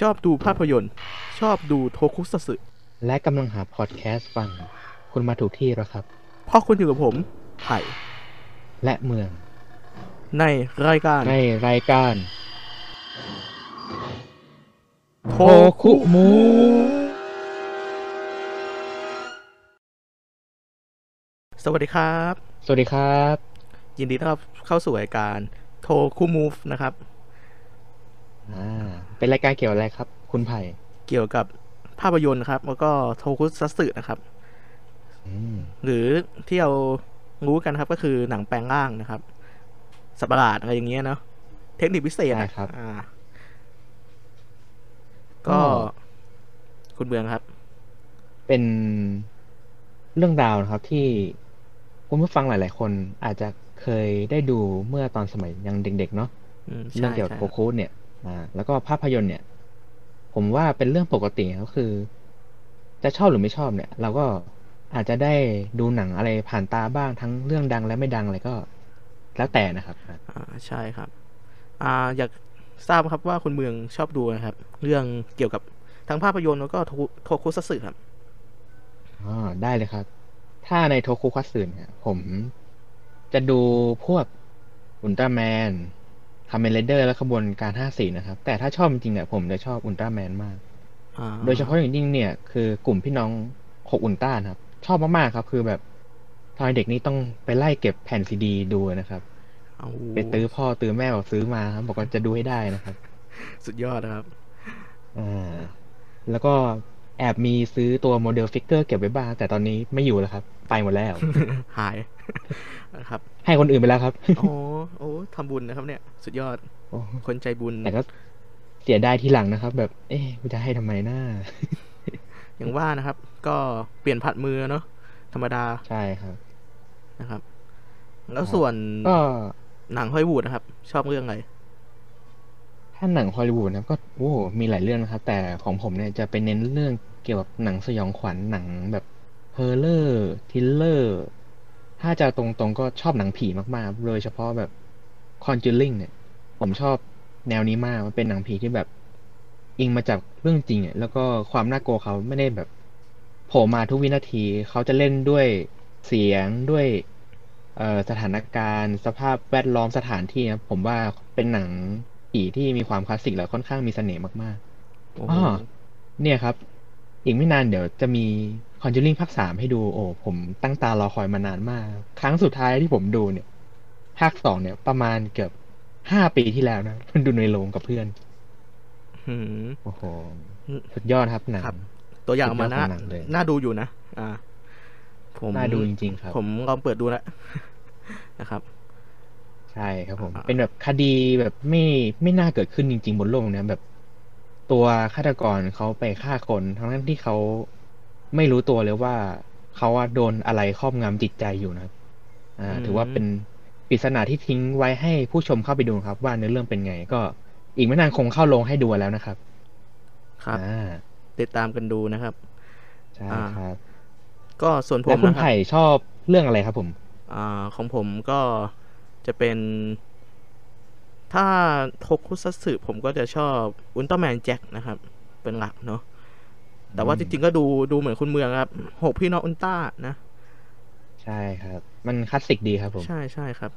ชอบดูภาพยนตร์ ชอบดูโทคุซัตสึและกำลังหาพอดแคสต์ฟัง คุณมาถูกที่แล้วครับ เพราะคุณอยู่กับผมไผ่และเมือง ในรายการในรายการ โทโทคุมูสวัสดีครับ สวัสดีครับ ยินดีต้อนรับเข้าสู่รายการโทคุมูฟนะครับ อ่าเป็นรายการเกี่ยวอะไรครับ คุณไผ่เกี่ยวกับภาพยนตร์ครับ แล้วก็โทคุซัตสึนะครับอืมหรือที่เรารู้กันครับ ก็คือหนังแปลงร่างนะครับ สัตว์ประหลาดอะไรอย่างเงี้ยเนาะเทคนิคพิเศษใช่อะครับอ่า ก็คุณเบืองครับ เป็นเรื่องราวนะครับที่คุณผู้ฟังหลาย ๆ คนอาจจะเคยได้ดูเมื่อตอนสมัยยังเด็ก ๆ เนาะอืมเรื่องใช่เกี่ยวกับใช่โทคุเนี่ย อ่าแล้วก็ภาพยนตร์เนี่ย ผมว่าเป็นเรื่องปกติก็คือ จะชอบหรือไม่ชอบเนี่ย เราก็อาจจะได้ดูหนังอะไรผ่านตาบ้างทั้งเรื่องดังและไม่ดังอะไรก็ แล้วแต่นะครับ อ่าใช่ครับ อ่าอยากทราบครับว่าคุณเมืองชอบดูนะครับ เรื่องเกี่ยวกับทั้งภาพยนตร์แล้วก็โทคุโทคุซัตสึครับอ๋อได้เลยครับ ถ้าในโทคุซัทสึเนี่ยผมจะดูพวกอุลตร้าแมน คาเมนไรเดอร์และขบวนการห้าสีนะครับ แต่ถ้าชอบจริงๆเนี่ยผมจะชอบอุลตร้าแมนมากอ่าโดยเฉพาะอย่างยิ่งเนี่ยคือกลุ่มพี่น้องหกอุลตร้านะครับ ชอบมากๆครับ คือแบบตอนเด็กนี่ต้องไปไล่เก็บแผ่นซีดีดูนะครับเอาไปตื้อพ่อตื้อแม่บอกซื้อมาครับบอกว่าจะดูให้ได้นะครับ สุดยอดนะครับอ่าแล้วก็แอบมีซื้อตัวโมเดล figure เก็บไว้บ้างแต่ตอนนี้ไม่อยู่แล้วครับ ไปหมดแล้ว หายนะ ครับ ให้คนอื่นไปแล้วครับโอ้โอ้ทำบุญนะครับ เนี่ย สุดยอดโอ้คนใจบุญแต่ก็เสียดายทีหลังนะครับ แบบ เอ๊ะกูจะให้ทำไมหน้าอย่างว่านะครับ ก็เปลี่ยนผลัดมือเนาะธรรมดาใช่ครับนะครับ แล้วครับส่วนก็หนังฮอลลีวูดนะครับ ชอบเรื่องอะไรถ้าหนังฮอลลีวูดนะก็โอ้มีหลายเรื่องนะครับ แต่ของผมเนี่ยจะไปเน้นเรื่องเกี่ยวกับหนังสยองขวัญหนังแบบ horror thriller ถ้าจะตรงๆก็ชอบหนังผีมากๆ โดยเฉพาะแบบคอนจูริงเนี่ย ผมชอบแนวนี้มาก มันเป็นหนังผีที่แบบ อิงมาจากเรื่องจริงอะแล้วก็ความน่ากลัวเขาไม่ได้แบบโผล่มาทุกวินาที เขาจะเล่นด้วยเสียงด้วยเอ่อสถานการณ์ สภาพแวดล้อมสถานที่นะผมว่าเป็นหนังผีที่มีความคลาสสิกแล้วค่อนข้างมีเสน่ห์มากโอ้ๆโหอ๋อเนี่ยครับ อีกไม่นานเดี๋ยวจะมี Conjuring ภาคสามให้ดูโอ้ผมตั้งตารอคอยมานานมาก ครั้งสุดท้ายที่ผมดูเนี่ย ภาคสองเนี่ย ประมาณเกือบห้าปีที่แล้วนะดูในโรงกับเพื่อนหืมโอ้โหอืมสุดยอดครับหนังครับตัวอย่างมาสุดยอดน่าของหนังเลยน่าดูอยู่นะอ่า ผมน่าดูจริงๆครับ ผมลองเปิดดูแล้วนะครับ ใช่ครับผมอ่าเป็นแบบคดีแบบไม่ไม่น่าเกิดขึ้นจริง ๆ บนโลกเนี้ยแบบ ตัวฆาตกรเขาไปฆ่าคนทั้งนั้นที่เขา ไม่รู้ตัวเลยว่าเขาอะโดนอะไรครอบงำจิตใจอยู่นะครับอ่าอืมถือว่าเป็นปริศนาที่ทิ้งไว้ให้ผู้ชมเข้าไปดูครับ ว่าเนื้อเรื่องเป็นไง ก็อีกไม่นานคงเข้าลงให้ดูแล้วนะครับ ครับอ่าติดตามกันดูนะครับใช่อ่าครับ ก็ส่วนผแล้มวคุณนะครับไผ่ชอบเรื่องอะไรครับผม อ่า ของผมก็จะเป็น ถ้าโทคุซัตสึผมก็จะชอบอุลตร้าแมนแจ็คนะครับ เป็นหลักเนาะ แต่ว่าจริงๆก็ดูดูเหมือนคุณเมืองครับหกพี่น้องอุลตร้านะ ใช่ครับ มันคลาสสิกดีครับผม ใชใช่ครับ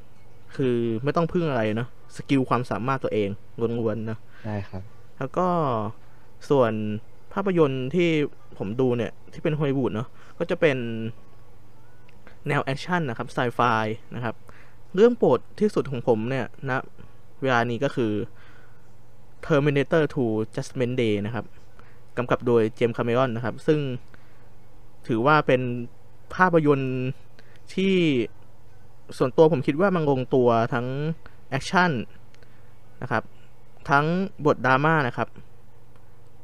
คือไม่ต้องพึ่งอะไรเนาะ skill ความสามารถตัวเองล้วนๆเนาะใช่ครับ แล้วก็ส่วนภาพยนตร์ที่ผมดูเนี่ย ที่เป็นฮอลลีวูดเนาะก็จะเป็นแนว action นะครับไซไฟนะครับ เรื่องโปรดที่สุดของผมเนี่ยนะเวลานี้ก็คือ Terminator 2 Judgment Day นะครับ กำกับโดยเจมส์คาเมรอนนะครับ ซึ่งถือว่าเป็นภาพยนตร์ที่ส่วนตัวผมคิดว่ามันลงตัวทั้งแอคชั่นนะครับ ทั้งบทดราม่านะครับ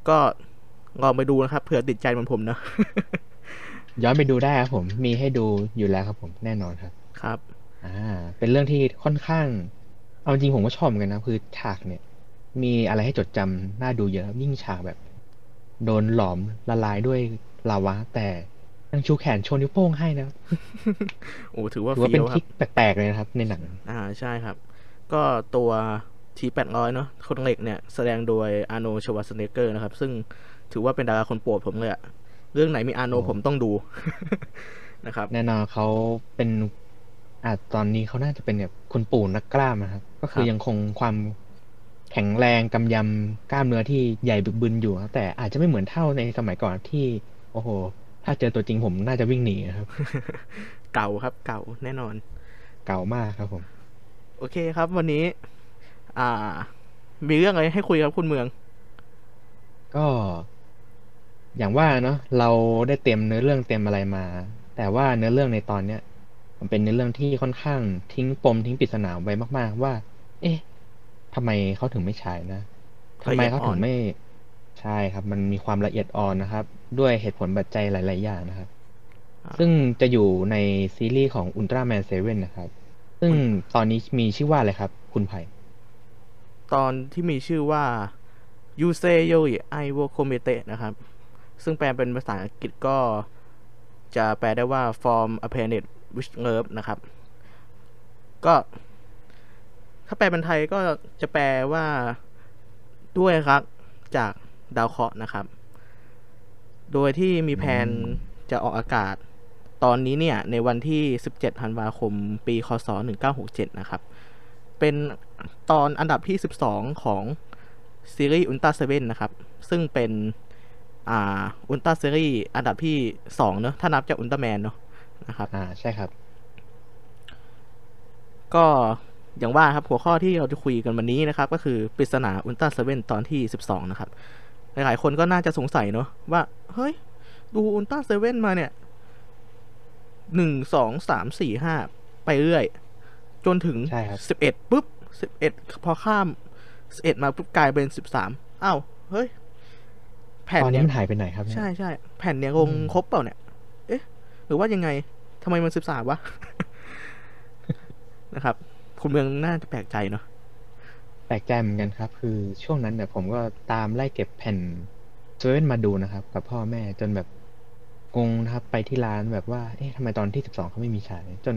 ก็ลองไปดูนะครับเผื่อติดใจเหมือนผมนะย้อนไปดูได้ครับผมมีให้ดูอยู่แล้วครับผมแน่นอนครับครับ อ่า เป็นเรื่องที่ค่อนข้าง เอาจริงผมก็ชอบเหมือนกันนะคือฉากเนี่ย มีอะไรให้จดจำน่าดูเยอะยิ่งฉากแบบ โดนหลอมละลายด้วยลาวะ แต่ยังชูแขนโชว์นิ้วโป้งให้นะโอ้ถือว่าถือว่าเป็นเฟี้ยวคทรัริบกแปลกๆเลยนะครับ ในหนัง อ่าใช่ครับ ก็ตัวเจทีแปดร้อยเนาะคนเหล็กเนี่ย แสดงโดยอาร์โนชวัสเนเกอร์นะครับ ซึ่งถือว่าเป็นดาราคนโปรดผมเลยอะเรื่องไหนมีอาร์โนโอ้ผมต้องดูนะครับ แน่นอนเขาเป็นอาจตอนนี้เขาน่าจะเป็นแบบคุณปู่นักกล้ามนะครับ ก็คืคอรับยังคงความ แข็งแรงกำยำกล้ามเนื้อที่ใหญ่บึกบึนอยู่ครับแต่อาจจะไม่เหมือนเท่าในสมัยก่อนที่ โอ้โห ถ้าเจอตัวจริงผมน่าจะวิ่งหนีครับ เก่าครับ เก่าแน่นอน เก่ามากครับผม โอเคครับ วันนี้ อ่า มีเรื่องอะไรให้คุยครับคุณเมือง ก็ อย่างว่าเนาะเราได้เตรียมเนื้อเรื่องเตรียมอะไรมา แต่ว่าเนื้อเรื่องในตอนเนี้ยมันเป็นเนื้อเรื่องที่ค่อนข้างทิ้งปมทิ้งปริศนาไว้มาก ๆ ว่า เอ๊ะ ทำไมเขาถึงไม่ฉายนะทำไมเขาถึงไม่ใช่ครับ มันมีความละเอียดอ่อนนะครับ ด้วยเหตุผลปัจจัยหลาย ๆ อย่างนะครับอ่าซึ่งจะอยู่ในซีรีส์ของ Ultraman 7นะครับ ซึ่งตอนนี้มีชื่อว่าอะไรครับ คุณไผ่ตอนที่มีชื่อว่า ยูเซโยอิไอโวโคเมเตนะครับ ซึ่งแปลเป็นภาษาอังกฤษก็จะแปลได้ว่า from a planet which love นะครับ ก็ ถ้าแปลเป็นไทยก็จะแปลว่าด้วยรักจากดาวเคราะห์นะครับ โดยที่มีแผนอืมจะออกอากาศ ตอนนี้เนี่ย ในวันที่ 17ธันวาคม ปี คศ 1967 นะครับ เป็นตอนอันดับที่ 12 ของซีรีส์อุลตร้าเซเว่นนะครับ ซึ่งเป็นอ่าอุลตร้าซีรีส์อันดับที่ 2 เนอะถ้านับจากอุลตร้าแมนเนอะนะครับ อ่า ใช่ครับ ก็ อย่างว่าครับหัวข้อที่เราจะคุยกันวันนี้นะครับ ก็คือปริศนาอุลตร้าเซเว่นตอนที่ 12 นะครับ หลายๆคนก็น่าจะสงสัยเนอะว่า เฮ้ย ดูอุลตร้าเซเว่นมาเนี่ยหนึ่งสองสามสี่ห้าไปเรื่อย จนถึงใช่ครับสิบเอ็ดปุ๊บสิบเอ็ดพอข้ามสิบเอ็ดมาปุ๊บกลายเป็นสิบสามอ้าวเฮ้ย แผ่นตอนนี้เนี่ยมันหายไปไหนครับเนี่ยใช่ใช่แผ่นเนี่ยลงอืมครบเปล่าเนี่ย เอ๊ะ หรือว่ายังไงทำไมมันสิบสามวะนะครับ คุณเมืองน่าจะแปลกใจเนาะแปลกใจเหมือนกันครับ คือช่วงนั้นเนี่ยผมก็ตามไล่เก็บแผ่นเซเว่นมาดูนะครับ กับพ่อแม่จนแบบงงนะครับ ไปที่ร้านแบบว่า เอ๊ะทำไมตอนที่สิบสองเขาไม่มีฉาย จน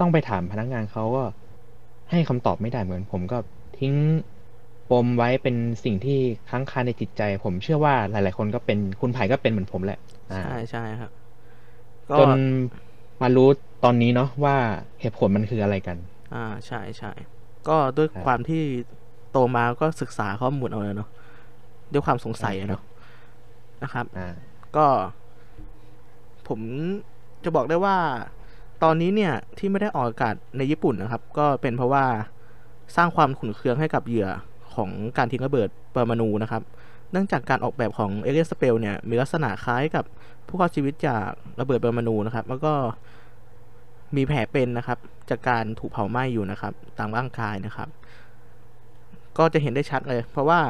ต้องไปถามพนักงานเขาก็ให้คำตอบไม่ได้เหมือน ผมก็ทิ้งปมไว้เป็นสิ่งที่ค้างคาในจิตใจ ผมเชื่อว่าหลาย ๆ คนก็เป็นคุณไผ่ก็เป็นเหมือนผมแหละอ่าใช่ใช่ครับก็จนมารู้ตอนนี้เนาะว่าเหตุผลมันคืออะไรกัน อ่าใช่ใช่ก็ด้วยครับความที่โตมาก็ศึกษาข้อมูลเอาเลยเนาะด้วยความสงสัยอะเนาะนะครับอ่าก็ผมจะบอกได้ว่าตอนนี้เนี่ยที่ไม่ได้ออกอากาศในญี่ปุ่นนะครับ ก็เป็นเพราะว่าสร้างความขุ่นเคืองให้กับเหยื่อของการทิ้งระเบิดปรมาณูนะครับ เนื่องจากการออกแบบของเอเลียนสเปลเนี่ยมีลักษณะคล้ายกับผู้รอดชีวิตจากระเบิดปรมาณูนะครับ แล้วก็ มีแผลเป็นนะครับ จากการถูกเผาไหม้อยู่นะครับ ตามร่างกายนะครับ ก็จะเห็นได้ชัดเลย เพราะว่า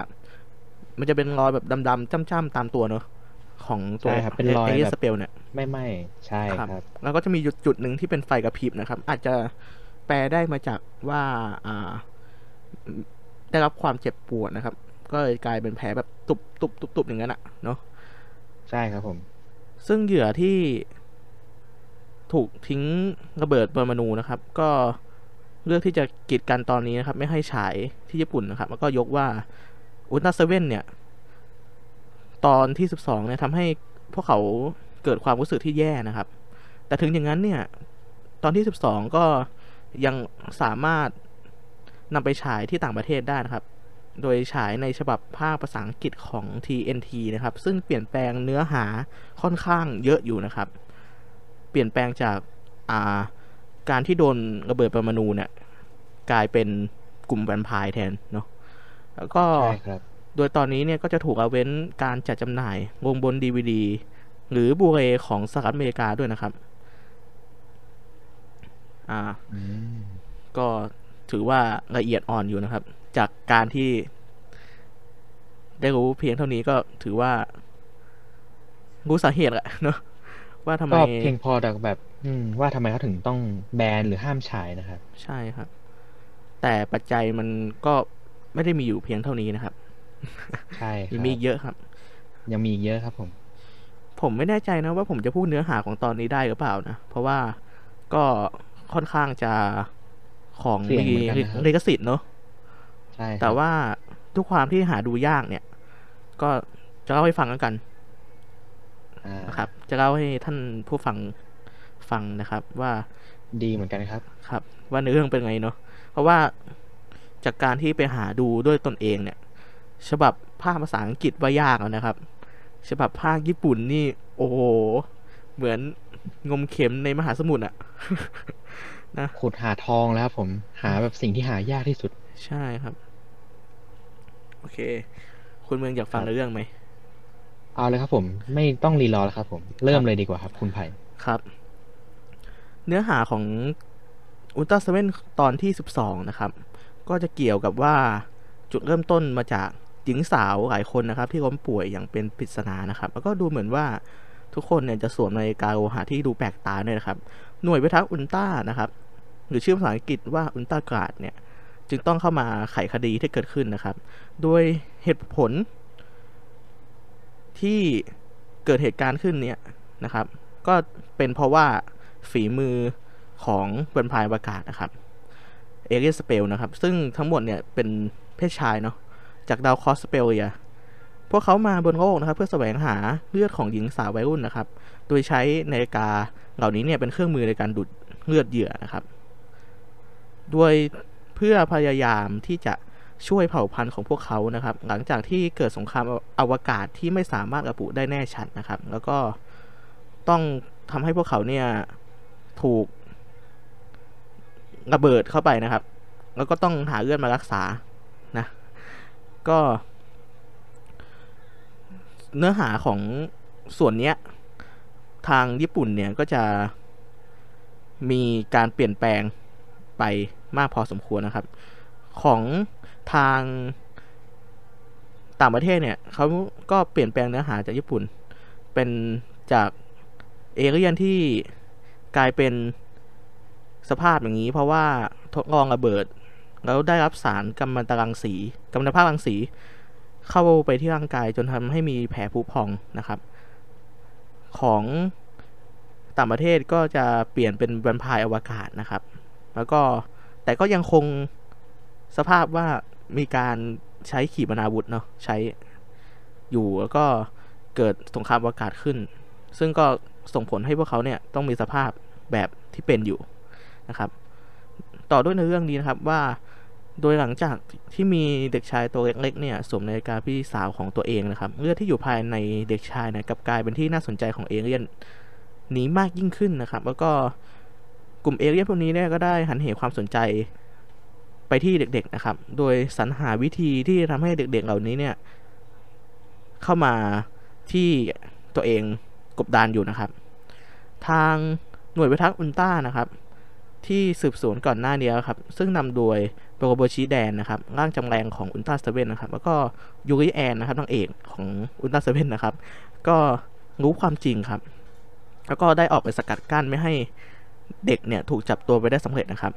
มันจะเป็นรอยแบบดำๆจ้ำๆตามตัวเนอะของตัวใช่ครับเป็นรอยเอเลียนแบบสเปลเนี่ยไม่ไม่ใช่ครับครับแล้วก็จะมีจุดจุดหนึ่งที่เป็นไฟกระพริบนะครับ อาจจะแปลได้มาจากว่าอ่า ได้รับความเจ็บปวดนะครับ ก็เลยกลายเป็นแผลแบบตุบตุบตุบตุบอย่างนั้นอะเนาะใช่ครับผม ซึ่งเหยื่อที่ ถูกทิ้งระเบิดปรมาณูนะครับ ก็เลือกที่จะกีดกันตอนนี้นะครับ ไม่ให้ฉายที่ญี่ปุ่นนะครับ แล้วก็ยกว่าอุลตร้าเซเว่นเนี่ย ตอนที่สิบสองเนี่ยทำให้พวกเขาเกิดความรู้สึกที่แย่นะครับ แต่ถึงอย่างนั้นเนี่ย ตอนที่สิบสองก็ยังสามารถนำไปฉายที่ต่างประเทศได้นะครับ โดยฉายในฉบับภาคภาษาอังกฤษของ TNT นะครับ ซึ่งเปลี่ยนแปลงเนื้อหาค่อนข้างเยอะอยู่นะครับ เปลี่ยนแปลงจากอ่าการที่โดนระเบิดปรมาณูเนี่ยกลายเป็นกลุ่มแวมไพร์แทนเนาะแล้วก็ใช่ครับโดยตอนนี้เนี่ยก็จะถูกเอาเว้นการจัดจำหน่ายลงบน DVD หรือบูเรของสหรัฐอเมริกาด้วยนะครับ อ่าอืมก็ถือว่าละเอียดอ่อนอยู่นะครับ จากการที่ ได้รู้เพียงเท่านี้ก็ถือว่า รู้สาเหตุแหละเนอะ ว่าทำไมก็เพียงพอแต่แบบ อืม ว่าทำไมเขาถึงต้องแบนหรือห้ามฉายนะครับ ใช่ครับ แต่ปัจจัยมันก็ไม่ได้มีอยู่เพียงเท่านี้นะครับ ใช่คยัรังบมีอีกเยอะครับ ยังมีอีกเยอะครับผม ผมไม่แน่ใจนะว่าผมจะพูดเนื้อหาของตอนนี้ได้หรือเปล่านะ เพราะว่าก็ค่อนข้างจะของเสี่ยงมีเหมือนกันนะครับลิขสิทธิ์เนาะใช่ครับแต่ว่าทุกความที่หาดูยากเนี่ย ก็จะเล่าให้ฟังแล้วกันอ่า นะครับ จะเล่าให้ท่านผู้ฟังฟังนะครับ ว่าดีเหมือนกันครับ ครับ ว่าเนื้อเรื่องเป็นไงเนาะเพราะว่าจากการที่ไปหาดูด้วยตนเองเนี่ย ฉบับภาคภาษาอังกฤษว่ายากแล้วนะครับ ฉบับภาคญี่ปุ่นนี่ โอ้โหเหมือนงมเข็มในมหาสมุทรอะขุดหาทองแล้วครับผมหาแบบสิ่งที่หายากที่สุด ใช่ครับ โอเค คุณเมืองอยากฟังครับเรื่องไหม เอาเลยครับผม ไม่ต้องรีรอแล้วครับผม เริ่มเลยดีกว่าครับ คุณไผ่ครับ เนื้อหาของอุลตร้าเซเว่นตอนที่ 12 นะครับ ก็จะเกี่ยวกับว่าจุดเริ่มต้นมาจากหญิงสาวหลายคนนะครับ ที่ล้มป่วยอย่างเป็นปริศนานะครับ แล้วก็ดูเหมือนว่าทุกคนเนี่ยจะสวมนาฬิกาโลหะที่ดูแปลกตาเนี่ยนะครับ หน่วยพิทักษ์อุลตร้านะครับ หรือชื่อภาษาอังกฤษว่าอุลตร้ากราดเนี่ย จึงต้องเข้ามาไขคดีที่เกิดขึ้นนะครับ โดยเหตุผล ที่เกิดเหตุการณ์ขึ้นเนี่ยนะครับ ก็เป็นเพราะว่าฝีมือของแวมไพร์อวกาศนะครับเอเรียสเปลนะครับ ซึ่งทั้งหมดเนี่ยเป็นเพศชายเนาะจากดาวคอสเปเลียพวกเขามาบนโลกนะครับ เพื่อแสวงหาเลือดของหญิงสาววัยรุ่นนะครับ โดยใช้นาฬิกาเหล่านี้เนี่ยเป็นเครื่องมือในการดูดเลือดเหยื่อนะครับ โดยเพื่อพยายามที่จะ ช่วยเผ่าพันธุ์ของพวกเขานะครับ หลังจากที่เกิดสงครามอวกาศที่ไม่สามารถระบุได้แน่ชัดนะครับ แล้วก็ต้องทำให้พวกเขาเนี่ยถูกระเบิดเข้าไปนะครับ แล้วก็ต้องหาเลือดมารักษานะก็ เนื้อหาของส่วนเนี้ยทางญี่ปุ่นเนี่ยก็จะมีการเปลี่ยนแปลงไปมากพอสมควรนะครับ ของ ทางต่างประเทศเนี่ยเขาก็เปลี่ยนแปลงเนื้อหาจากญี่ปุ่น เป็นจากเอเลียนที่กลายเป็นสภาพอย่างนี้ เพราะว่าทดลองระเบิด แล้วได้รับสารกัมมันตรังสีกัมมันตภาพรังสี เข้าไปที่ร่างกายจนทำให้มีแผลผุพองนะครับ ของต่างประเทศก็จะเปลี่ยนเป็นแวมไพร์อวกาศนะครับ แล้วก็แต่ก็ยังคงสภาพว่า มีการใช้ขีปนาวุธเนาะใช้อยู่แล้วก็เกิดสงครามอวกาศขึ้น ซึ่งก็ส่งผลให้พวกเขาเนี่ยต้องมีสภาพแบบที่เป็นอยู่นะครับ ต่อด้วยในเรื่องนี้นะครับว่าโดยหลังจากที่มีเด็กชายตัวเล็กๆเนี่ยสวมนาฬิกาพี่สาวของตัวเองนะครับเลือดที่อยู่ภายในเด็กชายนี่ยกลับกลายเป็นที่น่าสนใจของเอเลี่ยนนี้มากยิ่งขึ้นนะครับ แล้วก็กลุ่มเอเลี่ยนพวกนี้เนี่ยก็ได้หันเหความสนใจ ที่เด็กๆนะครับ โดยสรรหาวิธีที่ทำให้เด็กๆเหล่านี้เนี่ย เข้ามาที่ตัวเองกบดานอยู่นะครับ ทางหน่วยพิทักษ์อุลต้านะครับ ที่สืบสวนก่อนหน้านี้ครับ ซึ่งนำโดยโรโบชิแดนนะครับ ร่างจำแรงของอุลตร้าเซเว่นนะครับ แล้วก็ยูริแอนนะครับนางเอกของอุลตร้าเซเว่นนะครับ ก็รู้ความจริงครับ แล้วก็ได้ออกไปสกัดกั้นไม่ให้เด็กเนี่ยถูกจับตัวไปได้สำเร็จนะครับ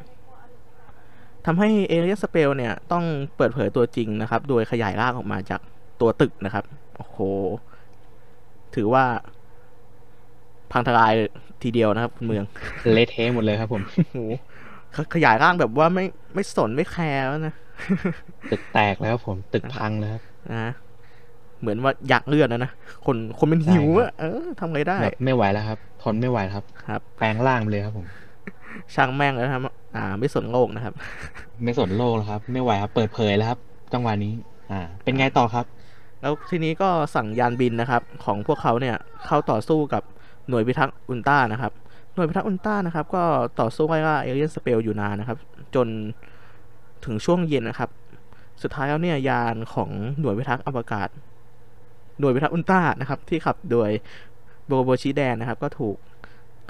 ทำให้เอเลียสเปลเนี่ยต้องเปิดเผยตัวจริงนะครับ โดยขยายร่างออกมาจากตัวตึกนะครับ โอ้โห ถือว่า พังทลายทีเดียวนะครับคุณเมือง เละเทะหมดเลยครับผมโอ้โหขขยายร่างแบบว่าไม่ไม่สนไม่แคร์แล้วนะ ตึกแตกแล้วครับผม ตึกพังแล้วครับนะเหมือนว่าอยากเลือดนะนะ คนคนเป็นหิวอะเออทำไงได้แบบไม่ไหวแล้วครับ ทนไม่ไหวแล้วครับ ครับ แปลงร่างไปเลยครับผม ช่างแม่งแล้วนะครับ อ่า ไม่สนโลกนะครับ ไม่สนโลกแล้วครับ ไม่ไหวครับ เปิดเผยแล้วครับ จังหวะนี้ อ่า เป็นไงต่อครับ แล้วทีนี้ก็สั่งยานบินนะครับ ของพวกเขาเนี่ยเข้าต่อสู้กับหน่วยพิทักษ์อุลตร้านะครับ หน่วยพิทักษ์อุลตร้านะครับ ก็ต่อสู้ไล่ล่าเอเลียนสเปลอยู่นานนะครับ จนถึงช่วงเย็นนะครับ สุดท้ายแล้วเนี่ยยานของหน่วยพิทักษ์อวกาศ หน่วยพิทักษ์อุลตร้านะครับ ที่ขับโดยโบโบชิแดนนะครับ ก็ถูก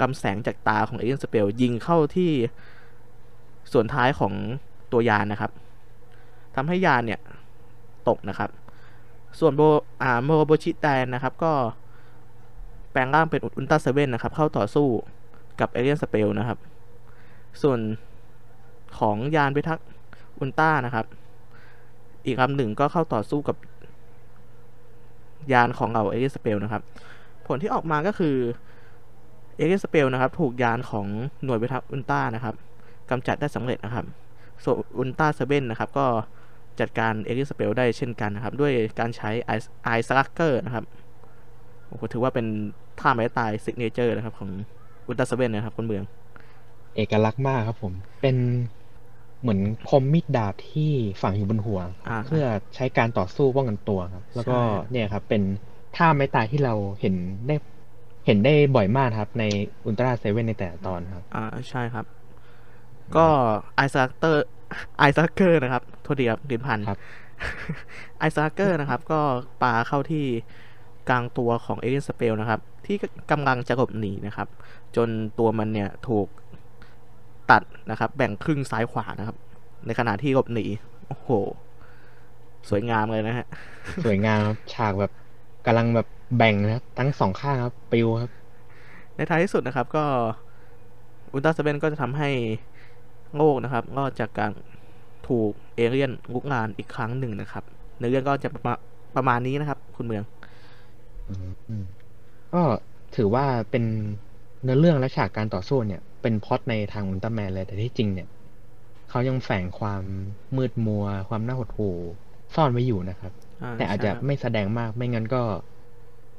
กำแสงจากตาของเอเลียนสเปลยิงเข้าที่ส่วนท้ายของตัวยานนะครับทำให้ยานเนี่ยตกนะครับ ส่วนโบอ่าโมโบชิแดนนะครับ ก็แปลงร่างเป็นอุลตร้าเซเว่นนะครับ เข้าต่อสู้กับเอเลียนสเปลนะครับ ส่วนของยานพิทักษ์อุลตร้านะครับ อีกลำหนึ่งก็เข้าต่อสู้กับยานของเราเอเลียนสเปลนะครับ ผลที่ออกมาก็คือ เอเลียนสเปลนะครับถูกยานของหน่วยพิทักษ์อุลตร้านะครับกำจัดได้สำเร็จนะครับส่วนอุลตร้าเซเว่นนะครับก็จัดการเอเลียนสเปลได้เช่นกันนะครับ ด้วยการใช้ไอซ์ลักเกอร์นะครับโอ้โหถือว่าเป็นท่าไม้ตาย signature นะครับ ของอุลตร้าเซเว่นนะครับคนเมือง เอกลักษณ์มากครับผมเป็นเหมือนคมมีดดาบที่ฝังอยู่บนหัวอ่าเพื่อใช้การต่อสู้ป้องกันตัวครับ แล้วก็ใช่เนี่ยครับเป็นท่าไม้ตายที่เราเห็นได้ เห็นได้บ่อยมากครับในอุลตร้าเซเว่นในแต่ละตอนครับ อ่าใช่ครับ ก็ไอซ์ลักเตอร์ไอซ์ลักเกอร์นะครับโทษทีครับดินพันครับไอซ์ลักเกอร์นะครับ ก็ปาเข้าที่กลางตัวของเอเลียนสเปลนะครับ ที่กำลังจะหลบหนีนะครับ จนตัวมันเนี่ยถูกตัดนะครับ แบ่งครึ่งซ้ายขวานะครับ ในขณะที่หลบหนีโอ้โห สวยงามเลยนะฮะ สวยงามครับฉากแบบกำลังแบบ แบ่งนะครับทั้งสองข้างครับปิวครับ ในท้ายที่สุดนะครับก็อุลตร้าเซเว่นก็จะทำให้โลกนะครับรอดจากการถูกเอเลี่ยนลุกงานอีกครั้งหนึ่งนะครับในเรื่องก็จะประมาประมาณนี้นะครับ คุณเมืองอืมก็ถือว่าเป็นเนื้อเรื่องและฉากการต่อสู้เนี่ย เป็นพล็อตในทางอุลตร้าแมนเลยแต่ที่จริงเนี่ยเขายังแฝงความมืดมัว ความน่าหดหู่ซ่อนไว้อยู่นะครับอ่าแต่อาจจะใช่ครับไม่แสดงมากไม่งั้นก็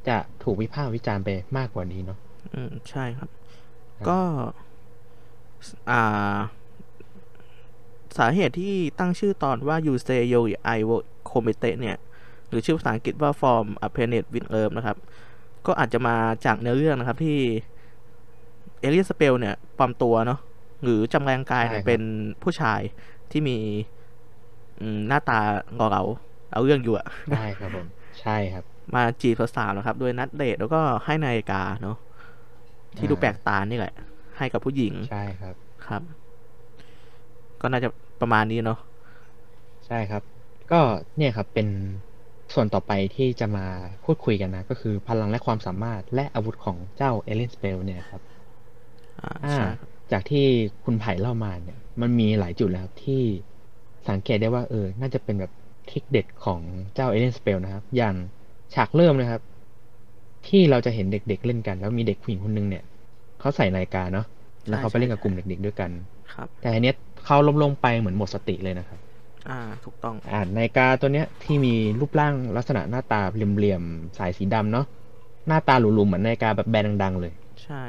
จะถูกวิพากษ์วิจารณ์ไปมากกว่านี้เนาะอืมใช่ครับครับก็ อ่า สาเหตุที่ตั้งชื่อตอนว่า you say yo I will comete เนี่ย หรือชื่อภาษาอังกฤษว่า form a planet with Earth นะครับ ก็อาจจะมาจากเนื้อเรื่องนะครับที่เอเลียนสเปลเนี่ยปลอมตัวเนาะหรือจำแรงกายเนี่ยเป็นผู้ชายที่มีอืมหน้าตาหล่อเหลาเอาเรื่องอยู่อะได้ครับผม ใช่ครับ มาจีบสาวๆนะครับ โดยนัดเดทแล้วก็ให้นาฬิกาเนาะที่ดูอ่าแปลกตานี่แหละ ให้กับผู้หญิงใช่ครับครับ ก็น่าจะประมาณนี้เนาะใช่ครับ ก็เนี่ยครับเป็นส่วนต่อไปที่จะมาพูดคุยกันนะ ก็คือพลังและความสามารถและอาวุธของเจ้าเอเลนสเปลเนี่ยครับอ่าอ่าใช่ครับจากที่คุณไผ่เล่ามาเนี่ย มันมีหลายจุดแล้วครับที่สังเกตได้ว่าเออ น่าจะเป็นแบบทริคเด็ดของเจ้าเอเลนสเปลนะครับ อย่าง ฉากเริ่มนะครับ ที่เราจะเห็นเด็กๆเล่นกัน แล้วมีเด็กผู้หญิงคนหนึงเนี่ยเขาใส่นาฬิกาเนาะแล้วเขาไปเล่นกับกลุ่มเด็กๆด้วยกันครับ แต่อันเนี้ยเขาล้มลงไปเหมือนหมดสติเลยนะครับ อ่า ถูกต้อง อ่านาฬิกาตัวเนี้ยที่มีรูปร่างลักษณะหน้าตาเหลี่ยมๆสายสีดำเนาะหน้าตาหรูๆเหมือนนาฬิกาแบบแบรนด์ดังๆเลย ใช่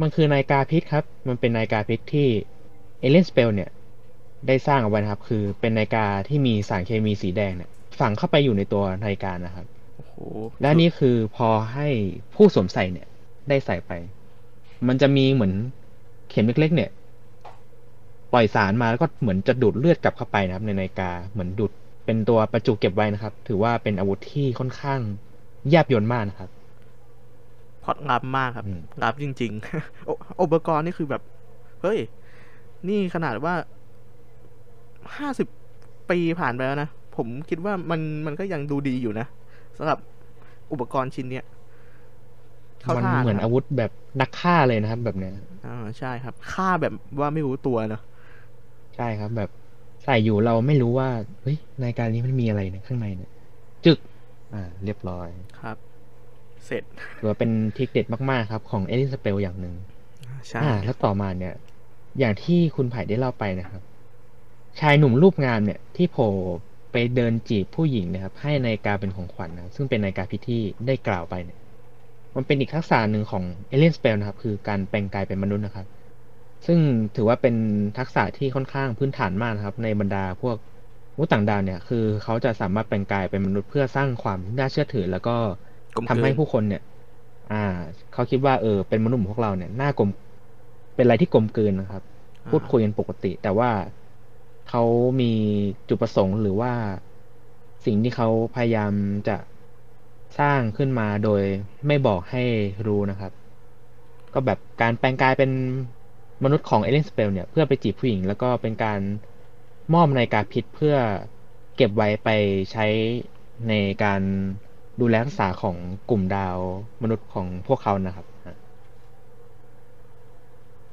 มันคือนาฬิกาพิษครับ มันเป็นนาฬิกาพิษที่เอเลนสเปลเนี่ย ได้สร้างเอาไว้นะครับ คือเป็นนาฬิกาที่มีสารเคมีสีแดงเนี่ยฝังเข้าไปอยู่ในตัวนาฬิกานะครับโอ้โห และนี่คือพอให้ผู้สวมใส่เนี่ย ได้ใส่ไป มันจะมีเหมือนเข็มเล็ก ๆ เนี่ย ปล่อยสารมาแล้วก็เหมือนจะดูดเลือดกลับเข้าไปนะครับ ในนาฬิกาเหมือนดูดเป็นตัวประจุเก็บไว้นะครับ ถือว่าเป็นอาวุธที่ค่อนข้างแยบยลมากนะครับพล็อดลับมากครับอืมลับจริงๆโออุปกรณ์นี่คือแบบ เฮ้ย นี่ขนาดว่าห้าสิบปีผ่านไปแล้วนะ ผมคิดว่ามันมันก็ยังดูดีอยู่นะ สำหรับอุปกรณ์ชิ้นเนี้ยเข้ามันท่าเหมือนนะครับอาวุธแบบนักฆ่าเลยนะครับ แบบเนี้ยอ่าใช่ครับฆ่าแบบว่าไม่รู้ตัวเนอะใช่ครับ แบบใส่อยู่เราไม่รู้ว่าเฮ้ยนาฬิกานี้มันมีอะไรเนี่ยข้างในเนี่ยจึก อ่า เรียบร้อยครับ เสร็จถือว่าเป็นทริคเด็ดมากๆครับ ของเอลิสเปลอย่างหนึ่งใช่อ่าแล้วต่อมาเนี่ย อย่างที่คุณไผ่ได้เล่าไปนะครับ ชายหนุ่มรูปงามเนี่ย ที่โผล่ ไปเดินจีบผู้หญิงนะครับ ให้นาฬิกาเป็นของขวัญนะซึ่งเป็นนาฬิกาพิธีได้กล่าวไปเนี่ยมันเป็นอีกทักษะหนึ่งของเอเลียนสเปลนะครับ คือการแปลงกายเป็นมนุษย์นะครับ ซึ่งถือว่าเป็นทักษะที่ค่อนข้างพื้นฐานมากนะครับ ในบรรดาพวกมนุษย์ต่างดาวเนี่ย คือเขาจะสามารถแปลงกายเป็นมนุษย์เพื่อสร้างความน่าเชื่อถือ แล้วก็กลมทำให้ผู้คนเนี่ย อ่า เขาคิดว่าเออเป็นมนุษย์เหมือนพวกเราเนี่ยน่ากลมเป็นอะไรที่กลมกลืนนะครับ พูดคุยกันปกติ แต่ว่า เขามีจุดประสงค์หรือว่าสิ่งที่เขาพยายามจะสร้างขึ้นมาโดยไม่บอกให้รู้นะครับ ก็แบบการแปลงกายเป็นมนุษย์ของเอเลนสเปลเนี่ยเพื่อไปจีบผู้หญิง แล้วก็เป็นการมอบนาฬิกาพิษเพื่อเก็บไว้ไปใช้ในการดูแลรักษาของกลุ่มดาวมนุษย์ของพวกเขานะครับ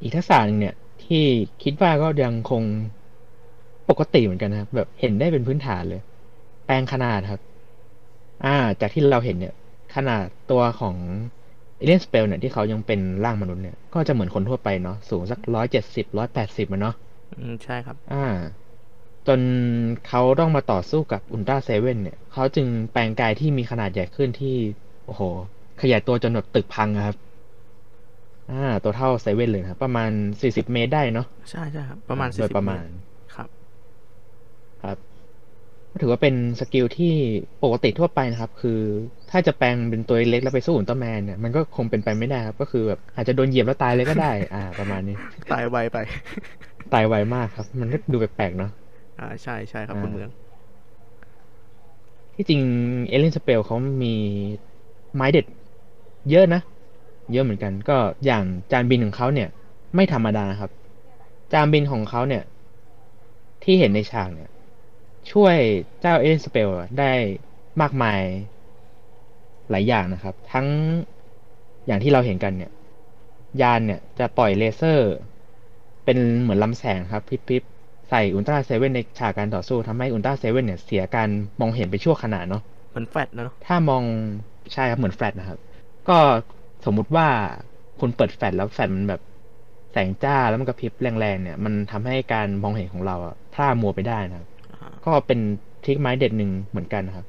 อีกทักษะหนึ่งเนี่ยที่คิดว่าก็ยังคง ปกติเหมือนกันนะครับแบบเห็นได้เป็นพื้นฐานเลย แปลงขนาดครับ อ่า จากที่เราเห็นเนี่ย ขนาดตัวของเอเลียนสเปลเนี่ยที่เขายังเป็นร่างมนุษย์เนี่ย ก็จะเหมือนคนทั่วไปเนาะสูงสักร้อยเจ็ดสิบร้อยแปดสิบอะเนาะอืมใช่ครับ อ่า จนเขาต้องมาต่อสู้กับอุลตร้าเซเว่นเนี่ย เขาจึงแปลงกายที่มีขนาดใหญ่ขึ้นที่ โอ้โห ขยายตัวจนแบบตึกพังอะครับ อ่า ตัวเท่าเซเว่นเลยนะครับ ประมาณสี่สิบเมตรได้เนาะใช่ใช่ครับ ประมาณโดสี่ยสิบประมาณครับครับก็ ถือว่าเป็น skill ที่ปกติทั่วไปนะครับ คือถ้าจะแปลงเป็นตัวเล็กแล้วไปสู้อุลตร้าแมนเนี่ยมันก็คงเป็นไปไม่ได้ครับ ก็คือแบบอาจจะโดนเหยียบแล้วตายเลยก็ได้ อ่า ประมาณนี้ ตายไวไป ตายไวมากครับ มันก็ดูแปลกๆเนาะอ่าใช่ใช่ครับอ่าคุณเมือง ที่จริงเอเลนสเปลเขามีไม้เด็ด เยอะนะ เยอะเหมือนกัน ก็อย่างจานบินของเขาเนี่ย ไม่ธรรมดาครับ จานบินของเขาเนี่ย ที่เห็นในฉากเนี่ย ช่วยเจ้าเอเลนสเปลได้มากมายหลายอย่างนะครับ ทั้งอย่างที่เราเห็นกันเนี่ย ยานเนี่ยจะปล่อยเลเซอร์ เป็นเหมือนลำแสงครับพริบๆใส่อุลตร้าเซเว่นในฉากการต่อสู้ทำให้อุลตร้าเซเว่นเนี่ยเสียการมองเห็นไปชั่วขณะเนาะเหมือนแฟลชนะเนอะถ้ามองใช่ครับเหมือนแฟลชนะครับ ก็สมมุติว่าคุณเปิดแฟลชแล้วแฟลชมันแบบแสงจ้าแล้วมันกระพริบแรงๆเนี่ย มันทำให้การมองเห็นของเราอะพร่ามัวไปได้นะครับอ่า ก็เป็น trick ไม้เด็ดหนึ่งเหมือนกันนะครับ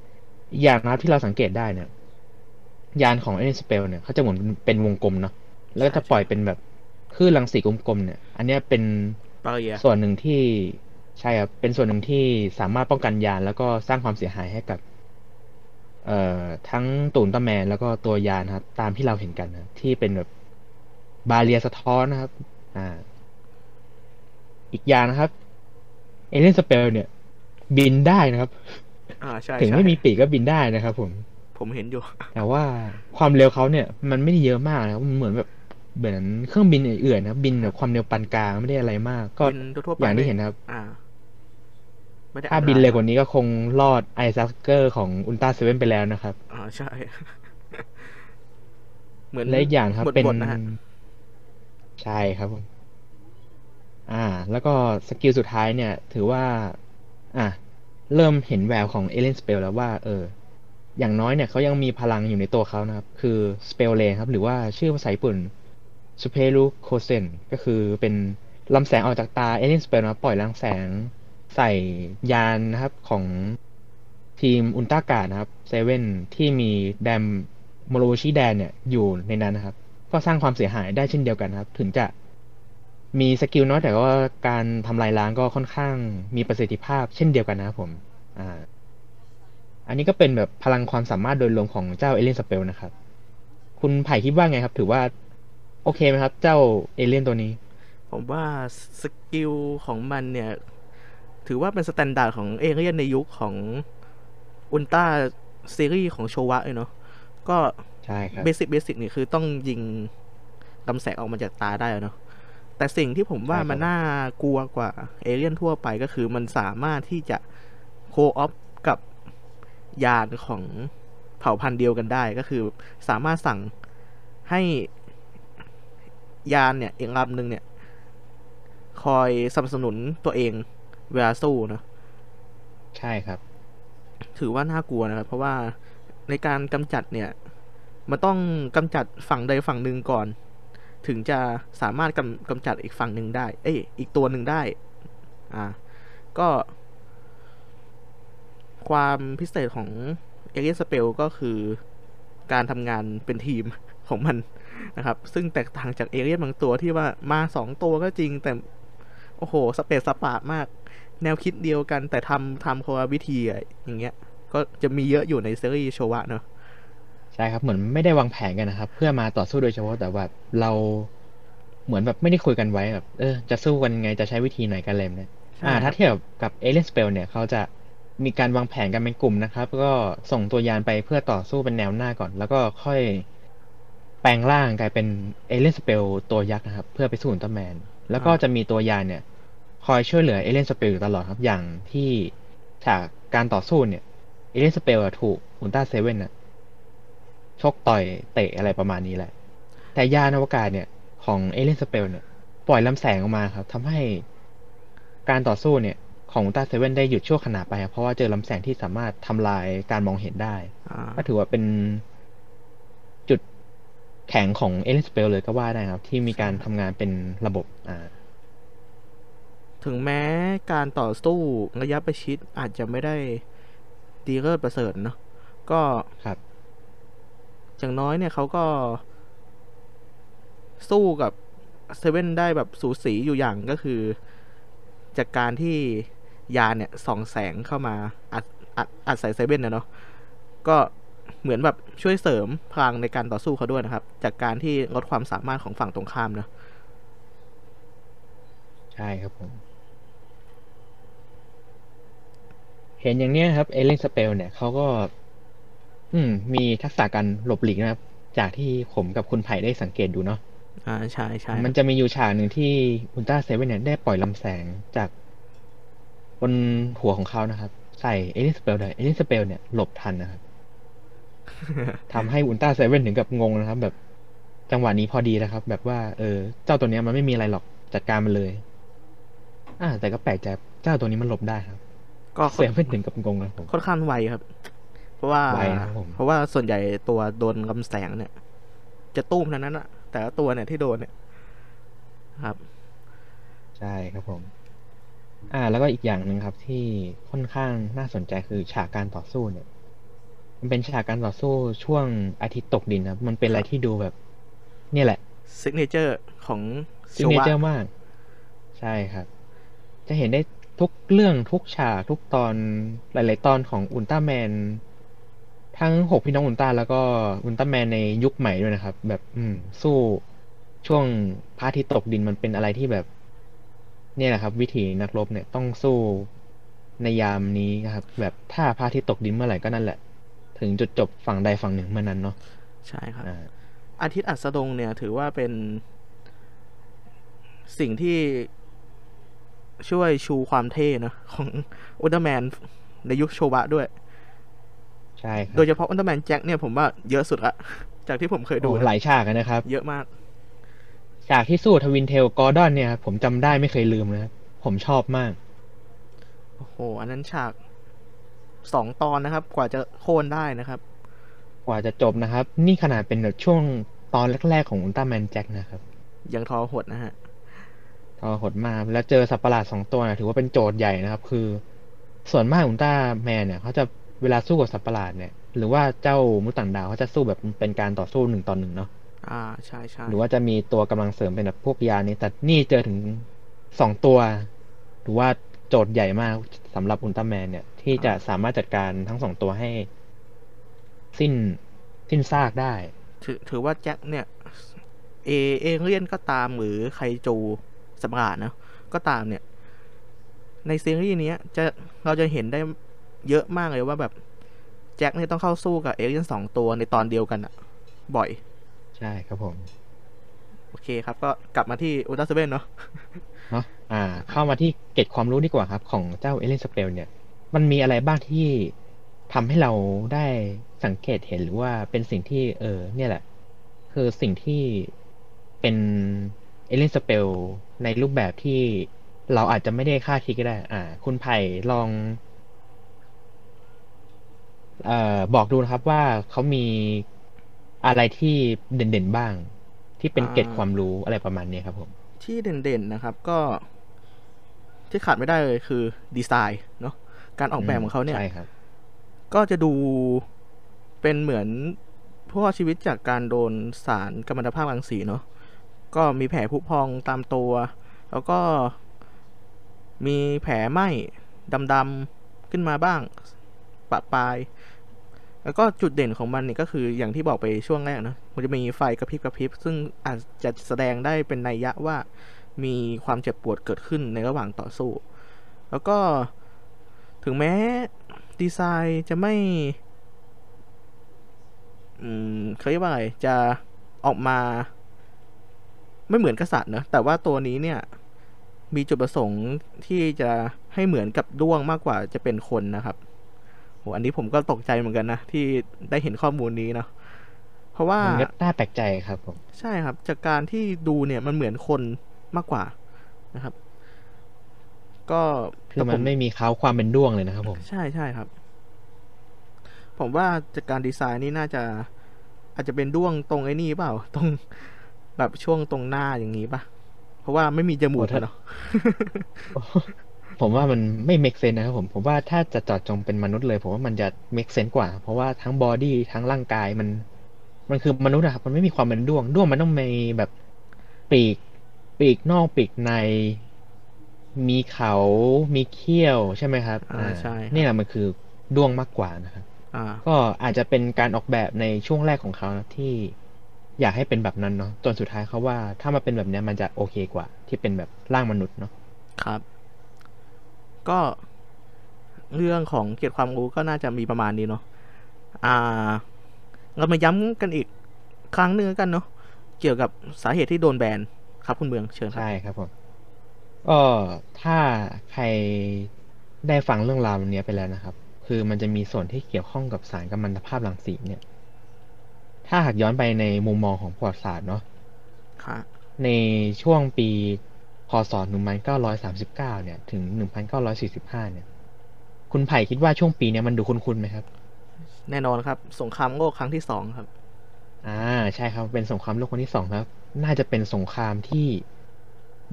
อีกอย่างนะครับที่เราสังเกตได้เนี่ย ยานของเอเนสเปลเนี่ยเขาจะเหมือนเป็นวงกลมเนาะแล้วก็จะปล่อยเป็นแบบคลื่นรังสีกลมๆเนี่ย อันเนี้ยเป็นบาเรียส่วนหนึ่งที่ใช่ครับเป็นส่วนหนึ่งที่สามารถป้องกันยานแล้วก็สร้างความเสียหายให้กับ เอ่อทั้งตูนตะแมนแล้วก็ตัวยานครับตามที่เราเห็นกันนะที่เป็นแบบบาเรียสะท้อนนะครับ อ่า อีกอย่างนะครับเอเลนสเปลเนี่ย บินได้นะครับ อ่าใช่ถึงใช่ไม่มีปีกก็บินได้นะครับผมผมเห็นอยู่ แต่ว่าความเร็วเขาเนี่ย มันไม่ได้เยอะมากนะครับมันเหมือนแบบเหมือนเครื่องบินอื่นๆนะครับบินแบบความเร็วปานกลางไม่ได้อะไรมาก ก็บินทั่วๆไปอย่างที่ไม่เห็นนะครับอ่าไม่ได้ถ้าอัตบินยเร็วกว่านี้ก็คงรอดไอซักเกอร์ของอุลตร้าเซเว่นไปแล้วนะครับอ่าใช่ เหมือนและอีกอย่างครับหมดเป็นบทนะฮะใช่ครับผมอ่า แล้วก็ skill สุดท้ายเนี่ย ถือว่า อะเริ่มเห็นแววของเอเลียนสเปลแล้วว่า เออ อย่างน้อยเนี่ยเขายังมีพลังอยู่ในตัวเขานะครับ คือสเปลเรย์ครับ หรือว่าชื่อภาษาญี่ปุ่นสเปรูโคเซนก็คือเป็นลำแสงออกจากตาเอเลียนสเปลนะปล่อยลำแสงใส่ยานนะครับของทีมอุลตร้าการ์ดนะครับเซเว่นที่มีแดนโมโรโบชิแดนเนี่ยอยู่ในนั้นนะครับ ก็สร้างความเสียหายได้เช่นเดียวกันนะครับ ถึงจะ มี skill น้อยแต่ว่าการทำลายล้างก็ค่อนข้างมีประสิทธิภาพเช่นเดียวกันนะครับผมอ่าอันนี้ก็เป็นแบบพลังความสามารถโดยรวมของเจ้าเอเลียนสเปลนะครับ คุณไผ่คิดว่าไงครับ ถือว่า โอเคไหมครับ เจ้าเอเลียนตัวนี้ ผมว่า skill ของมันเนี่ย ถือว่าเป็นสแตstandard ของเอเลียนในยุคของอุลตร้าซีรีส์ของโชวะเลยเนาะก็ใช่ครับ basic basic นี่คือต้องยิงลำแสงออกมาจากตาได้อะเนาะ แต่สิ่งที่ผมว่าใช่ครับมันน่ากลัวกว่าเอเลียนทั่วไปก็คือมันสามารถที่จะ co-op กับยานของเผ่าพันธุ์เดียวกันได้ก็คือสามารถสั่งให้ยานเนี่ยอีกลำหนึ่งเนี่ย คอยสนับสนุนตัวเองเวลาสู้เนอะใช่ครับ ถือว่าน่ากลัวนะครับ เพราะว่าในการกำจัดเนี่ย มันต้องกำจัดฝั่งใดฝั่งหนึ่งก่อน ถึงจะสามารถกำกำจัดอีกฝั่งหนึ่งได้ เอ้ยอีกตัวหนึ่งได้ อ่า ก็ ความพิเศษของเอเ e ียสเปลก็คือการทำงานเป็นทีมของมันนะครับ ซึ่งแตกต่างจากเอเลียนบางตัวที่ว่ามาสองตัวก็จริงแต่ โอ้โห สเปซสปะมาก แนวคิดเดียวกันแต่ทำทำคนละวิธีอะอย่างเงี้ย ก็จะมีเยอะอยู่ในซีรีส์โชวะเนอะ ใช่ครับเหมือนไม่ได้วางแผนกันนะครับ เพื่อมาต่อสู้โดยเฉพาะแต่ว่าเราเหมือนแบบไม่ได้คุยกันไว้แบบเออจะสู้กันยังไงจะใช้วิธีไหนกันเลยเนี่ยใช่อ่าครัถ้าบเทียบกับเอเลนสเปลเนี่ยเขาจะมีการวางแผนกันเป็นกลุ่มนะครับ ก็ส่งตัวยานไปเพื่อต่อสู้เป็นแนวหน้าก่อน แล้วก็ค่อยแปลงร่างกลายเป็นเอเลียนสเปลตัวยักษ์นะครับ เพื่อไปสู้อุลตร้าแมน แล้วก็จะมีตัวยานเนี่ย คอยช่วยเหลือเอเลียนสเปลอยู่ตลอดครับอย่างที่ฉากการต่อสู้เนี่ยเอเลียนสเปลถูกอุลตร้าเซเว่นน่ะ ชกต่อยเตะอะไรประมาณนี้แหละ แต่ยานอวกาศเนี่ย ของเอเลียนสเปลเนี่ย ปล่อยลำแสงออกมาครับทำให้การต่อสู้เนี่ย ของอุลตร้าเซเว่นได้หยุดชั่วขณะไปครับเพราะว่าเจอลำแสงที่สามารถทำลายการมองเห็นได้อ่าก็ถือว่าเป็นจุดแข็งของเอเลนสเปลเลยก็ว่าได้ครับ ที่มีการทำงานเป็นระบบอ่าถึงแม้การต่อสู้ระยะประชิดอาจจะไม่ได้ดีเลิศประเสริฐเนาะก็ครับ อย่างน้อยเนี่ยเขาก็สู้กับเซเว่นได้แบบสูสีอยู่อย่างก็คือ จากการที่ยานเนี่ยส่องแสงเข้ามาอัดอัดอัดใส่เซเว่นนะเนาะก็เหมือนแบบช่วยเสริมพลังในการต่อสู้เขาด้วยนะครับ จากการที่ลดความสามารถของฝั่งตรงข้ามเนาะใช่ครับผม เห็นอย่างเนี้ยครับเอเลนสเปลเนี่ยเขาก็ อืม มีทักษะการหลบหลีกนะครับ จากที่ผมกับคุณไผ่ได้สังเกตดูเนาะอ่าใช่ใช่มันจะมีอยู่ฉากหนึ่งที่อุลตร้าเซเว่นเนี่ยได้ปล่อยลำแสงจากบนหัวของเขานะครับ ใส่เอเลียนสเปลเนี่ยเอเลียนสเปลเนี่ยหลบทันนะครับทำให้อุลตร้าเซเว่นถึงกับงงนะครับ แบบจังหวะนี้พอดีนะครับ แบบว่า เออ เจ้าตัวเนี้ยมันไม่มีอะไรหรอกจัดการมันเลย อ่า แต่ก็แปลกใจเจ้าตัวนี้มันหลบได้ครับ ก็เซเว่นถึงกับงงนะครับผมค่อนข้างไวครับ เพราะว่าไวนะครับผมเพราะว่าส่วนใหญ่ตัวโดนลำแสงเนี่ย จะตุ้มเท่านั้นอะแต่ละตัวเนี่ยที่โดนเนี่ยครับ ใช่ครับผม อ่า แล้วก็อีกอย่างหนึ่งครับ ที่ค่อนข้างน่าสนใจคือฉากการต่อสู้เนี่ย มันเป็นฉากการต่อสู้ช่วงอาทิตย์ตกดินครับ มันเป็นอะไรที่ดูแบบ เนี่ยแหละซิกเนเจอร์ของซิโชงเนวะเจอร์มาก ใช่ครับ จะเห็นได้ทุกเรื่องทุกฉากทุกตอนหลาย ๆ ตอนของอุลตร้าแมน ทั้งหกพี่น้องอุลตร้าแล้วก็อุลตร้าแมนในยุคใหม่ด้วยนะครับ แบบอืม สู้ช่วงพระอาทิตย์ตกดินมันเป็นอะไรที่แบบ เนี่ยแหละครับ วิถีนักรบเนี่ยต้องสู้ในยามนี้นะครับ แบบถ้าพระอาทิตย์ตกดินเมื่อไหร่ก็นั่นแหละ ถึงจุดจบฝั่งใดฝั่งหนึ่งเมื่อนั้นเนาะใช่ครับอ่าอาทิตย์อัสดงเนี่ย ถือว่าเป็นสิ่งที่ช่วยชูความเท่เนอะของอุลตร้าแมนในยุคโชวะด้วย ใช่ครัโดยเฉพาะอุลตร้าแมนแจ็คเนี่ยผมว่าเยอะสุดละจากที่ผมเคยดูโอ้นะหลายฉากอะนะครับ เยอะมาก ฉากที่สู้ทวินเทลกอร์ดอนเนี่ยครับผมจำได้ไม่เคยลืมนะครับผมชอบมาก โอ้โห อันนั้นฉากสองตอนนะครับ กว่าจะโค่นได้นะครับ กว่าจะจบนะครับ นี่ขนาดเป็นแบบช่วงตอนแรก ๆ ของอุลตร้าแมนแจ็คนะครับ ยังทอหดนะฮะ ทอหดมาก แล้วเจอสัตว์ประหลาดสองตัวนะถือว่าเป็นโจทย์ใหญ่นะครับ คือ ส่วนมากอุลตร้าแมนเนี่ยเขาจะ เวลาสู้กับสัตว์ประหลาดเนี่ย หรือว่าเจ้ามนุษย์ต่างดาวเขาจะสู้แบบเป็นการต่อสู้หนึ่งต่อหนึ่งเนาะอ่าใช่ใช่หรือว่าจะมีตัวกำลังเสริมเป็นแบบพวกยานี้แต่นี่เจอถึงสองตัวหรือว่าโจทย์ใหญ่มากสำหรับอุลตร้าแมนเนี่ย ที่จะสามารถจัดการทั้งสองตัวให้ สิ้นสิ้นซากได้ ถือถือว่าแจ็คเนี่ย เอเอเลียนก็ตามหรือไคจูสัตว์ประหลาดนะก็ตามเนี่ย ในซีรีส์เนี้ยจะเราจะเห็นได้ เยอะมากเลยว่าแบบแจ็คเนี่ยต้องเข้าสู้กับเอเลียนสองตัวในตอนเดียวกันอะบ่อย ใช่ครับผม โอเคครับ ก็กลับมาที่อุลตร้าเซเว่นเนาะเนาะอ่า เข้ามาที่เกร็ดความรู้ดีกว่าครับ ของเจ้าเอเลนสเปลเนี่ย มันมีอะไรบ้างที่ทำให้เราได้สังเกตเห็นหรือว่าเป็นสิ่งที่ เออ เนี่ยแหละ คือสิ่งที่เป็นเอเลนสเปลในรูปแบบที่เราอาจจะไม่ได้คาดคิดก็ได้ อ่า คุณไผ่ลอง เอ่อบอกดูนะครับว่าเขามีอะไรที่เด่นๆบ้าง ที่เป็นเกร็ดความรู้อะไรประมาณเนี้ยครับผม ที่เด่นๆนะครับก็ ที่ขาดไม่ได้เลยคือดีไซน์เนาะการออกแบบของเขาเนี่ยใช่ครับ ก็จะดูเป็นเหมือนผู้รอดชีวิตจากการโดนสารกัมมันตภาพรังสีเนาะก็มีแผลผุพองตามตัว แล้วก็มีแผลไหม้ดำๆขึ้นมาบ้าง ปะปาย แล้วก็จุดเด่นของมันเนี่ยก็คืออย่างที่บอกไปช่วงแรกนะมันจะมีไฟกระพริบกระพริบ ซึ่งอาจจะแสดงได้เป็นนัยยะว่ามีความเจ็บปวดเกิดขึ้นในระหว่างต่อสู้ แล้วก็ถึงแม้ดีไซน์จะไม่ อืมเขาเรียกว่าอะไร จะออกมา ไม่เหมือนกษัตริย์เนะแต่ว่าตัวนี้เนี่ย มีจุดประสงค์ที่จะให้เหมือนกับด้วงมากกว่าจะเป็นคนนะครับ โหอันนี้ผมก็ตกใจเหมือนกันนะ ที่ได้เห็นข้อมูลนี้เนาะเพราะว่ามันก็น่าแปลกใจครับผมใช่ครับ จากการที่ดูเนี่ยมันเหมือนคนมากกว่านะครับ ก็คือแต่มัผนไม่มีเขาความเป็นด้วงเลยนะครับผมใช่ใช่ครับ ผมว่าจากการดีไซน์นี่น่าจะ อาจจะเป็นด้วงตรงไอ้นี่เปล่า ตรงแบบช่วงตรงหน้าอย่างนี้ปะเพราะว่าไม่มีจมูกโอ้ถ้าอะเนาะ ผมว่ามันไม่ make sense นะครับผมผมว่าถ้าจะเจอดจงเป็นมนุษย์เลย ผมว่ามันจะ make sense กว่า เพราะว่าทั้งบอดี้ทั้งร่างกายมัน มันคือมนุษย์อะครับมันไม่มีความเป็นด้วงด้วงมันต้องมีแบบปีก ปีกนอกปีกใน มีเขามีเขี้ยวใช่ไหมครับอ่าใช่ครับนี่แหละมันคือด้วงมากกว่านะครับอ่าก็อาจจะเป็นการออกแบบในช่วงแรกของเขานะที่อยากให้เป็นแบบนั้นเนาะจนสุดท้ายเขาว่าถ้ามาเป็นแบบเนี้ยมันจะโอเคกว่า ที่เป็นแบบร่างมนุษย์เนาะครับ ก็เรื่องของเกียรติความรู้ก็น่าจะมีประมาณนี้เนาะอ่าเรามาย้ำกันอีกครั้งหนึ่งแล้วกันเนาะเกี่ยวกับสาเหตุที่โดนแบนครับคุณเมืองเชิญครับใช่ครับผมก็ถ้าใครได้ฟังเรื่องราวเนี้ยไปแล้วนะครับ คือมันจะมีส่วนที่เกี่ยวข้องกับสารกัมมันตภาพรังสีเนี่ย ถ้าหากย้อนไปในมุมมองของประวัติศาสตร์เนาะค่ะในช่วงปี พศ 1939 เนี่ย ถึง 1945 เนี่ย คุณไผ่คิดว่าช่วงปีเนี้ยมันดูคุ้นๆไหมครับ แน่นอนครับ สงครามโลกครั้งที่สองครับ อ่า ใช่ครับ เป็นสงครามโลกครั้งที่สองครับ น่าจะเป็นสงครามที่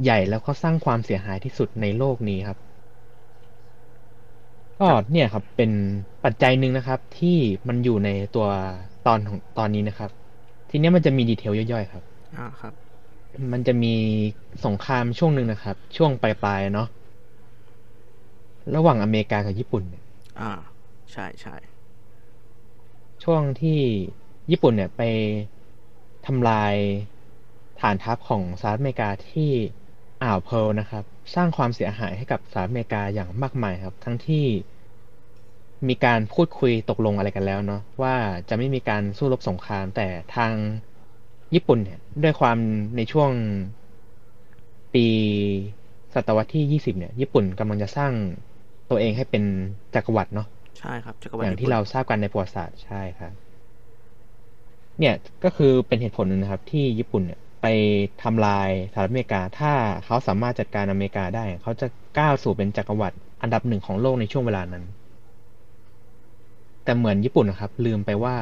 ใหญ่แล้วก็สร้างความเสียหายที่สุดในโลกนี้ครับ ก็เนี่ยครับ เป็นปัจจัยหนึ่งนะครับ ที่มันอยู่ในตัวตอนของตอนนี้นะครับ ทีเนี้ยมันจะมีดีเทลย่อยๆครับ อ่า ครับ มันจะมีสงครามช่วงหนึ่งนะครับ ช่วงปลายๆเนาะระหว่างอเมริกากับญี่ปุ่นเนี่ยอ่า ใช่ใช่ช่วงที่ญี่ปุ่นเนี่ยไปทำลายฐานทัพของสหรัฐอเมริกาที่อ่าวเพิร์ลนะครับ สร้างความเสียหายให้กับสหรัฐอเมริกาอย่างมากมายครับ ทั้งที่มีการพูดคุยตกลงอะไรกันแล้วเนาะว่าจะไม่มีการสู้รบสงครามแต่ทาง ญี่ปุ่นเนี่ย ด้วยความในช่วงปีศตวรรษที่20เนี่ย ญี่ปุ่นกำลังจะสร้างตัวเองให้เป็นจักรวรรดิเนาะใช่ครับจักรวรรอดิย่างที่ญี่ปุ่นเราทราบกันในประวัติศาสตร์ใช่ครับ เนี่ยก็คือเป็นเหตุผลหนึ่งนะครับ ที่ญี่ปุ่นเนี่ยไปทำลายสหรัฐอเมริกา ถ้าเขาสามารถจัดการอเมริกาได้ เขาจะก้าวสู่เป็นจักรวรรดิอันดับหนึ่งของโลกในช่วงเวลานั้น แต่เหมือนญี่ปุ่นนะครับ ลืมไปว่า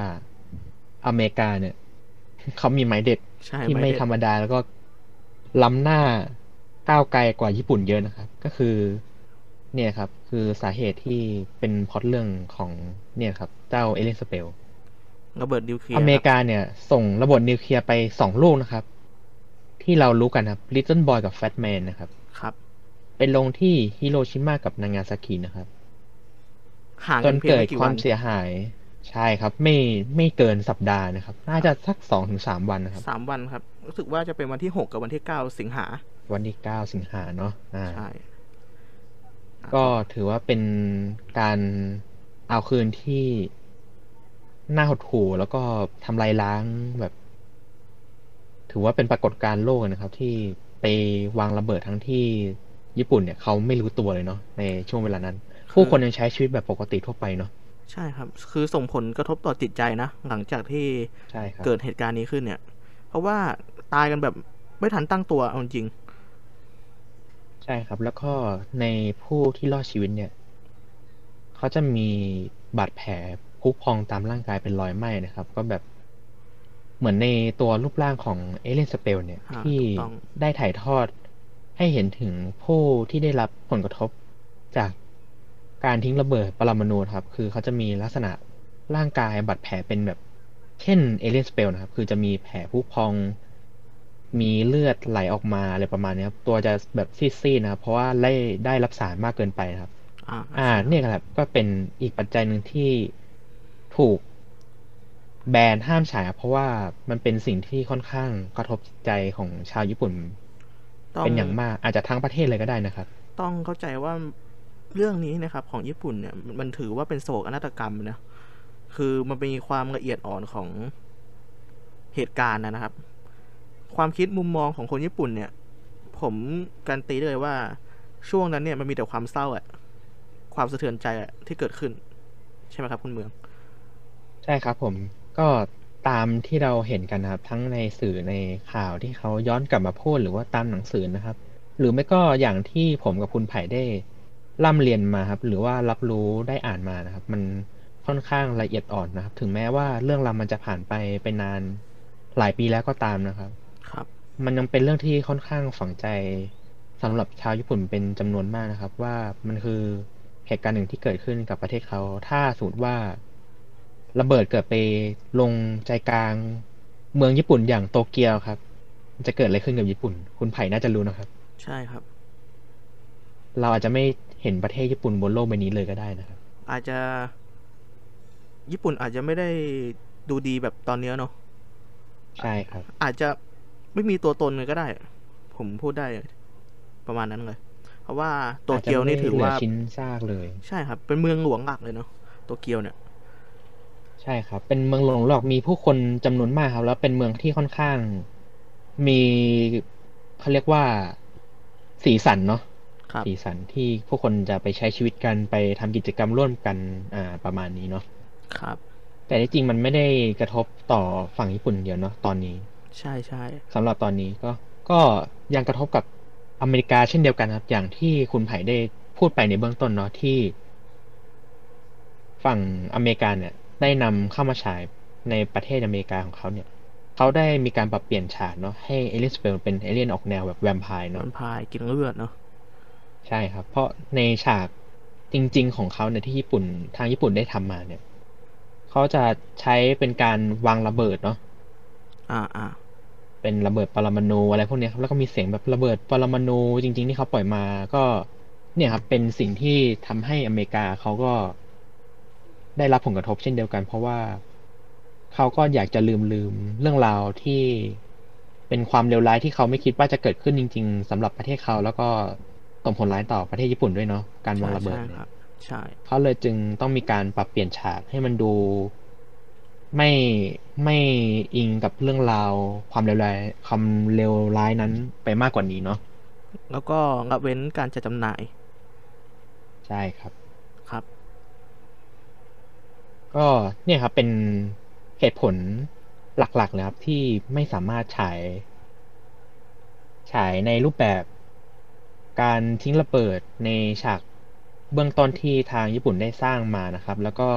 อเมริกาเนี่ย เขามีไม้เด็ดใช่ที่ไม่ไม่ได้ธรรมดาแล้วก็ล้ำหน้าก้าวไกลกว่าญี่ปุ่นเยอะนะครับ ก็คือ เนี่ยครับ คือสาเหตุที่เป็นพล็อตเรื่องของเนี่ยครับ เจ้าเอเลนสเปลระเบิดนิวเคลียร์อเมริครับกาเนี่ย ส่งระเบิดนิวเคลียร์ไปสองลูกนะครับ ที่เรารู้กันครับ Little Boy กับ Fat Man นะครับ ครับ เป็นลงที่ฮิโรชิมากับนางาซากินะครับห่างจกันนเพียงเกิดไม่กี่ควาวัมนเสียหาย ใช่ครับ ไม่ไม่เกินสัปดาห์นะครับ น่าจะสักสองถึงสามวันนะครับสามวันครับ รู้สึกว่าจะเป็นวันที่หกกับวันที่เก้าสิงหา วันที่เก้าสิงหาเนาะอ่าใช่ ก็ถือว่าเป็นการเอาคืนที่น่าหดหู่แล้วก็ทำลายล้างแบบ ถือว่าเป็นปรากฏการณ์โลกนะครับ ที่ไปวางระเบิดทั้งที่ญี่ปุ่นเนี่ยเขาไม่รู้ตัวเลยเนาะในช่วงเวลานั้น ผู้คนยังใช้ชีวิตแบบปกติทั่วไปเนาะ ใช่ครับ คือส่งผลกระทบต่อจิตใจนะ หลังจากที่ใช่ครับเกิดเหตุการณ์นี้ขึ้นเนี่ย เพราะว่าตายกันแบบไม่ทันตั้งตัวเอาจริง ใช่ครับ แล้วก็ในผู้ที่รอดชีวิตเนี่ย เขาจะมีบาดแผลพุพองตามร่างกายเป็นรอยไหม้นะครับ ก็แบบเหมือนในตัวรูปร่างของเอเลนสเปลเนี่ยอ่าที่ถูกต้องได้ถ่ายทอดให้เห็นถึงผู้ที่ได้รับผลกระทบจาก การทิ้งระเบิดปรมาณูครับ คือเขาจะมีลักษณะร่างกายบาดแผลเป็นแบบ เช่นเอเลนสเปลนะครับ คือจะมีแผลพุพอง มีเลือดไหลออกมาอะไรประมาณนี้ครับ ตัวจะแบบซีดๆนะครับเพราะว่าได้ได้รับสารมากเกินไปนะครับๆอ่าอ่า เนี่ยครับ ก็เป็นอีกปัจจัยหนึ่งที่ถูกแบนห้ามฉายครับเพราะว่ามันเป็นสิ่งที่ค่อนข้างกระทบจิตใจของชาวญี่ปุ่นต้องเป็นอย่างมากอาจจะทั้งประเทศเลยก็ได้นะครับ ต้องเข้าใจว่า เรื่องนี้นะครับของญี่ปุ่นเนี่ยมันถือว่าเป็นโศกนาฏกรรมนะคือมันมีความละเอียดอ่อนของเหตุการณ์นะครับ ความคิดมุมมองของคนญี่ปุ่นเนี่ย ผมการนตีเลยว่าช่วงนั้นเนี่ยมันมีแต่ความเศร้าอะความสะเทือนใจอะที่เกิดขึ้น ใช่ไหมครับคุณเมือง ใช่ครับผมก็ตามที่เราเห็นกันนะครับ ทั้งในสื่อในข่าวที่เขาย้อนกลับมาพูดหรือว่าตามหนังสือนะครับ หรือไม่ก็อย่างที่ผมกับคุณไผ่ได้ ร่ำเรียนมาครับ หรือว่ารับรู้ได้อ่านมานะครับ มันค่อนข้างละเอียดอ่อนนะครับ ถึงแม้ว่าเรื่องราวมันจะผ่านไปไปนานหลายปีแล้วก็ตามนะครับ ครับ มันยังเป็นเรื่องที่ค่อนข้างฝังใจสำหรับชาวญี่ปุ่นเป็นจำนวนมากนะครับ ว่ามันคือเหตุการณ์หนึ่งที่เกิดขึ้นกับประเทศเขา ถ้าสมมติว่าระเบิดเกิดไปลงใจกลาง เมืองญี่ปุ่นอย่างโตเกียวครับมันจะเกิดอะไรขึ้นกับญี่ปุ่น คุณไผ่น่าจะรู้นะครับ ใช่ครับ เราอาจจะไม่ เห็นประเทศญี่ปุ่นบนโลกใบนี้เลยก็ได้นะครับ อาจจะญี่ปุ่นอาจจะไม่ได้ดูดีแบบตอนเนี้ยเนาะใช่ครับ อาจจะไม่มีตัวตนเลยก็ได้ ผมพูดได้ประมาณนั้นเลย เพราะว่าโตเกียวนี่ถือว่าจจะไม่ได้เหลืชิ้นซากเลย ใช่ครับ เป็นเมืองหลวงหลักเลยเนาะโตเกียวเนี่ย ใช่ครับ เป็นเมืองหลวงหลอกมีผู้คนจำนวนมากครับ แล้วเป็นเมืองที่ค่อนข้างมีเขาเรียกว่าสีสันเนาะครับ สีสันที่ผู้คนจะไปใช้ชีวิตกันไปทำกิจกรรมร่วมกันอ่าประมาณนี้เนาะครับ แต่ที่จริงมันไม่ได้กระทบต่อฝั่งญี่ปุ่นอย่างเดียวเนาะตอนนี้ ใช่ใช่สำหรับตอนนี้ก็ก็ยังกระทบกับอเมริกาเช่นเดียวกันครับ อย่างที่คุณไผ่ได้พูดไปในเบื้องต้นเนาะที่ ฝั่งอเมริกาเนี่ย ได้นำเข้ามาฉายในประเทศอเมริกาของเขาเนี่ยเขาได้มีการปรับเปลี่ยนฉากเนาะให้เอลิสเบลเป็นเอเลียนออกแนวแบบแวมไพร์มัเนาะนพายกินเลือดเนาะ ใช่ครับ เพราะในฉากจริง ๆ ของเขาเนี่ยที่ญี่ปุ่นทางญี่ปุ่นได้ทำมาเนี่ยเขาจะใช้เป็นการวางระเบิดเนาะอ่าอ่าเป็นระเบิดปรมาณูอะไรพวกเนี้ยครับแล้วก็มีเสียงแบบระเบิดปรมาณูจริง ๆ ที่เขาปล่อยมาก็เนี่ยครับเป็นสิ่งที่ทำให้อเมริกาเขาก็ได้รับผลกระทบเช่นเดียวกัน เพราะว่าเขาก็อยากจะลืมลืมเรื่องราวที่เป็นความเลวร้ายที่เขาไม่คิดว่าจะเกิดขึ้นจริง ๆสำหรับประเทศเขาแล้วก็ ส่งผลร้ายต่อประเทศญี่ปุ่นด้วยเนาะการวางระเบิดใช่เนี่ยครับใช่เขาเลยจึงต้องมีการปรับเปลี่ยนฉากให้มันดูไม่ไม่อิงกับเรื่องราวความเลวร้ายความเลวร้ายนั้นไปมากกว่านี้เนาะแล้วก็ละเว้นการจัดจำหน่าย ใช่ครับครับ ก็เนี่ยครับเป็นเหตุผลหลักๆเลยครับที่ไม่สามารถฉาย ฉายในรูปแบบ การทิ้งระเบิดในฉากเบื้องต้นที่ทางญี่ปุ่นได้สร้างมานะครับ แล้วก็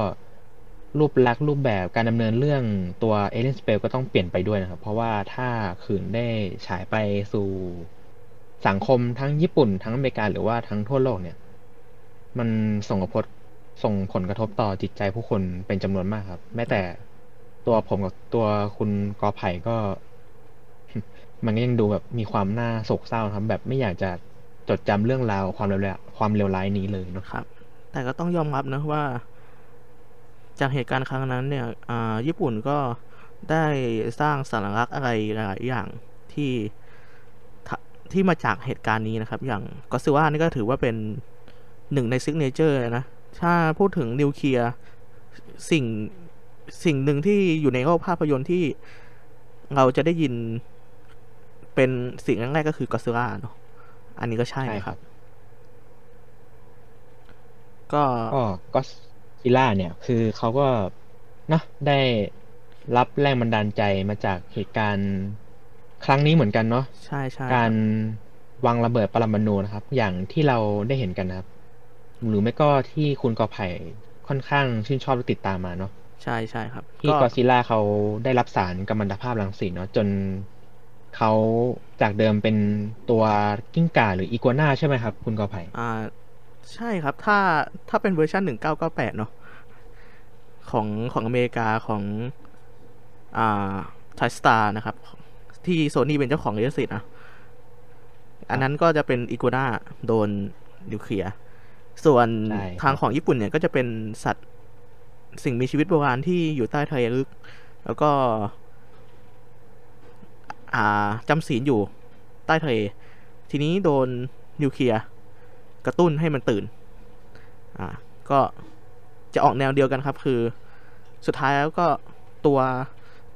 รูปลักษณ์รูปแบบการดำเนินเรื่องตัวเอเลนสเปลก็ต้องเปลี่ยนไปด้วยนะครับ เพราะว่าถ้าขืนได้ฉายไปสู่สังคมทั้งญี่ปุ่น ทั้งอเมริกาหรือว่าทั้งทั่วโลกเนี่ย มันส่งผลส่งผลกระทบต่อจิตใจผู้คนเป็นจำนวนมากครับ แม้แต่ตัวผมกับตัวคุณกอไผ่ก็ มันก็ยังดูแบบมีความน่าโศกเศร้าครับแบบไม่อยากจะ จดจำเรื่องราวความเลวร้ายความเลวร้ายนี้เลยนะครับ แต่ก็ต้องยอมรับนะว่า จากเหตุการณ์ครั้งนั้นเนี่ยอ่าญี่ปุ่นก็ได้สร้างสัญลักษณ์อะไรหลายอย่างที่ท,ที่มาจากเหตุการณ์นี้นะครับ อย่างก็อดซิลล่านี่ก็ถือว่าเป็นหนึ่งใน signature นะ ถ้าพูดถึงนิวเคลียร์สิ่งสิ่งหนึ่งที่อยู่ในโลกภาพยนตร์ที่เราจะได้ยินเป็นสิ่งแรกๆก็คือก็อดซิลล่าเนาะ อันนี้ก็ใช่นะครับก็ก็ก็ซิล่าเนี่ย คือเขาก็เนอะได้รับแรงบันดาลใจมาจากเหตุการณ์ครั้งนี้เหมือนกันเนาะใช่ใช่การวางระเบิดปรมาณูนะครับ อย่างที่เราได้เห็นกันนะครับ หรือไม่ก็ที่คุณกอไผ่ค่อนข้างชื่นชอบและติดตามมาเนาะใช่ใช่ครับ ที่กอซิล่าเขาได้รับสารกัมมันตภาพรังสีเนาะจน เขาจากเดิมเป็นตัวกิ้งก่าหรืออีกัวน่าใช่ไหมครับ คุณกอไผ่อ่า ใช่ครับ ถ้าถ้าเป็นเวอร์ชันหนึ่งเก้าเก้าแปดเนาะของของอเมริกาของอ่า TriStar นะครับ ที่โซนี่เป็นเจ้าของลิขสิทธิ์นะอันนั้นก็จะเป็นอีกัวน่าโดนนิวเคลียร์ส่วนใช่ทางของญี่ปุ่นเนี่ยก็จะเป็นสัตว์สิ่งมีชีวิตโบราณที่อยู่ใต้ทะเลลึก แล้วก็อ่า จำศีลอยู่ใต้ทะเล ทีนี้โดนนิวเคลียร์กระตุ้นให้มันตื่น อ่า ก็จะออกแนวเดียวกันครับ คือ สุดท้ายแล้วก็ตัว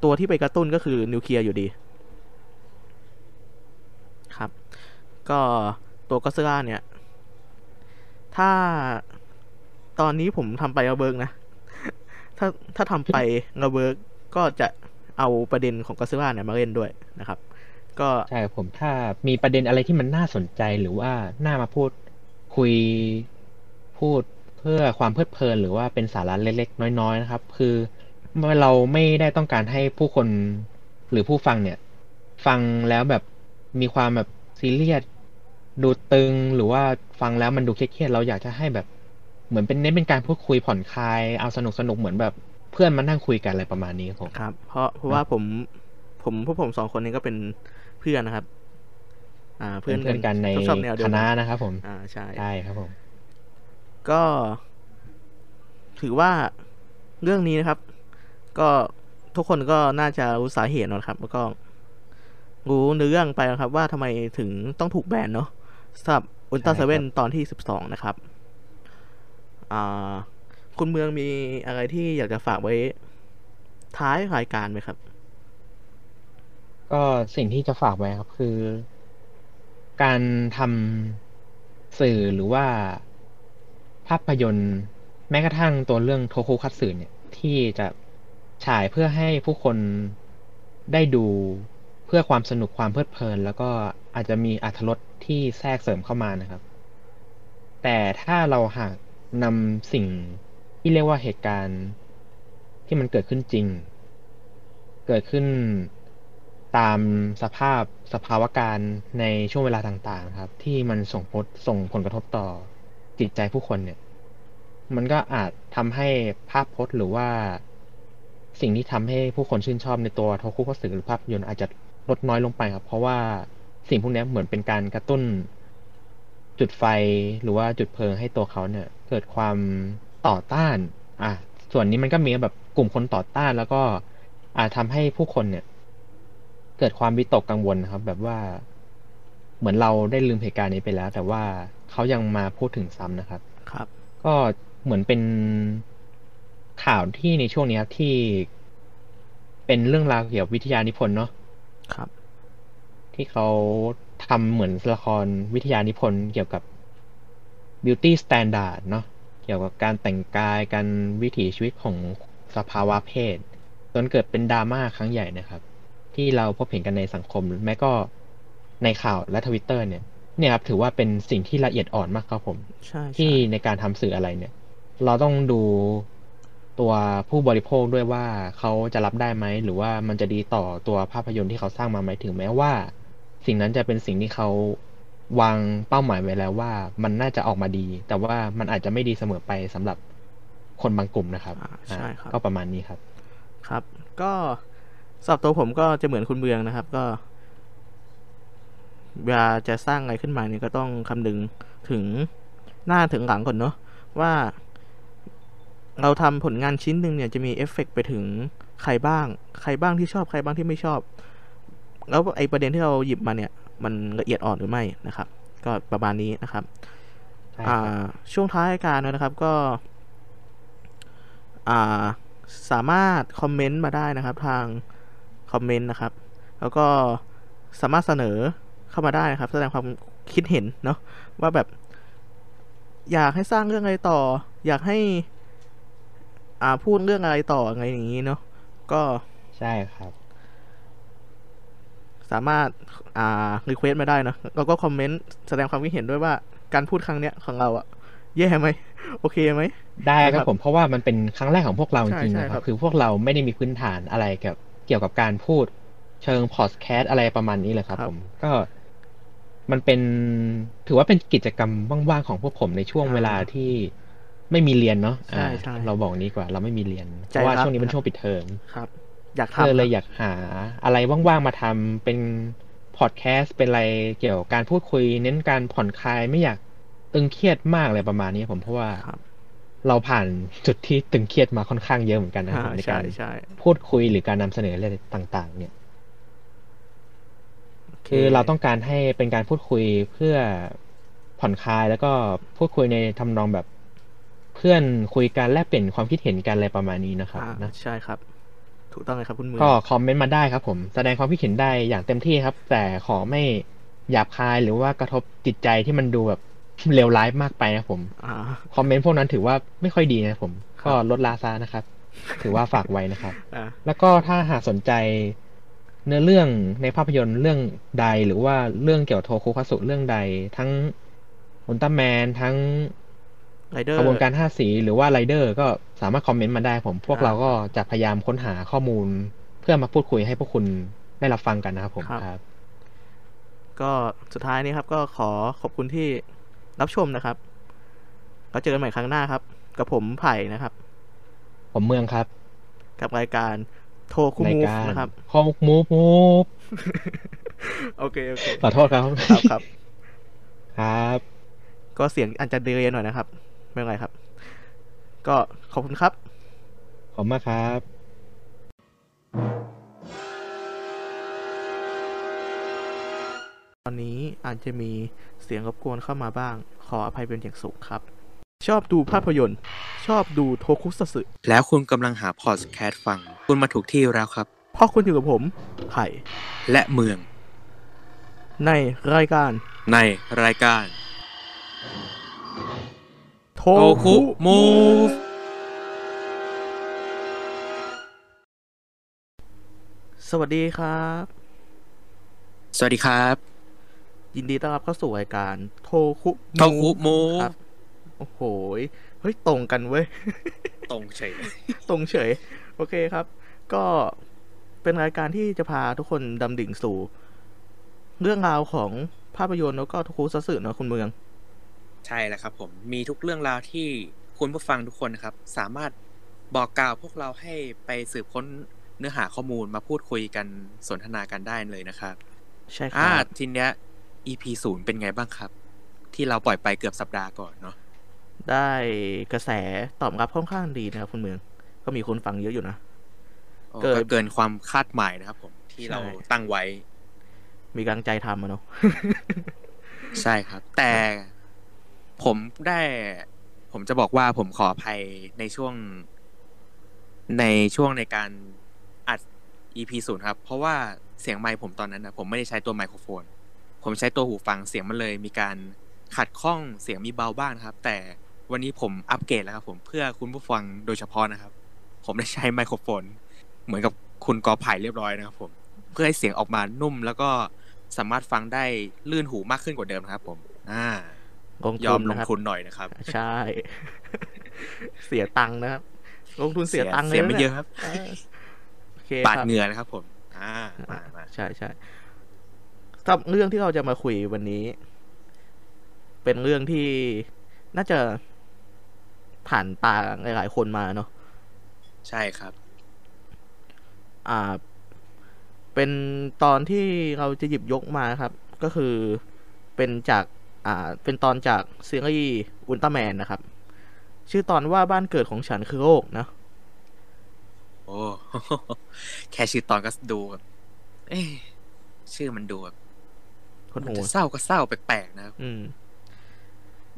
ตัวที่ไปกระตุ้นก็คือนิวเคลียร์อยู่ดี ครับ ก็ตัวก็ซิล่าเนี่ย ถ้าตอนนี้ผมทำไประเบิกนะ ถ้าถ้าทำไประเบิกก็จะ เอาประเด็นของก็ซิล่าเนี่ยมาเล่นด้วยนะครับ ก็ใช่ครับผมถ้ามีประเด็นอะไรที่มันน่าสนใจหรือว่าน่ามาพูดคุยพูดเพื่อความเพลิดเพลิน หรือว่าเป็นสาระเล็กๆ น้อยๆนะครับ คือเราไม่ได้ต้องการให้ผู้คนหรือผู้ฟังเนี่ย ฟังแล้วแบบมีความแบบซีเรียสดูตึงหรือว่าฟังแล้วมันดูเครียดๆเราอยากจะให้แบบเหมือนเป็นเน้นเป็นการพูดคุยผ่อนคลายเอาสนุกสนุกเหมือนแบบ เพื่อนมานั่งคุยกันอะไรประมาณนี้ครับผมครับ เพราะเพราะว่าผมผมพวกผมสองคนนี้ก็เป็นเพื่อนนะครับ อ่า เพื่เพื่ออนนเพื่อนกันในชอบแนวเดียควณะกันนะครับผม อ่าใช่ใช่ครับผม ก็ ถือว่าเรื่องนี้นะครับ ก็ทุกคนก็น่าจะรู้สาเหตุนะครับ แล้วก็ รู้เนื้อเรื่องไปนะครับ ว่าทำไมถึงต้องถูกแบนเนาะสำหรับอุลตร้าใช่เซครับเว่นตอนที่สิบสองนะครับ อ่า คุณเมืองมีอะไรที่อยากจะฝากไว้ ท้ายรายการไหมครับ ก็สิ่งที่จะฝากไว้ครับ คือ การทำสื่อหรือว่าภาพยนตร์ แม้กระทั่งตัวเรื่องโทคุคัตสึเนี่ย ที่จะฉายเพื่อให้ผู้คนได้ดูเพื่อความสนุกความเพลิดเพลิน แล้วก็อาจจะมีอรรถรสที่แทรกเสริมเข้ามานะครับ แต่ถ้าเราหากนำสิ่ง ที่เรียกว่าเหตุการณ์ที่มันเกิดขึ้นจริง เกิดขึ้นตามสภาพสภาวะการในช่วงเวลาต่างๆ ครับ ที่มันส่งผลส่งผลกระทบต่อจิตใจผู้คนเนี่ย มันก็อาจทำให้ภาพพจน์หรือว่า สิ่งที่ทำให้ผู้คนชื่นชอบในตัวโทคุคัตสึหรือภาพยนตร์อาจจะลดน้อยลงไปครับ เพราะว่าสิ่งพวกนี้เหมือนเป็นการกระตุ้นจุดไฟหรือว่าจุดเพลิงให้ตัวเขาเนี่ย เกิดความ ต่อต้าน อะส่วนนี้มันก็มีแบบกลุ่มคนต่อต้านแล้วก็อาจทำให้ผู้คนเนี่ย เกิดความวิตกกังวลนะครับ แบบว่าเหมือนเราได้ลืมเหตุการณ์นี้ไปแล้ว แต่ว่าเขายังมาพูดถึงซ้ำนะครับ ครับ ก็เหมือนเป็นข่าวที่ในช่วงนี้ครับที่เป็นเรื่องราวเกี่ยวกับวิทยานิพนธ์เนาะครับ ที่เขาทำเหมือนละครวิทยานิพนธ์เกี่ยวกับ beauty standard เนาะ เกี่ยวกับการแต่งกายการวิถีชีวิตของสภาวะเพศ จนเกิดเป็นดราม่าครั้งใหญ่นะครับ ที่เราพบเห็นกันในสังคม แม้ก็ในข่าวและทวิตเตอร์เนี่ยเนี่ยครับถือว่าเป็นสิ่งที่ละเอียดอ่อนมากครับผมใช่ที่ใช่ในการทำสื่ออะไรเนี่ย เราต้องดูตัวผู้บริโภคด้วยว่าเขาจะรับได้ไหม หรือว่ามันจะดีต่อตัวภาพยนตร์ที่เขาสร้างมาไหมถึงแม้ว่า สิ่งนั้นจะเป็นสิ่งที่เขา วางเป้าหมายไว้แล้วว่า มันน่าจะออกมาดี แต่ว่ามันอาจจะไม่ดีเสมอไปสำหรับคนบางกลุ่มนะครับอ่าใช่ครับก็ประมาณนี้ครับ ครับ ก็สำหรับตัวผมก็จะเหมือนคุณเมืองนะครับ ก็เวลาจะสร้างอะไรขึ้นมาเนี่ยก็ต้องคำนึงถึงหน้าถึงหลังก่อนเนาะว่า เราทำผลงานชิ้นหนึ่งเนี่ยจะมีเอฟเฟกต์ไปถึงใครบ้าง ใครบ้างที่ชอบใครบ้างที่ไม่ชอบ แล้วไอประเด็นที่เราหยิบมาเนี่ย มันละเอียดอ่อนหรือไม่นะครับ ก็ประมาณนี้นะครับใช่อ่ครับาช่วงท้ายรายการนะครับก็อ่าสามารถคอมเมนต์มาได้นะครับ ทางคอมเมนต์นะครับ แล้วก็สามารถเสนอเข้ามาได้นะครับ แสดงความคิดเห็นเนาะว่าแบบ อยากให้สร้างเรื่องอะไรต่อ อยากให้อ่าพูดเรื่องอะไรต่ออะไรอย่างนี้เนาะก็ใช่ครับ สามารถอ่า request มาได้เนอะแล้วก็คอมเมนต์แสดงความคิดเห็นด้วยว่าการพูดครั้งเนี้ยของเราอะแย่ไหมโอเคไหมได้คครัรับบผมเพราะว่ามันเป็นครั้งแรกของพวกเราจใช่ริงๆใช่นะคครัรับบคือพวกเราไม่ได้มีพื้นฐานอะไรเกี่ยวเกี่ยวกับการพูดเชิงพอดแคสต์อะไรประมาณนี้เลยครับครับ ผมก็มันเป็นถือว่าเป็นกิจกรรมว่างๆของพวกผมในช่วงอ่าเวลาที่ไม่มีเรียนเนาะใช่อ่าใช่เราบอกนี้กว่า เราไม่มีเรียนเพใจราะว่ารักช่วงนี้เป็นครับช่วงปิดเทอมครับ อยากก็ทำเลยครับอยากหาอะไรว่างๆมาทำเป็นพอดแคสต์เป็นอะไรเกี่ยวกับการพูดคุย เน้นการผ่อนคลายไม่อยากตึงเครียดมากอะไรประมาณนี้ผมเพราะว่าครับเราผ่านจุดที่ตึงเครียดมาค่อนข้างเยอะเหมือนกันนะครับอ่าในใช่การใช่พูดคุยหรือการนำเสนออะไรต่าง ๆ เนี่ยโอคือเราต้องการให้เป็นการพูดคุยเพื่อผ่อนคลายแล้วก็พูดคุยในทำนองแบบเพื่อนคุยกันแลกเปลี่ยนความคิดเห็นกันอะไรประมาณนี้นะครับอ่านะใช่ครับ ถูกต้องเลยครับคุณมือก็คอมเมนต์มาได้ครับผม แสดงความคิดเห็นได้อย่างเต็มที่ครับ แต่ขอไม่หยาบคายหรือว่ากระทบจิตใจที่มันดูแบบเลวร้ายมากไปนะครับผมอ่าคอมเมนต์พวกนั้นถือว่าไม่ค่อยดีนะครับผมครับก็ลดลาซานะครับ ถือว่าฝากไว้นะครับอ่าแล้วก็ถ้าหากสนใจเนื้อเรื่องในภาพยนตร์เรื่องใดหรือว่าเรื่องเกี่ยวกับโทคุคัตสึเรื่องใด ทั้งอุลตร้าแมนทั้ง ไรเดอร์กระบวนการห้าสีหรือว่าไรเดอร์ก็สามารถคอมเมนต์มาได้ผม พวกอ่าเราก็จะพยายามค้นหาข้อมูล เพื่อมาพูดคุยให้พวกคุณได้รับฟังกันนะครับผมครับครับ ก็สุดท้ายนี้ครับก็ขอขอบคุณที่รับชมนะครับแล้วเจอกันใหม่ครั้งหน้าครับ กับผมไผ่นะครับ ผมเมืองครับ กับรายการโทคุรายมูฟการนะครับคอมมูฟมูฟโอเคโอเคขอโทษครับ ครับครับ ครับ ก็เสียงอาจจะเดย์หน่อยนะครับ ไม่เป็นไรครับ ก็ขอบคุณครับ ขอบคุณมากครับตอนนี้อาจจะมีเสียงรบกวนเข้ามาบ้าง ขออภัยเป็นอย่างสูงครับ ชอบดูภาพยนตร์ ชอบดูโทคุสัตสึแล้วคุณกำลังหาพอดแคสต์ฟัง คุณมาถูกที่แล้วครับ เพราะคุณอยู่กับผมไผ่และเมือง ในรายการ ในรายการโทโอ คุมูฟสวัสดีครับ สวัสดีครับ ยินดีต้อนรับเข้าสู่รายการโทคุโทคุมูครับ โอ้โหยเฮ้ย ตรงกันเว้ย ตรงเฉย ตรงเฉย โอเคครับ ก็เป็นรายการที่จะพาทุกคนดำดิ่งสู่ เรื่องราวของภาพยนตร์แล้วก็ทุกคูซัตสึเนอะคุณเมือง ใช่แล้วครับผมมีทุกเรื่องราวที่คุณผู้ฟังทุกคนนะครับ สามารถบอกกล่าวพวกเราให้ไปสืบค้นเนื้อหาข้อมูลมาพูดคุยกันสนทนากันได้เลยนะครับ ใช่คอ่ารับทีเนี้ย EP ศูนย์เป็นไงบ้างครับ ที่เราปล่อยไปเกือบสัปดาห์ก่อนเนาะได้กระแสตอบรับค่อนข้างดีนะครับคุณเมือง ก็มีคนฟังเยอะอยู่นะโอ้เกิดก็เกินความคาดหมายนะครับ ผมที่เราใช่ตั้งไว้ มีกำลังใจทำอะเนาะใช่ครับ แต่ ผมได้ ผมจะบอกว่าผมขออภัยในช่วง ในช่วงในการอัด EP ศูนย์ครับ เพราะว่าเสียงไมค์ผมตอนนั้นนะผมไม่ได้ใช้ตัวไมโครโฟน ผมใช้ตัวหูฟังเสียงมันเลย มีการขัดข้องเสียงมีเบาบ้างครับ แต่วันนี้ผมอัปเกรดแล้วครับผมเพื่อคุณผู้ฟังโดยเฉพาะนะครับ ผมได้ใช้ไมโครโฟน เหมือนกับคุณกอไผ่เรียบร้อยนะครับ ผม เพื่อให้เสียงออกมานุ่ม แล้วก็สามารถฟังได้ลื่นหูมากขึ้นกว่าเดิมนะครับ ผม อ่า ลงยทุอมนลนะงครับ ทุนหน่อยนะครับ ใช่ เสียตังค์นะครับ ลงทุนเสียตังค์เลยเสียไม่นเยอะครับ เออโอเคปาดครับเหงื่อนะครับผม อ่ามามาใช่ใช่สำหรับเรื่องที่เราจะมาคุยวันนี้ เป็นเรื่องที่น่าจะผ่านตาหลายๆคนมาเนาะใช่ครับ อ่า เป็นตอนที่เราจะหยิบยกมาครับ ก็คือเป็นจาก อ่า เป็นตอนจากซีรีส์อุลตร้าแมนนะครับ ชื่อตอนว่าบ้านเกิดของฉันคือโลกนะ โอ้แค่ชื่อตอนก็ดูแบบเอ๊ะชื่อมันดูแบบคนมันหูจะเศร้าก็เศร้าแปลกๆนะครับอืม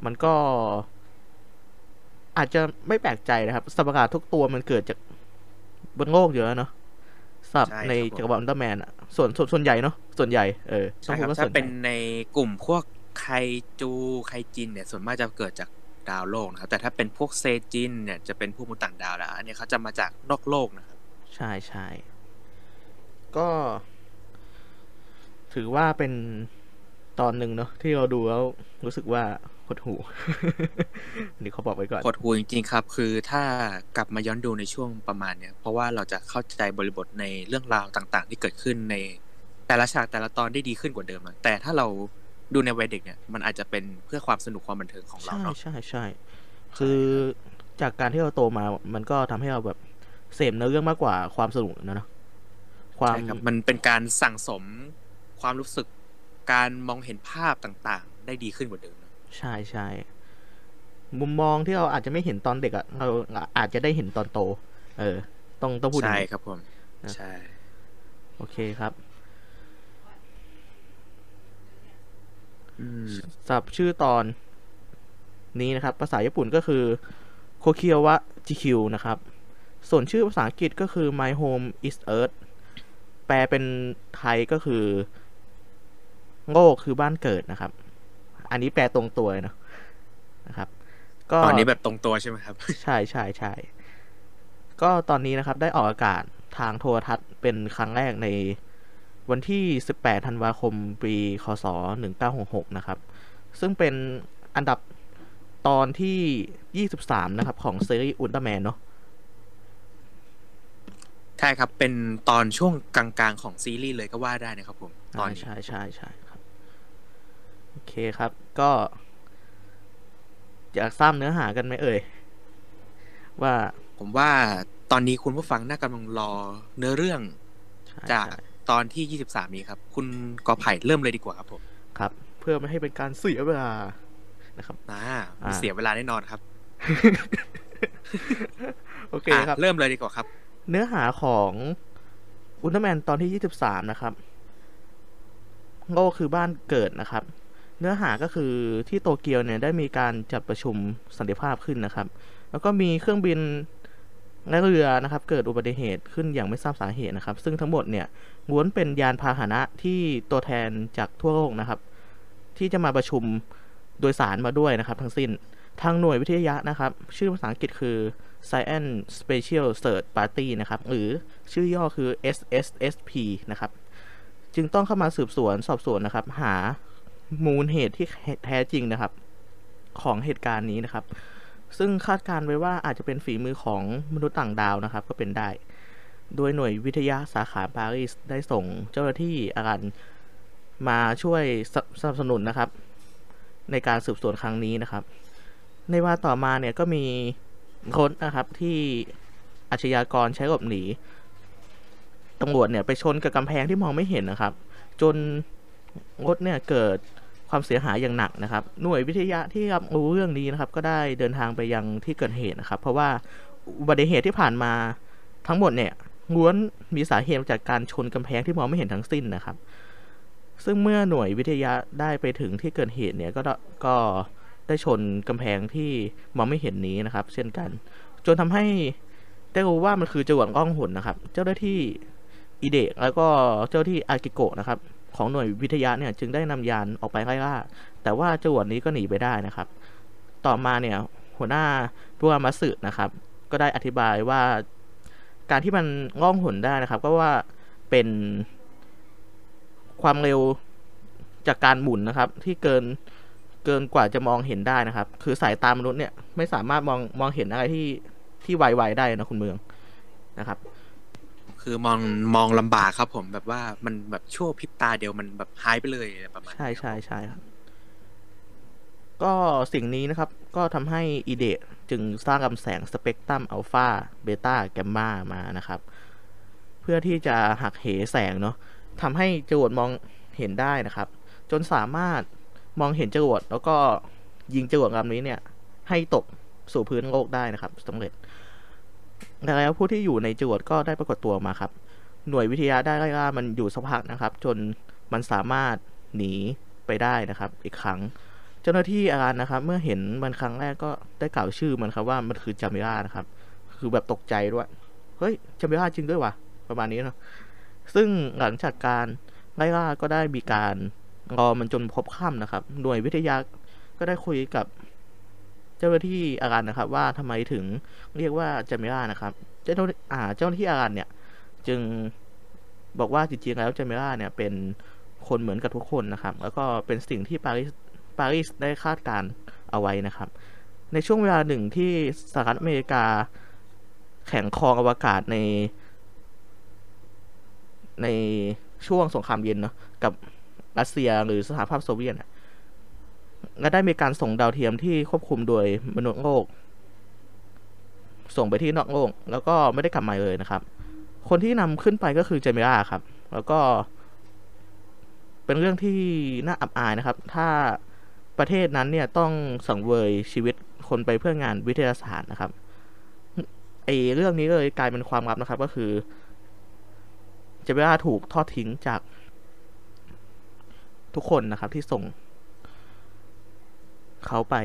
มันก็ อาจจะไม่แปลกใจนะครับสัตว์ประหลาดทุกตัวมันเกิดจากบนโลกอยู่แล้วเนาะสัตว์ใช่ในครับผมจักรวาลอุลตร้าแมนอะส่วนส่วนส่วนใหญ่เนาะส่วนใหญ่เออต้อใช่งคพูรัดบว่าถ้าส่วนใหเป็นญ่ในกลุ่มพวก ไคจูไคจินเนี่ยส่วนมากจะเกิดจากดาวโลกนะครับ แต่ถ้าเป็นพวกเซจินเนี่ยจะเป็นพวกมนุษย์ต่างดาวแล้วอันนี้เขาจะมาจากนอกโลกนะครับ ใช่ใช่ก็ ถือว่าเป็นตอนหนึ่งเนาะที่เราดูแล้วรู้สึกว่าหดหูอันนี่เขาบอกไว้ก่อนกดหูจริงๆครับ คือถ้ากลับมาย้อนดูในช่วงประมาณเนี้ยเพราะว่าเราจะเข้าใจบริบทในเรื่องราวต่าง ๆ ที่เกิดขึ้นในแต่ละฉากแต่ละตอนได้ดีขึ้นกว่าเดิมอะแต่ถ้าเรา ดูในวัยเด็กเนี่ยมันอาจจะเป็นเพื่อความสนุกความบันเทิงของเราใช่เนาะใช่ใช่คือจากการที่เราโตมา มันก็ทำให้เราแบบเสพเนื้อเรื่องมากกว่าความสนุกนะเนอะความใช่ครับมันเป็นการสั่งสมความรู้สึกการมองเห็นภาพต่างๆ ได้ดีขึ้นกว่าเดิมเนอะใช่ใช่มุมมองที่เราอาจจะไม่เห็นตอนเด็กอะเราอาจจะได้เห็นตอนโต เออ ต้องต้องพูดอย่างใช่นี้ครับผมนะใช่ โอเคครับ อืม สำหรับชื่อตอนนี้นะครับ ภาษาญี่ปุ่นก็คือโคเคียวะจิคิวนะครับ ส่วนชื่อภาษาอังกฤษก็คือ My Home is Earth แปลเป็นไทยก็คือโลกคือบ้านเกิดนะครับ อันนี้แปลตรงตัวเลยเนอะนะครับ ก็ตอนนี้แบบตรงตัวใช่ไหมครับ ใช่ใช่ใช่ก็ตอนนี้นะครับได้ออกอากาศทางโทรทัศน์เป็นครั้งแรกใน วันที่ 18 ธันวาคม ปี คศ 1966 นะครับ ซึ่งเป็นอันดับตอนที่ 23 นะครับ ของซีรีส์อุลตร้าแมนเนาะ ใช่ครับ เป็นตอนช่วงกลางๆ ของซีรีส์เลยก็ว่าได้นะครับผม ตอนนี้ใช่ใช่ใช่ครับ โอเคครับ ก็อยากทราบเนื้อหากันไหมเอ่ย ว่า ผมว่าตอนนี้คุณผู้ฟังน่ากำลังรอเนื้อเรื่องใช่จากใช่ ตอนที่ 23 นี้ครับ คุณกอไผ่เริ่มเลยดีกว่าครับผมครับ เพื่อไม่ให้เป็นการเสียเวลานะครับอ่าอ่าเสียเวลาแน่นอนครับ โอเคอะครับ เริ่มเลยดีกว่าครับ เนื้อหาของอุลตร้าแมนตอนที่ 23 นะครับโลกคือบ้านเกิดนะครับ เนื้อหาก็คือที่โตเกียวเนี่ยได้มีการจัดประชุมสันติภาพขึ้นนะครับ แล้วก็มีเครื่องบินและเรือนะครับ เกิดอุบัติเหตุขึ้นอย่างไม่ทราบสาเหตุนะครับ ซึ่งทั้งหมดเนี่ย ล้วนเป็นยานพาหนะที่ตัวแทนจากทั่วโลกนะครับ ที่จะมาประชุมโดยสารมาด้วยนะครับ ทั้งสิ้น ทางหน่วยวิทยานะครับ ชื่อภาษาอังกฤษคือ Science Special Search Party นะครับ หรือชื่อย่อคือ SSSP นะครับ จึงต้องเข้ามาสืบสวนสอบสวนนะครับ หามูลเหตุที่แท้จริงนะครับ ของเหตุการณ์นี้นะครับ ซึ่งคาดการณ์ไว้ว่าอาจจะเป็นฝีมือของมนุษย์ต่างดาวนะครับ ก็เป็นได้ โดยหน่วยวิทยาสาขาปารีสได้ส่งเจ้าหน้าที่อาการมาช่วยสสนับสนุนนะครับ ในการสืบสวนครั้งนี้นะครับ ในว่าต่อมาเนี่ยก็มีรถนะครับที่อาชญากรใช้หลบหนีตำรวจเนี่ยไปชนกับกำแพงที่มองไม่เห็นนะครับ จนรถเนี่ยเกิดความเสียหายอย่างหนักนะครับ หน่วยวิทยาที่รับรู้เรื่องนี้นะครับ ก็ได้เดินทางไปยังที่เกิดเหตุนะครับ เพราะว่าอุบัติเหตุที่ผ่านมาทั้งหมดเนี่ย ล้วนมีสาเหตุมาจากการชนกำแพงที่มองไม่เห็นทั้งสิ้นนะครับ ซึ่งเมื่อหน่วยวิทยาได้ไปถึงที่เกิดเหตุเนี่ยก็ได้ก็ได้ชนกำแพงที่มองไม่เห็นนี้นะครับ เช่นกัน จนทำให้ได้รู้ว่ามันคือจรวดล่องหุ่นนะครับ เจ้าหน้าที่อีเดะแล้วก็เจ้าที่อากิโกะนะครับ ของหน่วยวิทยาเนี่ยจึงได้นำยานออกไปไล่ล่า แต่ว่าจรวดนี้ก็หนีไปได้นะครับ ต่อมาเนี่ยหัวหน้าบุรามาสึนะครับ ก็ได้อธิบายว่า การที่มันล่องหนได้นะครับ ก็ว่าเป็นความเร็วจากการหมุนนะครับ ที่เกินเกินกว่าจะมองเห็นได้นะครับ คือสายตามนุษย์เนี่ยไม่สามารถมองมองเห็นอะไรที่ที่ไวๆได้นะคุณเมืองนะครับ คือมองมองลำบากครับผมแบบว่ามันแบบชั่วพริบตาเดียวมันแบบหายไปเลยอะไรประมาณใช่นี้ครับใช่ใช่ครับ ก็สิ่งนี้นะครับ ก็ทำให้อีเดะ จึงสร้างลำแสงสเปกตรัมอัลฟาเบต้าแกมมามานะครับ เพื่อที่จะหักเหแสงเนาะทำให้จรวดมองเห็นได้นะครับ จนสามารถมองเห็นจรวดแล้วก็ยิงจรวดลำนี้เนี่ย ให้ตกสู่พื้นโลกได้นะครับสำเร็จแล้วผู้ที่อยู่ในจรวดก็ได้ปรากฏตัวมาครับ หน่วยวิทยาได้ไล่ล่ามันอยู่สักพักนะครับ จนมันสามารถหนีไปได้นะครับ อีกครั้ง เจ้าหน้าที่อาการนะครับ เมื่อเห็นมันครั้งแรกก็ได้กล่าวชื่อมันครับว่ามันคือจามิรานะครับ คือแบบตกใจด้วย เฮ้ยจามิราจริงด้วยวะประมาณนี้เนาะซึ่งหลังจากการไล่ล่าก็ได้มีการรอมันจนพบค่ำนะครับ หน่วยวิทยาก็ได้คุยกับเจ้าหน้าที่อาการนะครับ ว่าทำไมถึงเรียกว่าจามิรานะครับ เจ้าหน้าที่อ่าเจ้าหน้าที่อาการเนี่ย จึงบอกว่าจริงๆแล้วจามิราเนี่ยเป็นคนเหมือนกับทุกคนนะครับ แล้วก็เป็นสิ่งที่ปารีส ปารีสได้คาดการเอาไว้นะครับ ในช่วงเวลาหนึ่งที่สหรัฐอเมริกาแข่งครองอวกาศใน ในช่วงสงครามเย็นเนาะกับรัสเซียหรือสหภาพโซเวียตอะและได้มีการส่งดาวเทียมที่ควบคุมโดยมนุษย์โลก ส่งไปที่นอกโลก แล้วก็ไม่ได้กลับมาเลยนะครับ คนที่นำขึ้นไปก็คือเจมิราครับ แล้วก็ เป็นเรื่องที่น่าอับอายนะครับ ถ้า ประเทศนั้นเนี่ยต้องสังเวยชีวิตคนไปเพื่องานวิทยาศาสตร์นะครับไอเรื่องนี้เลยกลายเป็นความลับนะครับ ก็คือเจมิราถูกทอดทิ้งจากทุกคนนะครับที่ส่ง เขาไป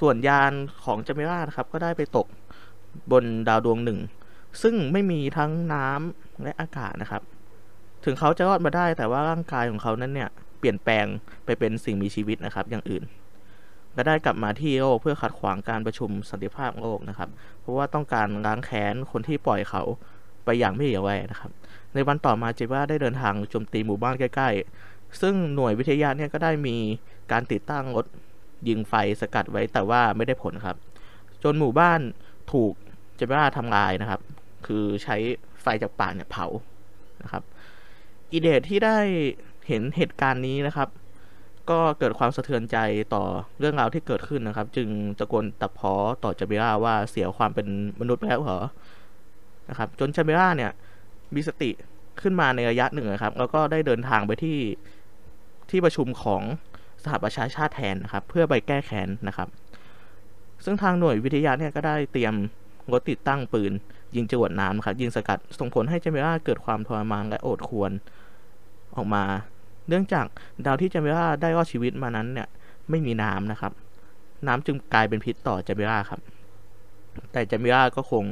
ส่วนยานของเจมิรานะครับ ก็ได้ไปตกบนดาวดวงหนึ่ง ซึ่งไม่มีทั้งน้ำและอากาศนะครับ ถึงเขาจะรอดมาได้แต่ว่าร่างกายของเขานั้นเนี่ย เปลี่ยนแปลงไปเป็นสิ่งมีชีวิตนะครับ อย่างอื่นและได้กลับมาที่โลกเพื่อขัดขวางการประชุมสันติภาพโลกนะครับ เพราะว่าต้องการล้างแค้นคนที่ปล่อยเขาไปอย่างไม่เหลียวแลนะครับ ในวันต่อมาเจว่าได้เดินทางโจมตีหมู่บ้านใกล้ ๆ ซึ่งหน่วยวิทยาเนี่ยก็ได้มีการติดตั้งรถยิงไฟสกัดไว้แต่ว่าไม่ได้ผลครับ จนหมู่บ้านถูกเจว่าทำลายนะครับ คือใช้ไฟจากป่าเนี่ยเผานะครับอีเดทที่ได้ เห็นเหตุการณ์นี้นะครับ ก็เกิดความสะเทือนใจต่อเรื่องราวที่เกิดขึ้นนะครับ จึงตะโกนตัดพ้อต่อจามิราว่าเสียความเป็นมนุษย์ไปแล้วเหรอนะครับ จนจามิราเนี่ยมีสติขึ้นมาในระยะหนึ่งนะครับ แล้วก็ได้เดินทางไปที่ที่ประชุมของสหประชาชาติแทนนะครับ เพื่อไปแก้แค้นนะครับ ซึ่งทางหน่วยวิทยาเนี่ยก็ได้เตรียมรถติดตั้งปืน ยิงจรวดน้ำครับยิงสกัดส่งผลให้จามิราเกิดความทรมานและโอดควร ออกมา เนื่องจากดาวที่จามิราได้รอดชีวิตมานั้นเนี่ยไม่มีน้ำนะครับ น้ำจึงกลายเป็นพิษต่อจามิราครับ แต่จามิราก็คง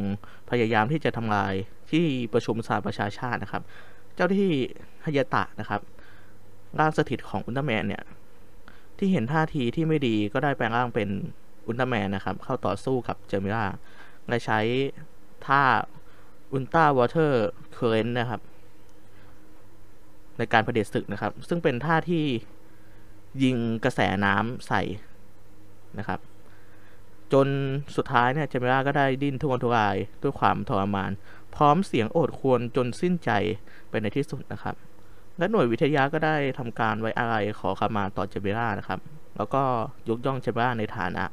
พยายามที่จะทำลายที่ประชุมสหประชาชาตินะครับ เจ้าหน้าที่ฮายาตะนะครับร่างสถิตของอุลตร้าแมนเนี่ยที่เห็นท่าทีที่ไม่ดีก็ได้แปลงร่างเป็นอุลตร้าแมนนะครับ เข้าต่อสู้กับเจมิล่าและใช้ท่า Ultra Water Current นะครับ ในการเผด็จศึกนะครับ ซึ่งเป็นท่าที่ยิงกระแสน้ำใส่นะครับ จนสุดท้ายเนี่ยเจมิล่าก็ได้ดิ้นทุรนทุรายด้วยความทรมาน พร้อมเสียงโอดควญจนสิ้นใจไปในที่สุดนะครับ และหน่วยวิทยาก็ได้ทำการไว้อะไรขอขมาต่อเจเบรานะครับ แล้วก็ยกย่องเจเบราในฐานะ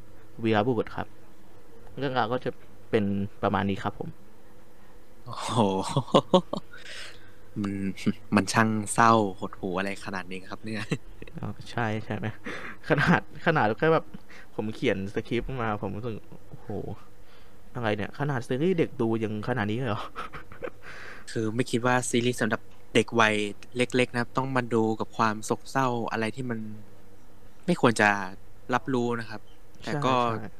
วีรบุรุษครับ เรื่องราวก็จะเป็นประมาณนี้ครับผมโอ้โห มันมันช่างเศร้าหดหูอะไรขนาดนี้ครับเนี่ยอ๋อใช่ใช่ไหมขนาดขนาดแค่แบบ ผมเขียนสคริปต์มา ผมรู้สึกโอ้โหอะไรเนี่ย ขนาดซีรีส์เด็กดูยังขนาดนี้เลยเหรอ คือไม่คิดว่าซีรีส์สำหรับเด็กวัยเล็ก ๆ นะครับ ต้องมาดูกับความโศกเศร้าอะไรที่มันไม่ควรจะรับรู้นะครับ แต่ก็ใช่ใช่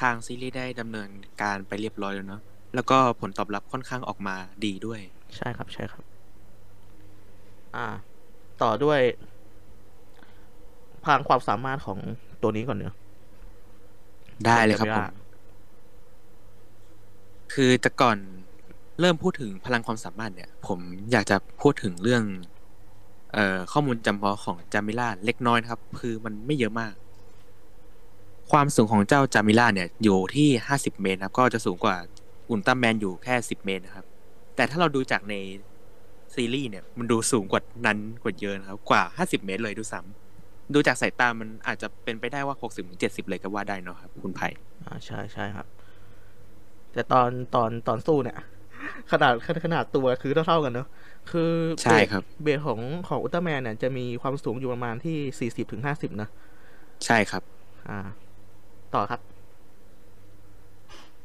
ทางซีรีส์ได้ดำเนินการไปเรียบร้อยแล้วเนาะแล้วก็ผลตอบรับค่อนข้างออกมาดีด้วย ใช่ครับใช่ครับ อ่า ต่อด้วย พลังความสามารถของตัวนี้ก่อนเนอะได้เลยครับเดี๋ผยวมคือแต่ก่อนเริ่มพูดถึงพลังความสามารถเนี่ย ผมอยากจะพูดถึงเรื่อง เอ่อข้อมูลจำเพาะของจามิล่าเล็กน้อยนะครับ คือมันไม่เยอะมาก ความสูงของเจ้าจามิล่าเนี่ย อยู่ที่ห้าสิบเมตรนะครับ ก็จะสูงกว่าอุลตร้าแมนอยู่แค่สิบเมตรนะครับ แต่ถ้าเราดูจากในซีรีส์เนี่ย มันดูสูงกว่านั้นกว่าเยอะนะครับ กว่าห้าสิบเมตรเลยดูซ้ำดูจากสายตามันอาจจะเป็นไปได้ว่าหกสิบถึงเจ็ดสิบเลยก็ว่าได้เนาะครับ คุณไผ่อ่าใช่ใช่ครับ แต่ตอนตอนตอนสู้เนี่ย ขนาดขนาดขนาดตัวคือเท่าๆกันเนอะคือใช่ครับเบสของของอุลตร้าแมนเนี่ยจะมีความสูงอยู่ประมาณที่สี่สิบถึงห้าสิบนะใช่ครับ อ่า ต่อครับ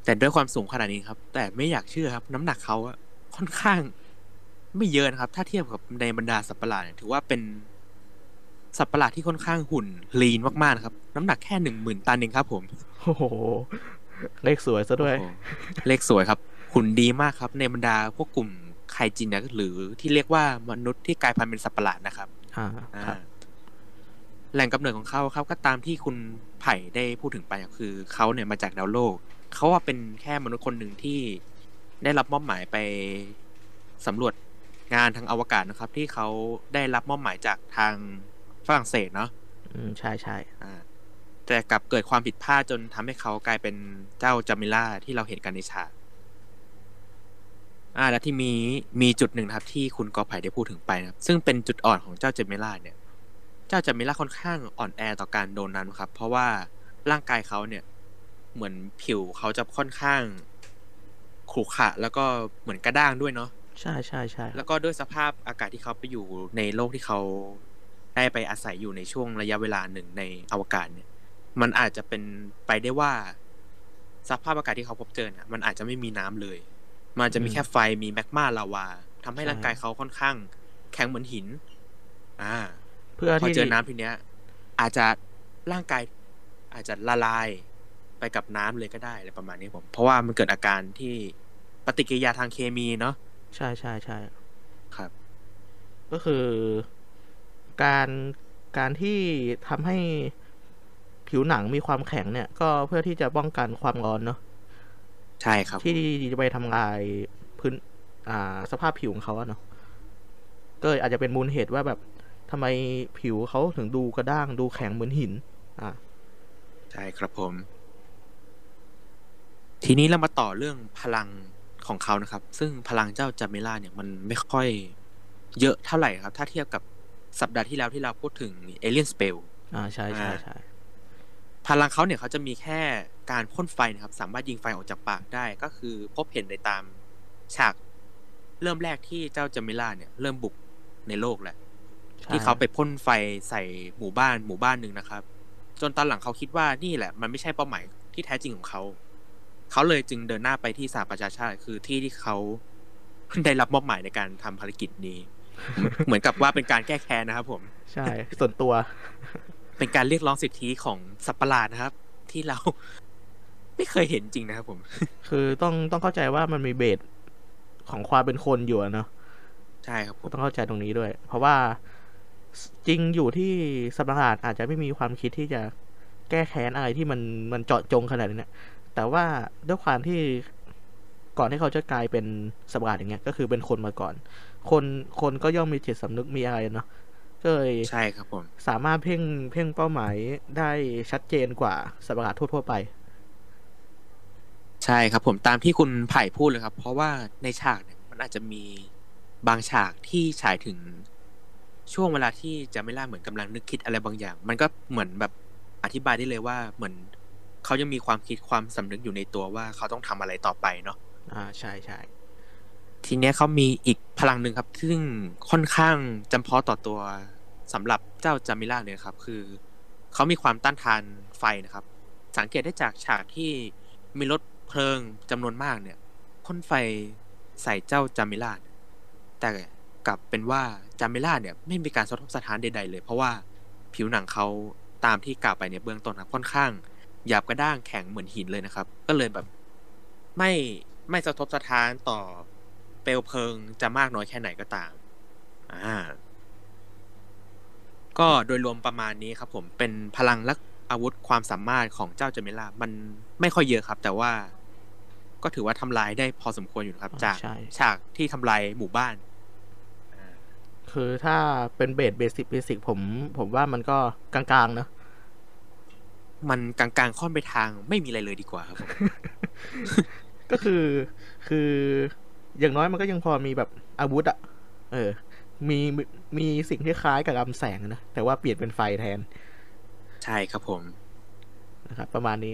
แต่ด้วยความสูงขนาดนี้ครับ แต่ไม่อยากเชื่อครับ น้ำหนักเขาอะ ค่อนข้างไม่เยอะนะครับ ถ้าเทียบกับในบรรดาสัตว์ประหลาดเนี่ยถือว่าเป็นสัตว์ประหลาดที่ค่อนข้างหุ่นลีนมากๆนะครับ น้ำหนักแค่หนึ่งหมื่นตันเองครับ ผมโอ้โหเลขสวยซะด้วยโอ้โหเลขสวยครับ หุ่นดีมากครับ ในบรรดาพวกกลุ่มไคจินเนี่ยหรือที่เรียกว่ามนุษย์ที่กลายพันธุ์เป็นสัตว์ประหลาดนะครับอ่าอ่าครับแหล่งกำเนิดของเขาครับ ก็ตามที่คุณไผ่ได้พูดถึงไปอะคือเขาเนี่ยมาจากดาวโลกเขาว่าเป็นแค่มนุษย์คนหนึ่งที่ ได้รับมอบหมายไปสำรวจงานทางอวกาศนะครับ ที่เขาได้รับมอบหมายจากทางฝรั่งเศสเนาะอืมใช่ใช่อ่าแต่กลับเกิดความผิดพลาดจนทำให้เขากลายเป็นเจ้าจามิล่าที่เราเห็นกันในฉากอ่าแล้วที่มีมีจุดหนึ่งนะครับ ที่คุณกอไผ่ได้พูดถึงไปนะครับ ซึ่งเป็นจุดอ่อนของเจ้าจามิล่าเนี่ย เจ้าจามิล่าค่อนข้างอ่อนแอต่อการโดนนั้นครับ เพราะว่าร่างกายเขาเนี่ย เหมือนผิวเขาจะค่อนข้าง ขรุขระแล้วก็เหมือนกระด้างด้วยเนาะใช่ใช่ใช่แล้วก็ด้วยสภาพอากาศที่เขาไปอยู่ในโลกที่เขาได้ไปอาศัยอยู่ในช่วงระยะเวลาหนึ่งในอวกาศเนี่ย มันอาจจะเป็นไปได้ว่า สภาพอากาศที่เขาพบเจอเนี่ยมันอาจจะไม่มีน้ำเลย มันจะมีแค่ไฟมีแมกมาลาวาทำให้ร่างกายเขาค่อนข้าง แข็งเหมือนหิน อ่า เพื่อพอที่เจอน้ำทีเนี้ย อาจจะร่างกายอาจจะละลาย ไปกับน้ำเลยก็ได้อะไรประมาณนี้ผม เพราะว่ามันเกิดอาการที่ปฏิกิริยาทางเคมีเนาะใช่ใช่ใช่ครับ ก็คือการการที่ทำให้ผิวหนังมีความแข็งเนี่ย ก็เพื่อที่จะป้องกันความร้อนเนาะใช่ครับ ที่จะไปทำลายพื้น อ่า สภาพผิวของเขาอะเนาะก็เลยอาจจะเป็นมูลเหตุว่าแบบทำไมผิวเขาถึงดูกระด้างดูแข็งเหมือนหิน อ่าใช่ครับผม ทีนี้เรามาต่อเรื่องพลังของเขานะครับ ซึ่งพลังเจ้าจาเมล่าเนี่ยมันไม่ค่อยเยอะเท่าไหร่ครับ ถ้าเทียบกับสัปดาห์ที่แล้วที่เราพูดถึง Alien Spell อ่าใช่ใช่อ่าใช่พลังเขาเนี่ยเขาจะมีแค่การพ่นไฟนะครับ สามารถยิงไฟออกจากปากได้ก็คือพบเห็นในตามฉากเริ่มแรกที่เจ้าจามิล่าเนี่ย เริ่มบุกในโลกแหละใช่ที่เขาไปพ่นไฟใส่หมู่บ้านหมู่บ้านหนึ่งนะครับ จนตอนหลังเขาคิดว่านี่แหละ มันไม่ใช่เป้าหมายที่แท้จริงของเขา เขาเลยจึงเดินหน้าไปที่สหประชาชาติ คือที่ที่เขาได้รับมอบหมายในการทำภารกิจนี้ เหมือนกับว่าเป็นการแก้แค้นนะครับ ผม ใช่ ส่วนตัว เป็นการเรียกร้องสิทธิของสัตว์ประหลาดนะครับ ที่เราไม่เคยเห็นจริงนะครับผม คือต้องต้องเข้าใจว่ามันมีเบสของความเป็นคนอยู่อะเนาะใช่ครับผมต้องเข้าใจตรงนี้ด้วย เพราะว่าจริงอยู่ที่สัตว์ประหลาดอาจจะไม่มีความคิดที่จะแก้แค้นอะไรที่มันมันเจาะจงขนาดนี้เนี่ย แต่ว่าด้วยความที่ก่อนที่เขาจะกลายเป็นสัตว์ประหลาดอย่างเงี้ย ก็คือเป็นคนมาก่อน คนคนก็ย่อมมีจิตสำนึกมีอะไรเนาะก็เลยใช่ครับผมสามารถเพ่งเพ่งเป้าหมายได้ชัดเจนกว่าสัตว์ประหลาดทั่วๆไป ใช่ครับผมตามที่คุณไผ่พูดเลยครับ เพราะว่าในฉากเนี่ยมันอาจจะมีบางฉากที่ฉายถึงช่วงเวลาที่จะไม่ล่าเหมือนกำลังนึกคิดอะไรบางอย่าง มันก็เหมือนแบบอธิบายได้เลยว่าเหมือน เขายังมีความคิดความสำนึกอยู่ในตัวว่าเขาต้องทำอะไรต่อไปเนาะอ่าใช่ใช่ทีเนี้ยเขามีอีกพลังหนึ่งครับ ซึ่งค่อนข้างจำเพาะต่อตัวสำหรับเจ้าจามิล่าเลยครับ คือเขามีความต้านทานไฟนะครับ สังเกตได้จากฉากที่มีรถเพลิงจำนวนมากเนี่ยพ่นไฟใส่เจ้าจามิล่าเนี่ยแต่กลับเป็นว่าจามิล่าเนี่ยไม่มีการสะทกสะท้านใดๆเลย เพราะว่าผิวหนังเขาตามที่กล่าวไปในเบื้องต้นครับค่อนข้าง หยาบกระด้างแข็งเหมือนหินเลยนะครับ ก็เลยแบบไม่ไม่สะทกสะท้านต่อเปลวเพลิงจะมากน้อยแค่ไหนก็ตาม อ่า ก็โดยรวมประมาณนี้ครับ ผมเป็นพลังและอาวุธความสามารถของเจ้าเจมิล่ามันไม่ค่อยเยอะครับ แต่ว่าก็ถือว่าทำลายได้พอสมควรอยู่นะครับ จากใช่ฉากที่ทำลายหมู่บ้านคือถ้าเป็น base basic basic ผม ผมว่ามันก็กลางๆเนอะ มันกลางๆค่อนไปทางไม่มีอะไรเลยดีกว่าครับผมก็คือคืออย่างน้อยมันก็ยังพอมีแบบอาวุธอะเออ มีมีมีสิ่งที่คล้ายกับลำแสงอะนะ แต่ว่าเปลี่ยนเป็นไฟแทน ใช่ครับผมนะครับ ประมาณนี้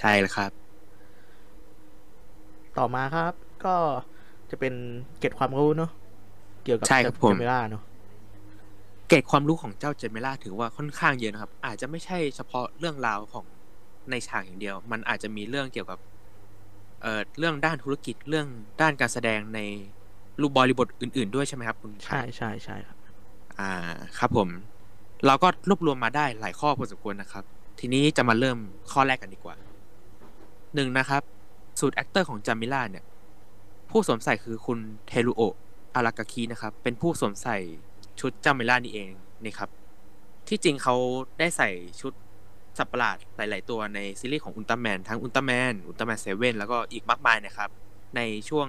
ใช่แล้วครับ ต่อมาครับ ก็จะเป็นเกร็ดความรู้เนาะเกี่ยวกับใช่ครับผมเจมิล่าเนาะเก ร็ดความรู้ของเจ้าเจมิล่าถือว่าค่อนข้างเยอะนะครับ อาจจะไม่ใช่เฉพาะเรื่องราวของในฉากอย่างเดียว มันอาจจะมีเรื่องเกี่ยวกับเอ่อเรื่องด้านธุรกิจเรื่องด้านการแสดงในรูปบริบทอื่น ๆ ด้วยใช่ไหมครับคุณใช่ใช่ใช่ครับอ่าครับผม เราก็รวบรวมมาได้หลายข้อพอสมควรนะครับ ทีนี้จะมาเริ่มข้อแรกกันดีกว่าหนึ่งนะครับ suit actor ของจามิล่าเนี่ย ผู้สวมใส่คือคุณเทรุโอะอารากาคินะครับ เป็นผู้สวมใส่ ชุดจามิล่านี่เองนี่ครับ ที่จริงเขาได้ใส่ชุดสัตว์ประหลาดหลาย ๆ ตัวในซีรีส์ของอุลตร้าแมนทั้งอุลตร้าแมนอุลตร้าแมนเซเว่นแล้วก็อีกมากมายนะครับ ในช่วง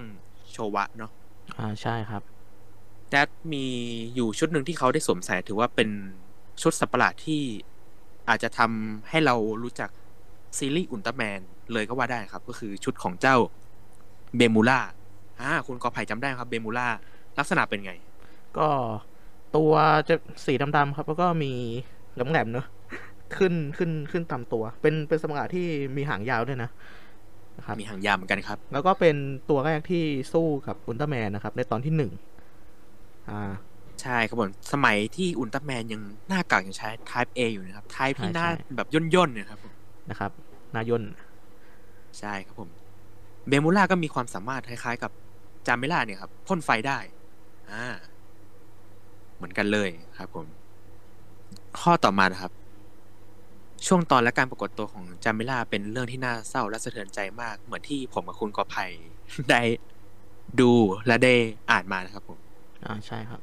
โชวะเนาะอ่าใช่ครับแต่มีอยู่ชุดหนึ่งที่เขาได้สวมใส่ถือว่าเป็นชุดสัตว์ประหลาดที่อาจจะทำให้เรารู้จักซีรีส์อุลตร้าแมนเลยก็ว่าได้ครับ ก็คือชุดของเจ้าเบมูล่าอ่าคุณกอไผ่จำได้ครับเบมูล่าลักษณะเป็นไง ก็ ตัวจะสีดำๆครับ แล้วก็มีแหลมๆเนอะขึ้นขึ้นขึ้นตามตัว เป็นเป็นสมการที่มีหางยาวด้วยนะนะครับมีหางยาวเหมือนกันครับ แล้วก็เป็นตัวแรกที่สู้กับอุลตร้าแมนนะครับ ในตอนที่หนึ่งอ่าใช่ครับผมสมัยที่อุลตร้าแมนยังหน้ากากยังใช้ Type A อยู่นะครับ Type ที่หน้าใช่ใช่แบบย่นๆเนี่ยครับผมนะครับนายนใช่ครับผมเบมูล่าก็มีความสามารถคล้ายๆกับจามิล่าเนี่ยครับพ่นไฟได้ อ่า เหมือนกันเลยครับผม ข้อต่อมานะครับ ช่วงตอนและการปรากฏตัวของจามิล่าเป็นเรื่องที่น่าเศร้าและสะเทือนใจมาก เหมือนที่ผมกับคุณกอไผ่ได้ดูและได้อ่านมานะครับผมอ่าใช่ครับ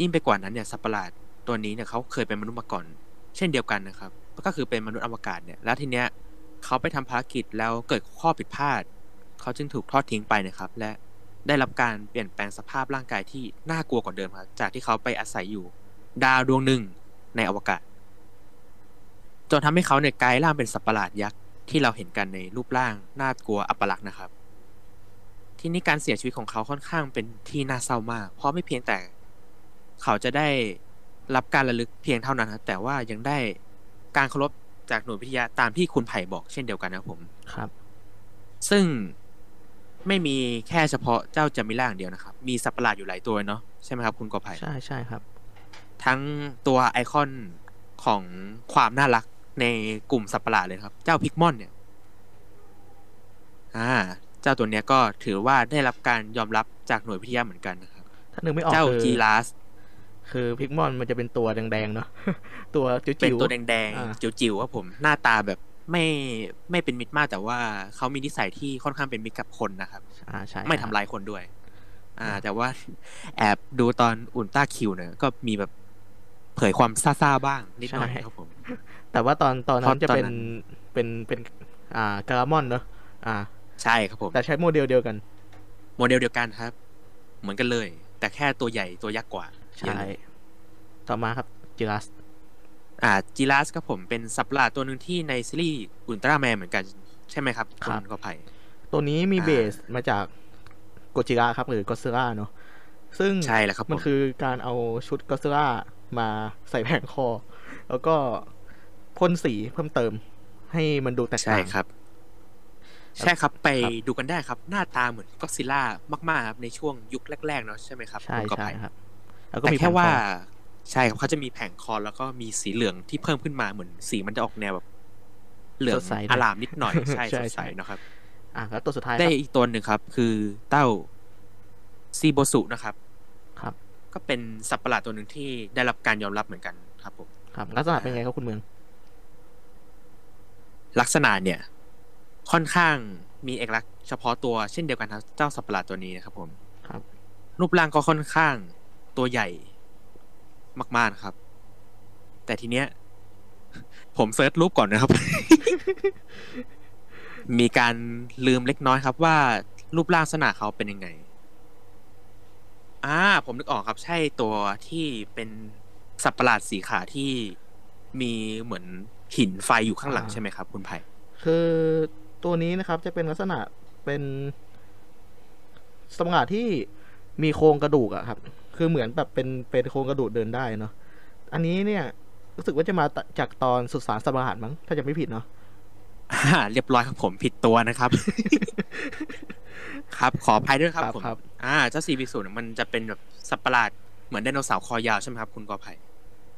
ยิ่งไปกว่านั้นเนี่ยสัตว์ประหลาดตัวนี้เนี่ยเขาเคยเป็นมนุษย์มาก่อน เช่นเดียวกันนะครับ ก็คือเป็นมนุษย์อวกาศเนี่ย แล้วทีเนี้ยเขาไปทำภารกิจแล้วเกิดข้อผิดพลาด เขาจึงถูกทอดทิ้งไปนะครับ และ ได้รับการเปลี่ยนแปลงสภาพร่างกายที่น่ากลัวกว่าเดิมครับ จากที่เขาไปอาศัยอยู่ ดาวดวงหนึ่งในอวกาศ จนทำให้เขาเนี่ยกลายร่างเป็นสัตว์ประหลาดยักษ์ที่เราเห็นกันในรูปร่างน่ากลัวอัปลักษณ์นะครับ ที่นี้การเสียชีวิตของเขาค่อนข้างเป็นที่น่าเศร้ามาก เพราะไม่เพียงแต่ เขาจะได้รับการระลึกเพียงเท่านั้นครับแต่ว่ายังได้การเคารพจากหน่วยวิทยาตามที่คุณไผ่บอกเช่นเดียวกันนะครับผมครับ ซึ่ง ไม่มีแค่เฉพาะเจ้าจามิล่าอย่างเดียวนะครับ มีสัตว์ประหลาดอยู่หลายตัวเนาะใช่ไหมครับคุณกอไผ่ใช่ใช่ครับ ทั้งตัวไอคอนของความน่ารักในกลุ่มสัตว์ประหลาดเลยครับ เจ้าพิกมอนเนี่ย อ่า เจ้าตัวเนี้ยก็ถือว่าได้รับการยอมรับจากหน่วยวิทยาเหมือนกันนะครับ ถ้านึกไม่ออกเจ้าคือจีราสคือพิกมอนมันจะเป็นตัวแดงๆเนาะตัวจิ๋วๆเป็นตัวแดงอ่าๆจิ๋วๆครับผมหน้าตาแบบ ไม่ไม่เป็นมิตรมากแต่ว่าเขามีนิสัยที่ค่อนข้างเป็นมิตรกับคนนะครับ อ่าใช่ไม่ทำร้ายคนด้วย อ่า แต่ว่าแอบดูตอนอุลตร้าคิวเนี่ยก็มีแบบเผยความซ่าๆบ้างนิดหน่อยครับผม แต่ว่าตอนตอนนั้นเพราะจะตอนเป็นนั้นเป็นเป็น อ่าการามอนเนาะอ่า ใช่ครับผม แต่ใช้โมเดลเดียวกัน โมเดลเดียวกันครับ เหมือนกันเลย แต่แค่ตัวใหญ่ตัวยักษ์กว่า ใช่ ต่อมาครับจิรัส อ่าจีราสครับผมเป็นสัตว์ประหลาดตัวหนึ่งที่ในซีรีส์อุลตร้าแมนเหมือนกันใช่ไหมครับคุณกอไผ่ตัวนี้มีอ่าเบสมาจากโกจิระครับหรือก็ซิล่าเนาะซึ่งใช่แล้วครับมันผมคือการเอาชุดก็ซิล่ามาใส่แผงคอ แล้วก็พ่นสีเพิ่มเติม ให้มันดูแตกใช่ต่างครับ ใช่ครับไปครับดูกันได้ครับ หน้าตาเหมือนก็ซิล่ามากๆครับในช่วงยุคแรกๆเนาะใช่ไหมครับใช่คุณกอใช่ไผ่ครับแล้วก็แต่มีแค่ว่าผงคอ ใช่ครับเขาจะมีแผงคอแล้วก็มีสีเหลืองที่เพิ่มขึ้นมาเหมือนสีมันจะออกแนวแบบ เหลืองสดใสหน่อยอารามนิดหน่อยใช่ใช่สดใสใช่นะครับ อะแล้วตัวสุดท้ายคได้รับอีกตัวหนึ่งครับ คือเต้าซีโบสุนะครับ ครับ ก็เป็นสัตว์ประหลาดตัวหนึ่งที่ได้รับการยอมรับเหมือนกันครับผมครับ ลักษณะเป็นไงครับคุณเมือง ลักษณะเนี่ย ค่อนข้างมีเอกลักษณ์เฉพาะตัวเช่นเดียวกันครับเจ้าสัตว์ประหลาดตัวนี้นะครับผมครับ รูปร่างก็ค่อนข้างตัวใหญ่ มากๆนะครับ แต่ทีเนี้ย ผมเซิร์ชรูปก่อนนะครับ มีการลืมเล็กน้อยครับ ว่ารูปร่างลักษณะเขาเป็นยังไงอ่าผมนึกออกครับ ใช่ตัวที่เป็นสัตว์ประหลาดสีขาที่มีเหมือนหินไฟอยู่ข้างหลังอ่าใช่ไหมครับ คุณไผ่คือตัวนี้นะครับ จะเป็นลักษณะเป็นสมงาที่มีโครงกระดูกอะครับ คือเหมือนแบบเป็นเป็นโครงกระดูกเดินได้เนาะอันนี้เนี่ยรู้สึกว่าจะมาจากตอนสุสานสมหัสมั้งถ้าจะไม่ผิดเนาะอ่าเรียบร้อยครับผมผิดตัวนะครับ ครับขออภัยด้วยครับผมครับอ่าเจ้าซีบีสูนมันจะเป็นแบบสัตว์ประหลาดเหมือนไดโนเสาร์คอยาวใช่ไหมครับ คุณกอไผ่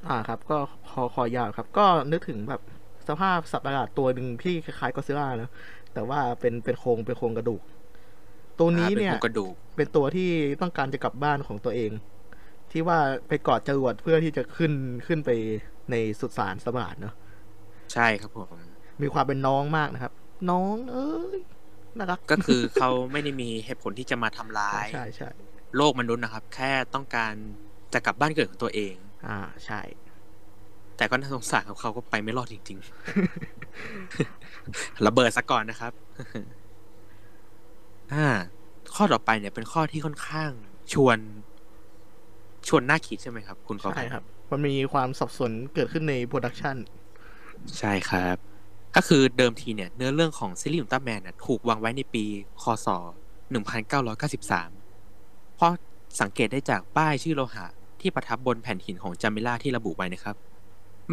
อ่าครับ ก็คอคอยาวครับ ก็นึกถึงแบบสภาพสัตว์ประหลาดตัวหนึ่งที่คล้ายๆก็ซิล่านะแต่ว่าเป็นเป็นโครงเป็นโครงกระดูก ตัวนี้อ่าเนี่ยป็โครงกระดูกเป็นตัวที่ต้องการจะกลับบ้านของตัวเอง ที่ว่าไปกอดจรวดเพื่อที่จะขึ้นขึ้นไปในสุสานสมานเนาะใช่ครับผม มีความเป็นน้องมากนะครับ น้อง เอ้ยน่ารักก็คือเขาไม่ได้มีเหตุผลที่จะมาทำร้ายใช่ใช่โลกมนุษย์นะครับ แค่ต้องการจะกลับบ้านเกิดของตัวเอง อ่าใช่ แต่ก็น่าสงสารครับเขาก็ไปไม่รอดจริง ๆ ระเบิดซะก่อนนะครับ อ่า ข้อต่อไปเนี่ยเป็นข้อที่ค่อนข้างชวน ชวนน่าคิดใช่ไหมครับ คุณกอใช่ไผ่ครับ มันมีความสับสนเกิดขึ้นใน productionใช่ครับ ก็คือเดิมทีเนี่ย เนื้อเรื่องของซีรีส์อุลตร้าแมนน่ะถูกวางไว้ในปีคศ1993 เพราะสังเกตได้จากป้ายชื่อโลหะ ที่ประทับบนแผ่นหินของจามิล่าที่ระบุไว้นะครับ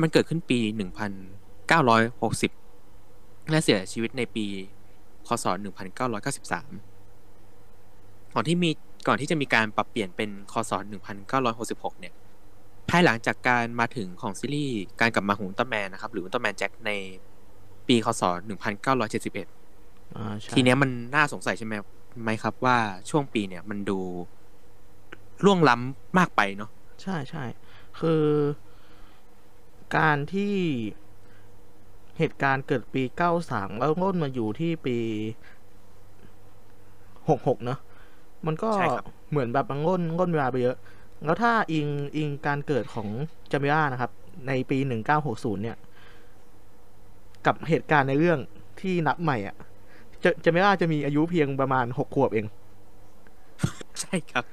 มันเกิดขึ้นปี 1960 และเสียชีวิตในปี คศ 1993 ก่อนที่มีก่อนที่จะมีการปรับเปลี่ยนเป็นคศ 1966 เนี่ยภายหลังจากการมาถึงของซีรีส์การกลับมาของอุลตร้าแมนนะครับหรืออุลตร้าแมนแจ็คในปีคศ 1971อ่าใช่ทีเนี้ยมันน่าสงสัยใช่ไหมไหมครับว่าช่วงปีเนี่ยมันดูล่วงล้ำมากไปเนาะใช่ใช่คือการที่ เหตุการณ์เกิดปีเก้าสามแล้วล่นมาอยู่ที่ปีหกหกเนาะมันก็ใช่ครับเหมือนแบบมันล่นล่นเวลาไปเยอะ แล้วถ้าอิงอิงการเกิดของจามิล่านะครับ ในปีหนึ่งเก้าหกศูนย์เนี่ย กับเหตุการณ์ในเรื่องที่นับใหม่อะจะจามิล่าจะมีอายุเพียงประมาณหกขวบเอง ใช่ครับ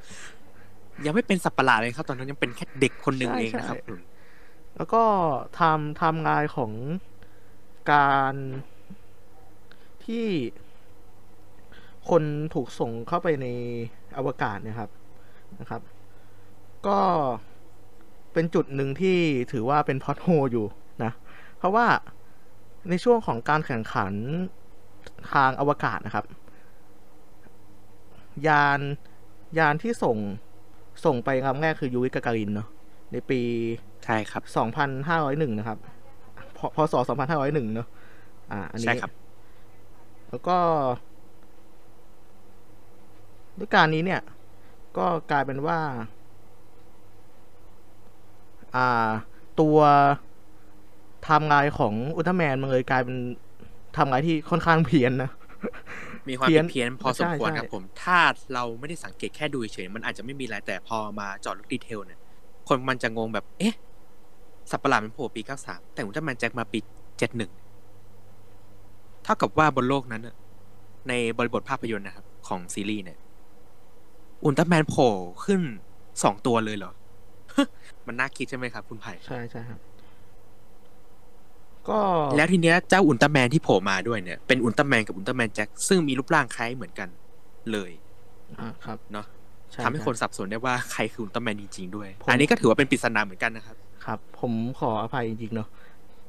ยังไม่เป็นสัตว์ประหลาดเลยครับ ตอนนั้นยังเป็นแค่เด็กคนหนึ่งใช่เองนะครับใช่อืมแล้วก็ทำไทำลายของ การที่คนถูกส่งเข้าไปในอวกาศเนะครับนะครับ ก็เป็นจุดหนึ่งที่ถือว่าเป็นพอดโฮอยู่นะ เพราะว่าในช่วงของการแข่งขันทางอวกาศนะครับ ยานยานที่ส่งส่งไปลำแรกคือยูริกาการินเนาะในปี ใช่ครับ 2,501 นะครับ พพศ2,501เนาะอ่า อันนี้ใช่ครับ แล้วก็ ด้วยการนี้เนี่ย ก็กลายเป็นว่า อ่า ตัวไทม์ไลน์ของอุลตร้าแมนมันเลยกลายเป็นไทม์ไลน์ที่ค่อนข้างเพี้ยนนะมีความเพี้ยนผิดเพี้ยนพอสมควรใช่ครับใช่ผม ถ้าเราไม่ได้สังเกตแค่ดูเฉยๆมันอาจจะไม่มีอะไรแต่พอมาเจาะลึก detail เนี่ย คนมันจะงงแบบ เอ๊ะ สัตว์ประหลาดมันโผล่ปี93แต่อุลตร้าแมนแจ็คมาปี71เท่ากับว่าบนโลกนั้นน่ะในบริบทภาพยนตร์นะครับ ของซีรีส์เนี่ยอุลตร้าแมนโผล่ขึ้นสองตัวเลยเหรอ มันน่าคิดใช่ไหมครับ คุณไผ่ใช่ใช่ครับก็แล้วทีเนี้ยเจ้าอุลตร้าแมนที่โผล่มาด้วยเนี่ยเป็นอุลตร้าแมนกับอุลตร้าแมนแจ็คซึ่งมีรูปร่างคล้ายเหมือนกันเลยอ่าครับเนาะช่ทำให้ช่คนสับสนได้ว่าใครคืออุลตร้าแมนจริงๆด้วยผมอันนี้ก็ถือว่าเป็นปริศนาเหมือนกันนะครับ ครับ ผมขออภัยจริงๆเนาะ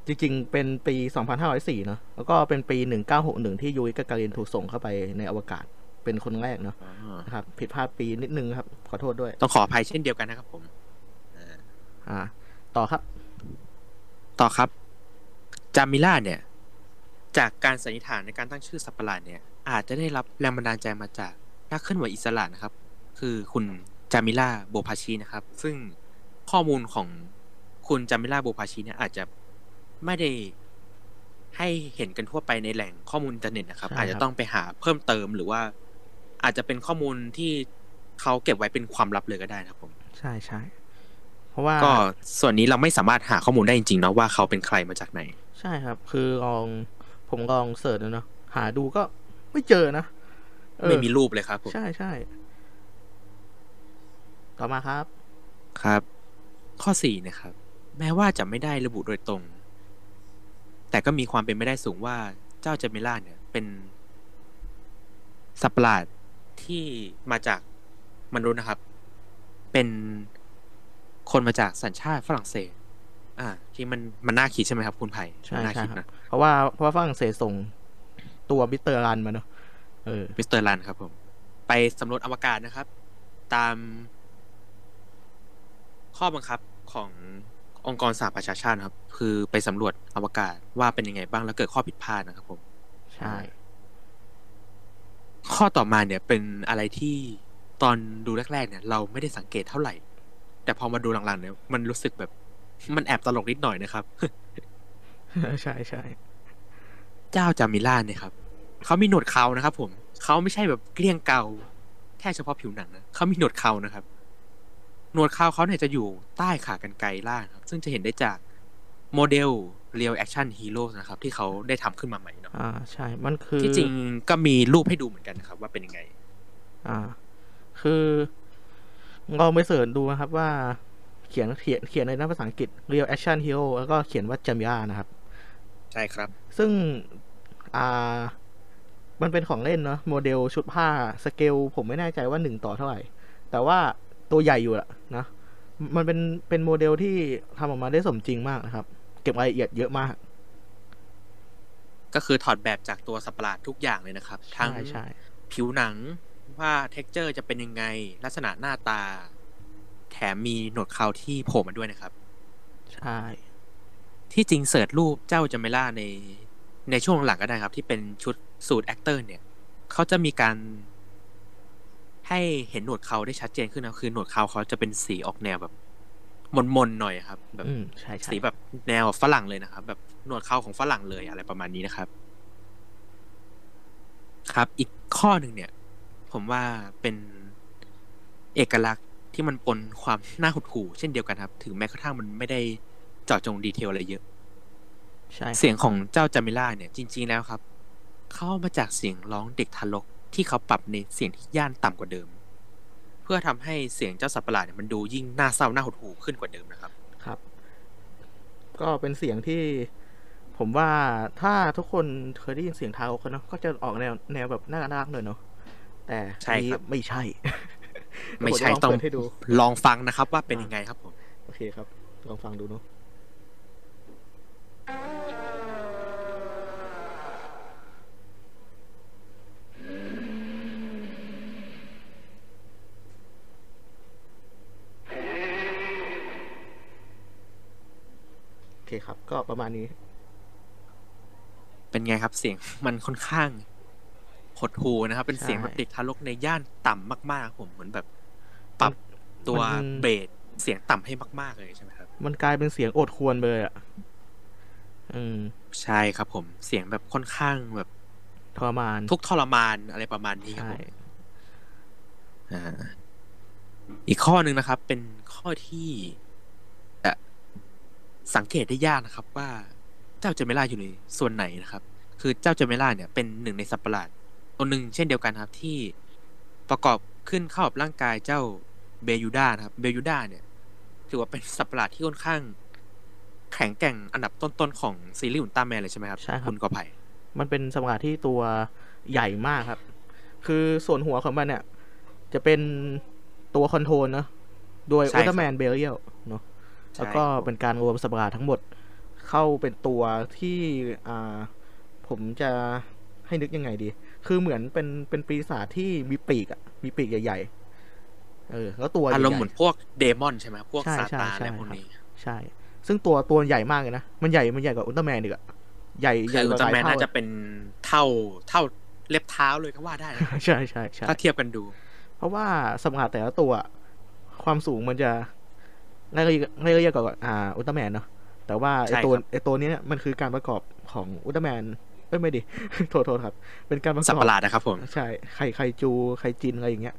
จริงๆ เป็นปี 2504เนาะแล้วก็เป็นปี 1961 ที่ยูริกาการินถูกส่งเข้าไปในอวกาศเป็นคนแรกเนาะนะครับ ผิดพลาดปีนิดนึงครับ ขอโทษด้วย ต้องขออภัยเช่นเดียวกันนะครับผมอ่าอ่าต่อครับ ต่อครับ จามิล่าเนี่ย จากการสันนิษฐานในการตั้งชื่อสัตว์ประหลาดเนี่ย อาจจะได้รับแรงบันดาลใจมาจากนักเคลื่อนไหวอิสระนะครับ คือคุณจามิล่าโบพาชีนะครับ ซึ่งข้อมูลของ คุณจามิล่าโบพาชีเนี่ยอาจจะไม่ได้ให้เห็นกันทั่วไปในแหล่งข้อมูลอินเทอร์เน็ตนะครับใช่ครับ อาจจะต้องไปหาเพิ่มเติมหรือว่า อาจจะเป็นข้อมูลที่เขาเก็บไว้เป็นความลับเลยก็ได้นะครับผมใช่ใช่เพราะว่าก็ส่วนนี้เราไม่สามารถหาข้อมูลได้จริงๆเนาะว่าเขาเป็นใครมาจากไหน ใช่ครับ คือลองผมลองเสิร์ชดูเนาะหาดูก็ไม่เจอนะเออไม่มีรูปเลยครับผมใช่ใช่ต่อมาครับ ครับ ข้อสี่นะครับ แม้ว่าจะไม่ได้ระบุโดยตรง แต่ก็มีความเป็นไปได้สูงว่าเจ้าจามิล่าเนี่ย เป็นสัตว์ประหลาดที่มาจากมนุษย์นะครับ เป็นคนมาจากสัญชาติฝรั่งเศส อ่า ที่มันมันน่าคิดใช่ไหมครับ คุณไผ่ใช่ใช่มันน่าคิดครับนะเพราะว่าเพราะว่าฝรั่งเศสส่งตัวมิสเตอร์รันมาเนาะเออมิสเตอร์ลันครับผม ไปสำรวจอวกาศนะครับ ตามข้อบังคับของ องค์กรสหประชาชาตินะครับ คือไปสำรวจอวกาศว่าเป็นยังไงบ้างแล้วเกิดข้อผิดพลาดนะครับผมใช่ ข้อต่อมาเนี่ยเป็นอะไรที่ตอนดูแรกๆเนี่ย เราไม่ได้สังเกตเท่าไหร่ แต่พอมาดูหลังๆเนี่ยมันรู้สึกแบบ มันแอบตลกนิดหน่อยนะครับใช่ใช่เจ้าจามิล่าเนี่ยครับเขามีหนวดเขานะครับ ผมเขาไม่ใช่แบบเกลี้ยงเกาแค่เฉพาะผิวหนังนะเขามีหนวดเขานะครับ หนวดเขาเขาเนี่ยจะอยู่ใต้ขากรรไกรล่างครับ ซึ่งจะเห็นได้จากโมเดล Real Action Hero นะครับ ที่เขาได้ทำขึ้นมาใหม่เนาะอ่าใช่ มันคือที่จริงก็มีรูปให้ดูเหมือนกันนะครับ ว่าเป็นยังไง อ่า คือลองไปเสิร์ชดูนะครับว่าเขียนเขียนเขียนในหน้าภาษาอังกฤษ Real Action Hero แล้วก็เขียนว่าจามิ a านะครับ ใช่ครับ ซึ่ง อ่า มันเป็นของเล่นเนาะโมเดลชุดผ้าสเกลผมไม่แน่ใจว่าหนึ่งต่อเท่าไหร่ แต่ว่า ตัวใหญ่อยู่อะนะ มันเป็นเป็นโมเดลที่ทำออกมาได้สมจริงมากนะครับ เก็บรายละเอียดเยอะมาก ก็คือถอดแบบจากตัวสัตว์ประหลาดทุกอย่างเลยนะครับ ทั้งใช่ใช่ผิวหนังว่า texture จะเป็นยังไง ลักษณะหน้าตา แถมมีหนวดเขาที่โผล่มาด้วยนะครับ ใช่ ที่จริง search รูปเจ้าจามิล่าในในช่วงหลังก็ได้ครับ ที่เป็นชุด suit actor เนี่ย เขาจะมีการ ให้เห็นหนวดเขาได้ชัดเจนขึ้นนะคือหนวดเขาเขาจะเป็นสีออกแนวแบบมนๆหน่อยครับ แบบอืมใช่ใช่สีแบบแนวฝรั่งเลยนะครับ แบบหนวดเขาของฝรั่งเลยอะไรประมาณนี้นะครับ ครับ อีกข้อหนึ่งเนี่ย ผมว่าเป็นเอกลักษณ์ที่มันปนความน่าหดหู่เช่นเดียวกันครับ ถึงแม้กระทั่งมันไม่ได้เจาะจงดีเทลอะไรเยอะใช่เสียงของเจ้าจามิล่าเนี่ย จริง ๆแล้วครับ เข้ามาจากเสียงร้องเด็กทารก ที่เขาปรับในเสียงที่ย่านต่ำกว่าเดิม เพื่อทำให้เสียงเจ้าสัตว์ประหลาดเนี่ยมันดูยิ่งน่าเศร้าน่าหดหู่ขึ้นกว่าเดิมนะครับ ครับ ก็เป็นเสียงที่ผมว่าถ้าทุกคนเคยได้ยินเสียงเท้าเขาเนาะก็จะออกแนวแนวแบบน่ารักๆหน่อยเนาะแต่ใช่อันนี้ครับไม่ใช่ ไม่ใช่เดี๋ยวผต้องจะลเปิดให้ดูลองฟังนะครับ ว่าเป็นยังไงครับผม โอเคครับ ลองฟังดูเนาะ เคครับ ก็ประมาณนี้ เป็นไงครับเสียงมันค่อนข้างหดหูนะครับ เป็นเสียงใช่แบบเด็กทารกในย่านต่ำมากๆครับผมเหมือนแบบ ปรับตัวมันเบสเสียงต่ำให้มาก ๆ เลยใช่ไหมครับ มันกลายเป็นเสียงโอดควรไปเลยอะอืมใช่ครับผม เสียงแบบค่อนข้างแบบทรมาน ทุกข์ทรมานอะไรประมาณนี้ครับใช่ผมอ่าอีกข้อหนึ่งนะครับ เป็นข้อที่จะ สังเกตได้ยากนะครับว่าเจ้าเจเมล่าอยู่ในส่วนไหนนะครับ คือเจ้าเจเมล่าเนี่ยเป็นหนึ่งในสัตว์ประหลาดตัวหนึ่งเช่นเดียวกันครับที่ประกอบขึ้นเข้ากับร่างกายเจ้าเบยูดานะครับเบยูดาเนี่ยถือว่าเป็นสัตว์ประหลาดที่ค่อนข้าง แข็งแกร่งอันดับต้นๆของซีรีส์อุลตร้าแมนเลยใช่ไหมครับใช่ครับคุณกอไผ่มันเป็นสมการที่ตัวใหญ่มากครับ คือส่วนหัวของมันเนี่ย จะเป็นตัว control เนอะโดยใช่อุครับลตร้าแมนเบเรียลเนาะใช่ แล้วก็เป็นการรวมสัตว์ประหลาดทั้งหมดเข้าเป็นตัวที่อ่าผมจะให้นึกยังไงดี คือเหมือนเป็นเป็นปีศาจที่มีปีกอะมีปีกใหญ่ ๆ เออ แล้วตัวใหญ่อารมณ์ๆเหมือนพวก demon ใช่ไหมพวกซาตานใช่ใช่ตานใช่อะไรพวกครับนี้ ใช่ ซึ่งตัวตัวใหญ่มากเลยนะ มันใหญ่ มันใหญ่กว่าอุลตร้าแมนอีกอะใหญ่ใหคืญ่อกอุลว่าตร้าหลายแมนเท่าน่าจะเป็นเท่าเท่าเล็บเท้าเลยก็ว่าได้นะใช่ใช่ใช่ถ้าเทียบกันดู เพราะว่าสมการแต่ละตัว ความสูงมันจะ ไล่เรียกไล่เรียกกับอ่าอุลตร้าแมนเนาะแต่ว่าไอใช่ตัวครับไอตัวนี้เนี่ยมันคือการประกอบของอุลตร้าแมนเอ้ยไม่ดิโทษโทษครับ เป็นการประกสัตอบว์ประหลาดนะครับผม ใช่ไข่ไข่จูไข่จินอะไรอย่างเงี้ย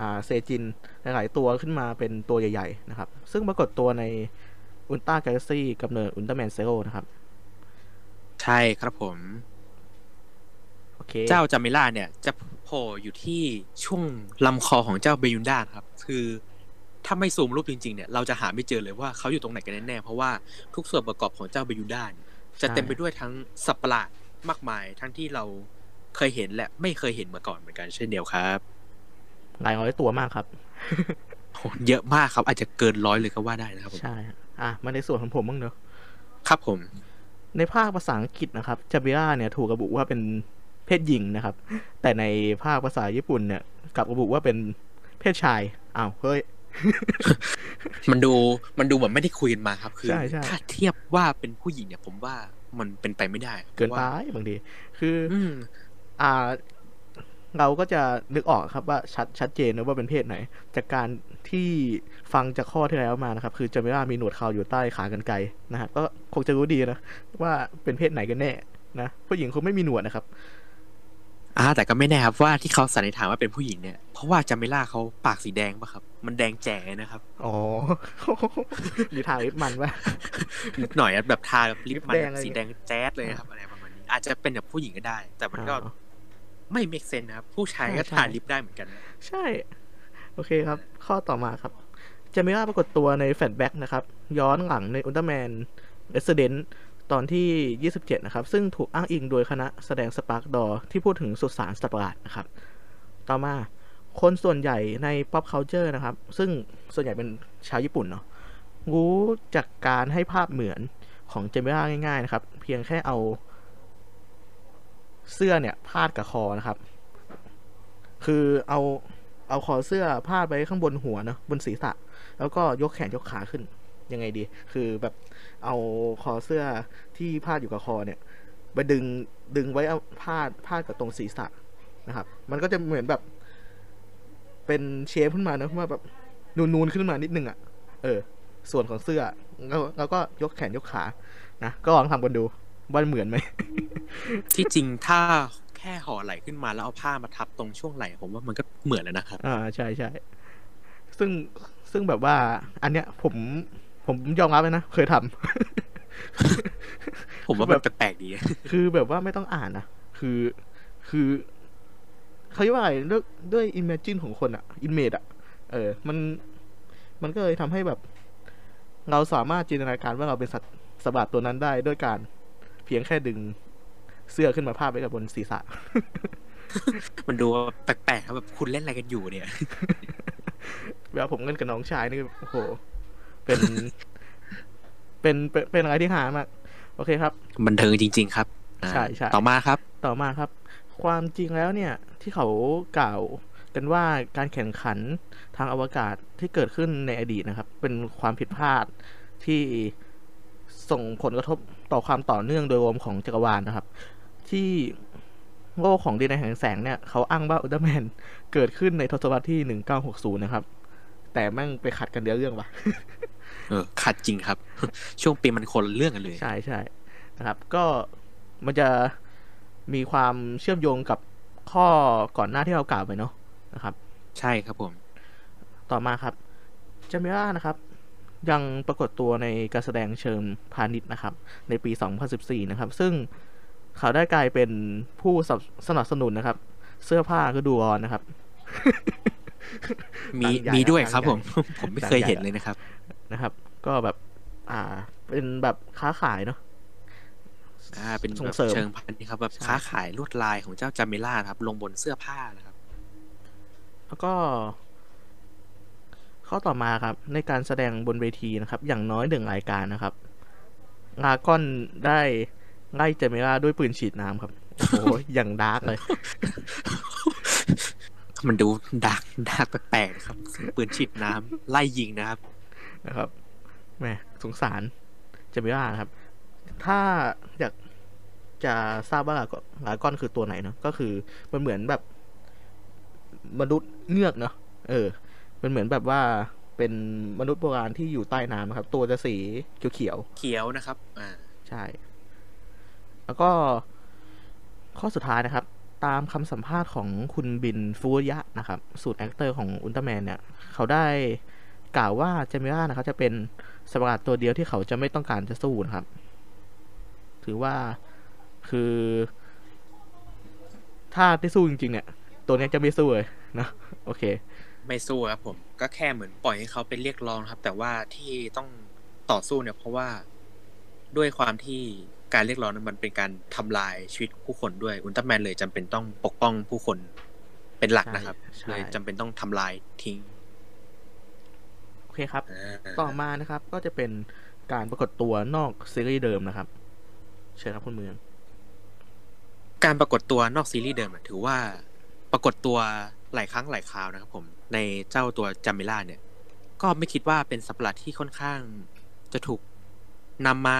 อ่าเซจินหลายๆตัวขึ้นมาเป็นตัวใหญ่ ๆ นะครับ ซึ่งปรากฏตัวในอุลตร้ากาแลคซี่กับเนอะอุลตร้าแมนเซโร่นะครับ ใช่ครับผมโอเคเจ้าจามิล่าเนี่ย จะโผล่อยู่ที่ช่วงลำคอของเจ้าเบยุนดาครับ คือ ถ้าไม่ซูมรูปจริงๆเนี่ยเราจะหาไม่เจอเลยว่าเขาอยู่ตรงไหนกันแน่ๆเพราะว่าทุกส่วนประกอบของเจ้าเบยุนดาเนี่ยจะเต็มไปด้วยทั้งสัตว์ประหลาดมากมาย ทั้งที่เราเคยเห็นและไม่เคยเห็นมาก่อนเหมือนกันเช่นเดียวครับหลายร้อยตัวมากครับโหเยอะมากครับ อาจจะเกินร้อยเลยก็ว่าได้นะครับผมใช่อะมาในส่วนของผมบ้างเนอะครับผม ในภาคภาษาอังกฤษนะครับจาบิล่าเนี่ยถูกระบุว่าเป็นเพศหญิงนะครับ แต่ในภาคภาษาญี่ปุ่นเนี่ยกลับระบุว่าเป็นเพศชายอ้าวเฮ้ย มันดูมันดูเหมือนไม่ได้คุยกันมาครับ คือใช่ใช่ถ้าเทียบว่าเป็นผู้หญิงเนี่ย ผมว่ามันเป็นไปไม่ได้ครับเกินไปพราะว่าบางทีคือออืมอ่า เราก็จะนึกออกครับว่าชัดชัดเจนนะว่าเป็นเพศไหน จากการที่ฟังจากข้อที่แล้วมานะครับ คือจาบิล่ามีหนวดเขาอยู่ใต้ขากรรไกรนะฮะก็คงจะรู้ดีนะว่าเป็นเพศไหนกันแน่นะผู้หญิงคงไม่มีหนวดนะครับ อ่าแต่ก็ไม่แน่ครับว่าที่เขาสันนิษฐานว่าเป็นผู้หญิงเนี่ย เพราะว่าจามิล่าเขาปากสีแดงปะครับ มันแดงแจ๋นะครับ อ๋อ มีทางลิปมันว่านิดหน่อยอะแบบทาแบบลิปมันแดงอะไรสีแดงแจ๊ดเลยนะครับอะไรประมาณนี้ อาจจะเป็นแบบผู้หญิงก็ได้ แต่มันก็อ๋อไม่เมกเซนนะครับ ผู้ชายก็ใช่ทาใช่ลิปได้เหมือนกันนะใช่ โอเคครับ ข้อต่อมาครับจามิล่าปรากฏตัวในแฟลชแบ็กนะครับ ย้อนหลังในอุลตร้าแมนเ e สเดนต ตอนที่ 27 นะครับ ซึ่งถูกอ้างอิงโดยคณะแสดงสปาร์กดอที่พูดถึงสุสานสัตว์ประหลาดนะครับ ต่อมาคนส่วนใหญ่ใน pop culture นะครับ ซึ่งส่วนใหญ่เป็นชาวญี่ปุ่นเนาะรู้จากการให้ภาพเหมือนของเจมิล่าง่าย ๆ นะครับ เพียงแค่เอาเสื้อเนี่ยพาดกับคอนะครับ คือเอาเอาคอเสื้อพาดไปข้างบนหัวเนอะบนศีรษะ แล้วก็ยกแขนยกขาขึ้น ยังไงดี คือแบบ เอาคอเสื้อที่พาดอยู่กับคอเนี่ยไปดึงดึงไว้เอาพาดพาดกับตรงศีรษะนะครับ มันก็จะเหมือนแบบ เป็นเชฟขึ้นมาเนอะว่าแบบนูนๆขึ้นมานิดนึงอะ่ะ เออ ส่วนของเสื้อแล้วแล้วก็ยกแขนยกขานะก็ลองทำกันดูว่าเหมือนไหมที่จริงถ้าแค่ห่อไหล่ขึ้นมาแล้วเอาผ้ามาทับตรงช่วงไหล่ผมว่ามันก็เหมือนแล้วนะครับ อ่าใช่ใช่ซึ่งซึ่งแบบว่า อันเนี้ยผม ผมยอมรับเลยนะ เคยทำผมว่าแบแบบบแปลกๆดี คือแบบว่าไม่ต้องอ่านนะคือคือเขาเรียกว่าอะไรด้วยด้วย imagine ของคนอะ image อะเออ มัน มันก็เลยทำให้แบบ เราสามารถจินตนาการว่าเราเป็นสัตว์สตว์ประหลาดตัวนั้นได้ด้วยการเพียงแค่ดึงเสื้อขึ้นมาพาดไว้กับบนศีรษะ มันดูแปลกๆครับแบบคุณเล่นอะไรกันอยู่เนี่ยเวลาผมเล่นกับน้องชายนี่โอ้โห เป็นเป็น เป็นเป็นอะไรที่หามากโอเคครับ บันเทิงจริง ๆ ครับอ่าใช่ใช่ต่อมาครับ ต่อมาครับ ความจริงแล้วเนี่ย ที่เขากล่าวกันว่าการแข่งขันทางอวกาศที่เกิดขึ้นในอดีตนะครับ เป็นความผิดพลาดที่ส่งผลกระทบต่อความต่อเนื่องโดยรวมของจักรวาลนะครับ ที่โลกของดินแดนแห่งแสงเนี่ย เขาอ้างว่าอุลตร้าแมนเกิดขึ้นในทศวรรษที่ 1960 นะครับ แต่แม่งไปขัดกันเดียวเรื่องว่ะ เออขัดจริงครับ ช่วงปีมันคนละเรื่องกันเลย ใช่ใช่นะครับ ก็มันจะมีความเชื่อมโยงกับข้อก่อนหน้าที่เรากล่าวไปเนาะนะครับ ใช่ครับผม ต่อมาครับจามิล่านะครับ ยังปรากฏตัวในการแสดงเชิงพาณิชย์นะครับ ในปี 2014 นะครับ ซึ่งเขาได้กลายเป็นผู้สนับสนับสนุนนะครับ เสื้อผ้าก็ดูร้อนนะครับ มีต่างใหญ่มีด้วยต่างครับใหญ่ผม ผมไม่เคยเห็นเลยนะครับ นะครับ ก็แบบ อ่า เป็นแบบค้าขายเนาะอ่าเป็นแบบส่งเสริมเชิงพาณิชย์ครับแบบใช่ค้าขายลวดลายของเจ้าจามิล่าครับ ลงบนเสื้อผ้านะครับ แล้วก็ข้อต่อมาครับ ในการแสดงบนเวทีนะครับ อย่างน้อยหนึ่งรายการนะครับลาก้อนได้ไล่เจเมล่าด้วยปืนฉีดน้ำครับ โอ้โหอย่าง dark เลย มันดูดักดักแปลกๆครับ ปืนฉีดน้ำไล่ยิงนะครับ นะครับแหมสงสารเจเมล่านะครับ ถ้าอยากจะทราบว่าลาลาก้อนคือตัวไหนเนาะก็คือมันเหมือนแบบมนุษย์เงือกเนาะเออ มันเหมือนแบบว่าเป็นมนุษย์โบราณที่อยู่ใต้น้ำครับ ตัวจะสีเขียวๆเขียวนะครับ อ่าใช่ แล้วก็ข้อสุดท้ายนะครับ ตามคำสัมภาษณ์ของคุณบินฟูยะนะครับ suit actor ของอุลตร้าแมนเนี่ย เขาได้ กล่าวว่าเจมิล่านะครับจะเป็นสัตว์ประหลาดตัวเดียวที่เขาจะไม่ต้องการจะสู้นะครับ ถือว่าคือ ถ้าได้สู้จริงๆ เนี่ย ตัวเนี้ยจะไม่สู้เลยนะโอเค ไม่สู้ครับผม ก็แค่เหมือนปล่อยให้เขาเป็นเรียกร้องครับ แต่ว่าที่ต้องต่อสู้เนี่ย เพราะว่าด้วยความที่การเรียกร้องนั้นมันเป็นการทำลายชีวิตผู้คนด้วยอุลตร้าแมนเลยจำเป็นต้องปกป้องผู้คนเป็นหลักนะครับใช่เลยจำเป็นต้องทำลายทิ้งโอ เคครับอ่าต่อมานะครับ ก็จะเป็นการปรากฏตัวนอกซีรีส์เดิมนะครับ เชิญครับคุณเมือง การปรากฏตัวนอกซีรีส์เดิมอะถือว่าปรากฏตัวหลายครั้งหลายคราวนะครับผมในเจ้าตัวจามิล่าเนี่ย ก็ไม่คิดว่าเป็นสัตว์ประหลาดที่ค่อนข้างจะถูกนำมา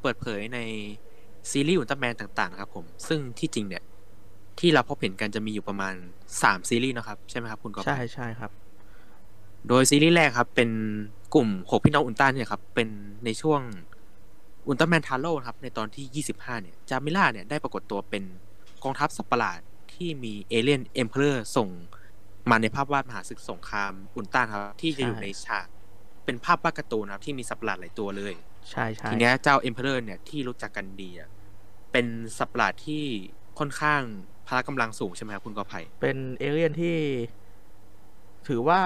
เปิดเผยในซีรีส์อุลตร้าแมนต่างๆนะครับผม ซึ่งที่จริงเนี่ย ที่เราพบเห็นกันจะมีอยู่ประมาณสามซีรีส์นะครับ ใช่ไหมครับคุณกอไผ่ใช่ใช่ครับ โดยซีรีส์แรกครับ เป็นกลุ่มหกพี่น้องอุลตร้าเนี่ยครับเป็นในช่วงอุลตร้าแมนทาโร่ครับในตอนที่ 25 เนี่ยจามิล่าเนี่ยได้ปรากฏตัวเป็นกองทัพสัตว์ประหลาดที่มีเอเลียนเอ็มเพอร์ส่งมาในภาพวาดมหาศึกสงครามอุลตร้าครับ ที่จะอยู่ใช่ในฉากเป็นภาพวาดการ์ตูนครับที่มีสัตว์ประหลาดหลายตัวเลย ใช่ใช่ทีเนี้ยเจ้าเอ็มเพอร์เนี่ยที่รู้จักกันดีอะเป็นสัตว์ประหลาดที่ค่อนข้างพละกำลังสูงใช่ไหมครับคุณกอไผ่เป็นเอเลี่ยนที่ ถือว่า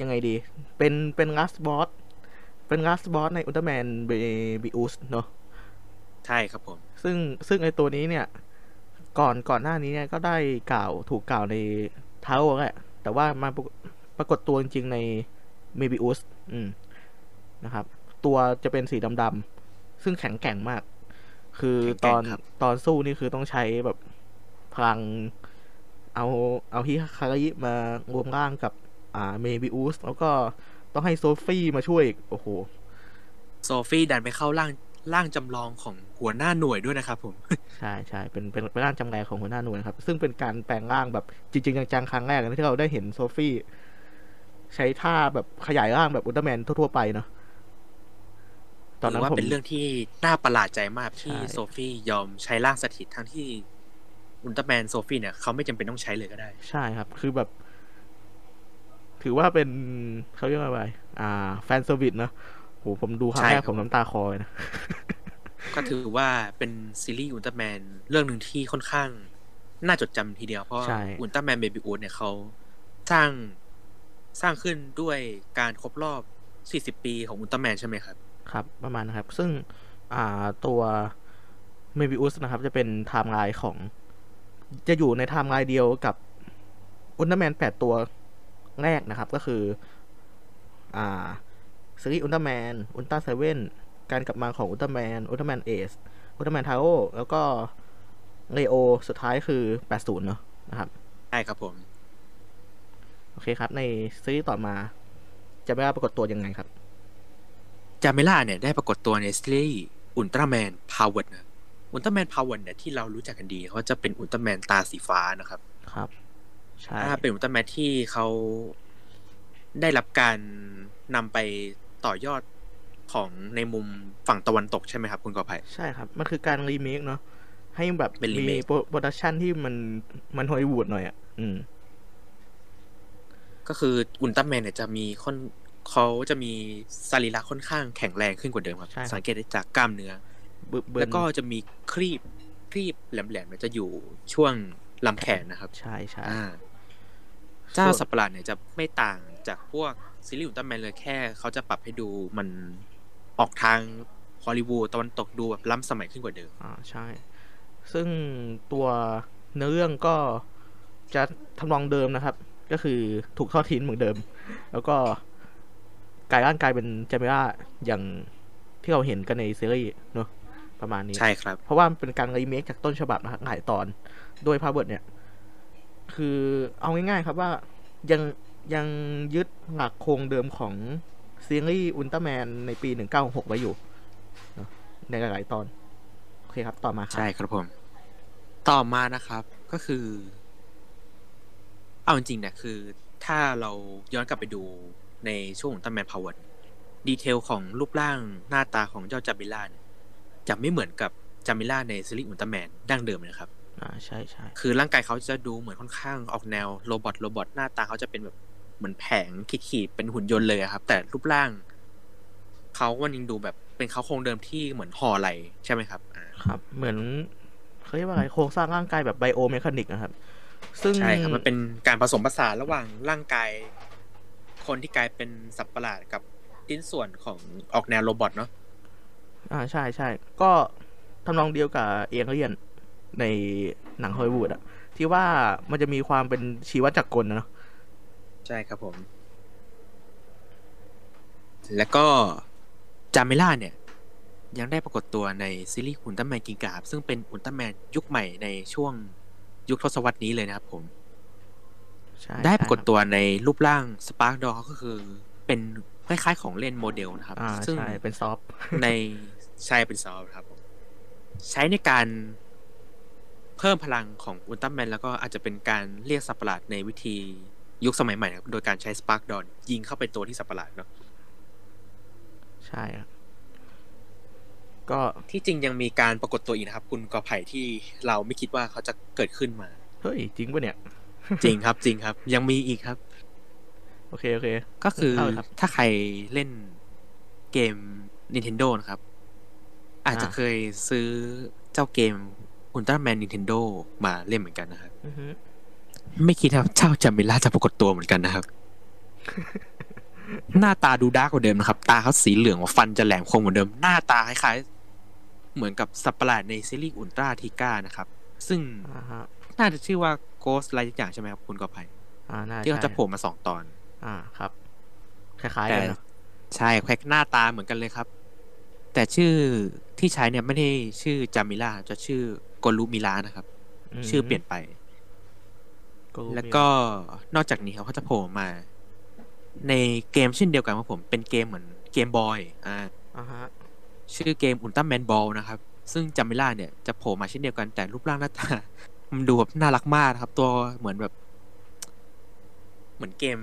ยังไงดี เป็นเป็น last boss เป็น last boss ในอุลตร้าแมนเบบิอุสเนาะใช่ครับผม ซึ่งซึ่งไอตัวนี้เนี่ย ก่อนก่อนหน้านี้เนี่ยก็ได้กล่าวถูกกล่าวในเท้าแหละแต่ว่ามาปรากฏปรากฏตัวจริงๆในเมบิอุสอืมนะครับ ตัวจะเป็นสีดำๆซึ่งแข็งแกร่งมาก คือตอนแข็งแกร่งครับตอนสู้นี่คือต้องใช้แบบพลังเอาเอาฮิคารายิมารวมร่างกับ อ่าเมบิอุสแล้วก็ต้องให้โซฟี่มาช่วยอีกโอ้โห โซฟี่ดันไปเข้าร่างร่างจำลองของหัวหน้าหน่วยด้วยนะครับ ผม ใช่ใช่เป็นเป็นเป็นร่างจำแลงของหัวหน้าหน่วยนะครับ ซึ่งเป็นการแปลงร่างแบบจริง ๆ จังๆครั้งแรกนะที่เราได้เห็นโซฟี่ใช้ท่าแบบขยายร่างแบบอุลตร้าแมนทั่วๆไปเนาะตอนนั้นถืว่าผมเป็นเรื่องที่น่าประหลาดใจมากที่ใช่โซฟี่ยอมใช้ร่างสถิตทั้งที่อุลตร้าแมนโซฟี่เนี่ยเขาไม่จำเป็นต้องใช้เลยก็ได้ ใช่ครับ คือแบบ ถือว่าเป็นเขาเรียกว่าอะไรอ่า fan service เนอะโหผมดูครั้งแรก ใช่ครับผมน้ำตาคลอเลยนะ ก็ถือว่าเป็นซีรีส์อุลตร้าแมนเรื่องหนึ่งที่ค่อนข้าง น่าจดจำทีเดียว เพราะใช่อุลตร้าแมนเมบิอุสเนี่ยเขาสร้างสร้างขึ้นด้วยการครบรอบ 40 ปีของอุลตร้าแมนใช่ไหมครับ ครับ ประมาณนะครับ ซึ่งอ่าตัวเมบิอุสนะครับ จะเป็นไทม์ไลน์ของ จะอยู่ในไทม์ไลน์เดียวกับอุลตร้าแมนแปดตัว แรกนะครับก็คืออ่าซีรีส์อุลตร้าแมนอุลตร้าเซเว่นการกลับมาของอุลตร้าแมนอุลตร้าแมนเอสอุลตร้าแมนทาโร่แล้วก็เลโอสุดท้ายคือ 80 เนอะนะครับ ใช่ครับผม โอเคครับ ในซีรีส์ต่อมาจะไม่ว่าปรากฏตัวยังไงครับจามิล่าเนี่ยได้ปรากฏตัวในซีรีส์อุลตร้าแมนพาวเวอร์นะอุลตร้าแมนพาวเวอร์เนี่ยที่เรารู้จักกันดีเขาจะเป็นอุลตร้าแมนตาสีฟ้านะครับ ครับ ใช่ถ้าเป็นอุลตร้าแมนที่เขาได้รับการนำไปต่อยอดของในมุมฝั่งตะวันตกใช่ไหมครับ คุณกอภัยใช่ครับ มันคือการรีเมคเนาะให้แบบเป็นมี remake production ที่มันมันฮอลลีวูดหน่อยอะอืม ก็คืออุลตร้าแมนเนี่ยจะมีค่อนเขาจะมีสรีระค่อนข้างแข็งแรงขึ้นกว่าเดิมครับใช่ครับสังเกตได้จากกล้ามเนื้อบึกบึนแล้วก็จะมีครีบครีบแหลมๆเนี่ยจะอยู่ช่วง ลำแขนนะครับ ใช่ใช่อ่าเจ้าส่วนสัตว์ประหลาดเนี่ยจะไม่ต่างจากพวกซีรีส์อุลตร้าแมนเลยแค่เขาจะปรับให้ดูมันออกทางฮอลลีวูดตะวันตกดูแบบล้ำสมัยขึ้นกว่าเดิมอ่าใช่ ซึ่งตัวเนื้อเรื่องก็จะทำนองเดิมนะครับ ก็คือถูกทอดทิ้งเหมือนเดิม แล้วก็กลายร่างกายเป็นจามิล่าอย่างที่เราเห็นกันในซีรีส์เนอะประมาณนี้ใช่ครับ เพราะว่ามันเป็นการรีเมคจากต้นฉบับนะครับหลายตอน โดยพาวเวอร์เนี่ย คือเอาง่ายๆครับว่ายังยังยึดหลักโครงเดิมของซีรีส์อุลตร้าแมนในปี 1966 ไว้อยู่ ในหลายๆตอน โอเคครับ ต่อมาครับ ใช่ครับผม ต่อมานะครับ ก็คือ เอาจริงๆเนี่ยคือ ถ้าเราย้อนกลับไปดูในช่วงของอุลตร้าแมนพาวเวอร์ detail ของรูปร่างหน้าตาของเจ้าจามิล่าเนี่ยจะไม่เหมือนกับจามิล่าในซีรีส์อุลตร้าแมนดั้งเดิมนะครับ อ่าใช่ใช่คือร่างกายเขาจะดูเหมือนค่อนข้างออกแนว robot robot หน้าตาเขาจะเป็นแบบเหมือนแผงขีดๆเป็นหุ่นยนต์เลยอะครับ แต่รูปร่างเขามันยังดูแบบเป็นเขาโครงเดิมที่เหมือนห่อไหล่ใช่ไหมครับอ่าครับ เหมือนเขาเรียกว่าอะไรโครงสร้างร่างกายแบบ biomechanic นะครับ ซึ่งใช่ครับมันเป็นการผสมผสานระหว่างร่างกาย คนที่กลายเป็นสัตว์ประหลาดกับชิ้นส่วนของออกแนว robot เนาะอ่าใช่ใช่ก็ทำนองเดียวกับเอียงเลียน ในหนังฮอลลีวูดอะที่ว่ามันจะมีความเป็นชีวจักรกลนะเนาะใช่ครับผม แล้วก็จามิล่าเนี่ย ยังได้ปรากฏตัวในซีรีส์อุลตร้าแมนกิงกาครับซึ่งเป็นอุลตร้าแมนยุคใหม่ในช่วงยุคทศวรรษนี้เลยนะครับผมใช่ได้ปรากฏใช่ครับตัวในรูปร่าง Spark Doll ก็คือ เป็นคล้ายๆของเล่นโมเดลนะครับอ่าซึ่งใช่เป็น soft ในใช้เป็น soft ครับผมใช้ในการเพิ่มพลังของอุลตร้าแมนแล้วก็อาจจะเป็นการเรียกสัตว์ประหลาดในวิธียุคสมัยใหม่นะครับโดยการใช้สปาร์กดอนยิงเข้าไปตัวที่สัตว์ประหลาดเนาะใช่ครับก็ที่จริงยังมีการปรากฏตัวอีกนะครับ คุณกอไผ่ที่เราไม่คิดว่าเขาจะเกิดขึ้นมาเฮ้ยจริงปะเนี่ย จริงครับจริงครับ ยังมีอีกครับ โอเคโอเค ก็คือเอาเลยครับถ้าใครเล่นเกม Nintendo นะครับ อาจจะอ่าเคยซื้อเจ้าเกม Ultraman Nintendo มาเล่นเหมือนกันนะครับอือฮึไม่คิดครับเจ้าจามิล่าจะปรากฏตัวเหมือนกันนะครับ หน้าตาดูดาร์กกว่าเดิมนะครับ ตาเขาสีเหลืองว่าฟันจะแหลมคมเหมือนเดิม หน้าตาคล้ายๆ เหมือนกับสัตว์ประหลาดในซีรีส์อุลตราทิก้านะครับ ซึ่งอ่าฮะน่าจะชื่อว่าโกสอะไรอย่างใช่ไหมครับคุณกอไผ่อ่าน่าที่เขาจะใช่โผล่มาสองตอน อ่าครับ คล้ายๆแต่กันเนอะใช่แควกหน้าตาเหมือนกันเลยครับ แต่ชื่อ ที่ใช้เนี่ยไม่ได้ชื่อจามิล่าจะชื่อโกลูมิลานะครับมชื่อเปลี่ยนไปก็รู้แล้วก็นอกจากนี้ครับเขาจะโผล่มา ในเกมเช่นเดียวกันครับผม เป็นเกมเหมือนเกมบอยอ่าอ่าฮะชื่อเกมอุลตร้าแมนบอลนะครับ ซึ่งจามิล่าเนี่ยจะโผล่มาเช่นเดียวกันแต่รูปร่างหน้าตา มันดูแบบน่ารักมากนะครับ ตัวเหมือนแบบ เหมือนเกม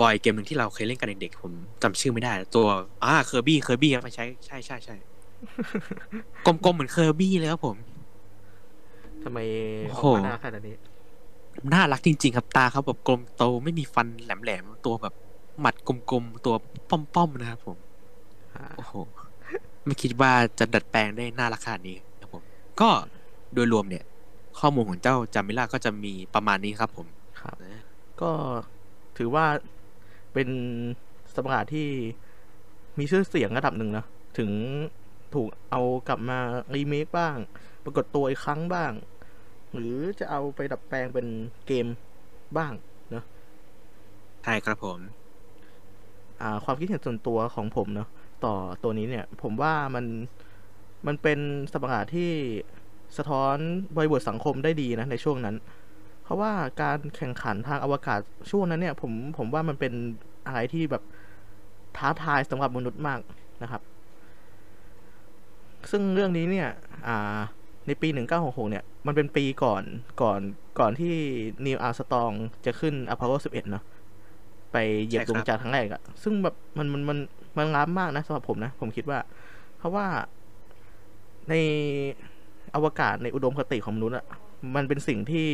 บอยเกมหนึ่งที่เราเคยเล่นกันเด็กๆผมจำชื่อไม่ได้ ตัวอ่าเคอร์บี้เคอร์บี้ไม่ใช่ใช่ใช่ใช่ กลมๆเหมือนเคอร์บี้เลยครับผมทำไมโอ้ออโหกมาหน้าขนาดนี้น่ารักจริง ๆ ครับตาเขาแบบกลมโตไม่มีฟันแหลมๆตัวแบบหมัดกลมๆตัวป้อมๆนะครับผมอ่าโอ้โหไม่คิดว่าจะดัดแปลงได้น่ารักขนาดนี้ครับผม ก็โดยรวมเนี่ย ข้อมูลของเจ้าจามิล่าก็จะมีประมาณนี้ครับผมครับก็ถือว่าเป็นสตว์ประหลาดที่มีชื่อเสียงระดับหนึ่งนะถึง ถูกเอากลับมารีเมคบ้าง ปรากฏตัวอีกครั้งบ้าง หรือจะเอาไปดัดแปลงเป็นเกมบ้างเนอะใช่ครับผม อ่า ความคิดเห็นส่วนตัวของผมเนาะต่อตัวนี้เนี่ย ผมว่ามันมันเป็นสัตว์ประหลาดที่สะท้อนบริบทสังคมได้ดีนะในช่วงนั้น เพราะว่าการแข่งขันทางอวกาศช่วงนั้นเนี่ย ผมผมว่ามันเป็นอะไรที่แบบท้าทายสำหรับมนุษย์มากนะครับ ซึ่งเรื่องนี้เนี่ยในปี 1966 เนี่ย มันเป็นปีก่อนก่อนก่อนที่นีลอาร์มสตรองจะขึ้นอพอลโล 11 เนาะไปเหยียบดวงจันทร์ครั้งแรกอะซึ่งแบบมันมันมันมันล้ำมากนะสำหรับผมนะ ผมคิดว่า เพราะว่าในอวกาศในอุดมคติของมนุษย์อะมันเป็นสิ่งที่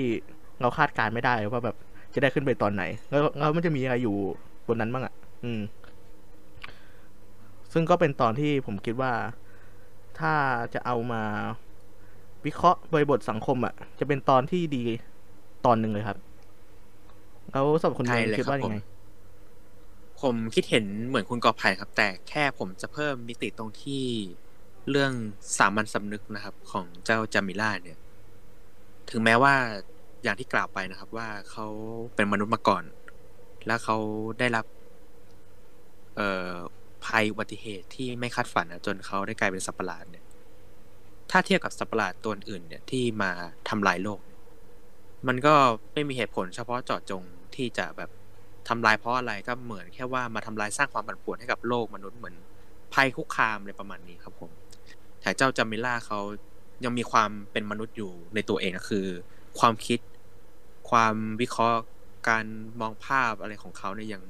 เราคาดการณ์ไม่ได้ว่าแบบจะได้ขึ้นไปตอนไหน แล้วแล้วมันจะมีอะไรอยู่บนนั้นบ้างอะอืม ซึ่งก็เป็นตอนที่ผมคิดว่า ถ้าจะเอามาวิเคราะห์บริบทสังคมอะจะเป็นตอนที่ดีตอนหนึ่งเลยครับ แล้วสำหรับคนใช่เมืองเลยคิดครับว่าผยัมงไงผมคิดเห็นเหมือนคุณกอไผ่ครับ แต่แค่ผมจะเพิ่มมิติตรงที่เรื่องสามัญสำนึกนะครับ ของเจ้าจามิล่าเนี่ย ถึงแม้ว่าอย่างที่กล่าวไปนะครับ ว่าเขาเป็นมนุษย์มาก่อน แล้วเขาได้รับ เอ่อ ภัยอุบัติเหตุที่ไม่คาดฝันนะจนเขาได้กลายเป็นสัตว์ประหลาดเนี่ย ถ้าเทียบกับสัตว์ประหลาดตัวอื่นเนี่ยที่มาทำลายโลก มันก็ไม่มีเหตุผลเฉพาะเจาะจงที่จะแบบทำลายเพราะอะไรก็เหมือนแค่ว่ามาทำลายสร้างความปั่นป่วนให้กับโลกมนุษย์เหมือนภัยคุกคามอะไรประมาณนี้ครับผมแต่เจ้าจามิล่าเขายังมีความเป็นมนุษย์อยู่ในตัวเองก็คือ ความคิด ความวิเคราะห์การมองภาพอะไรของเขาเนี่ยยัง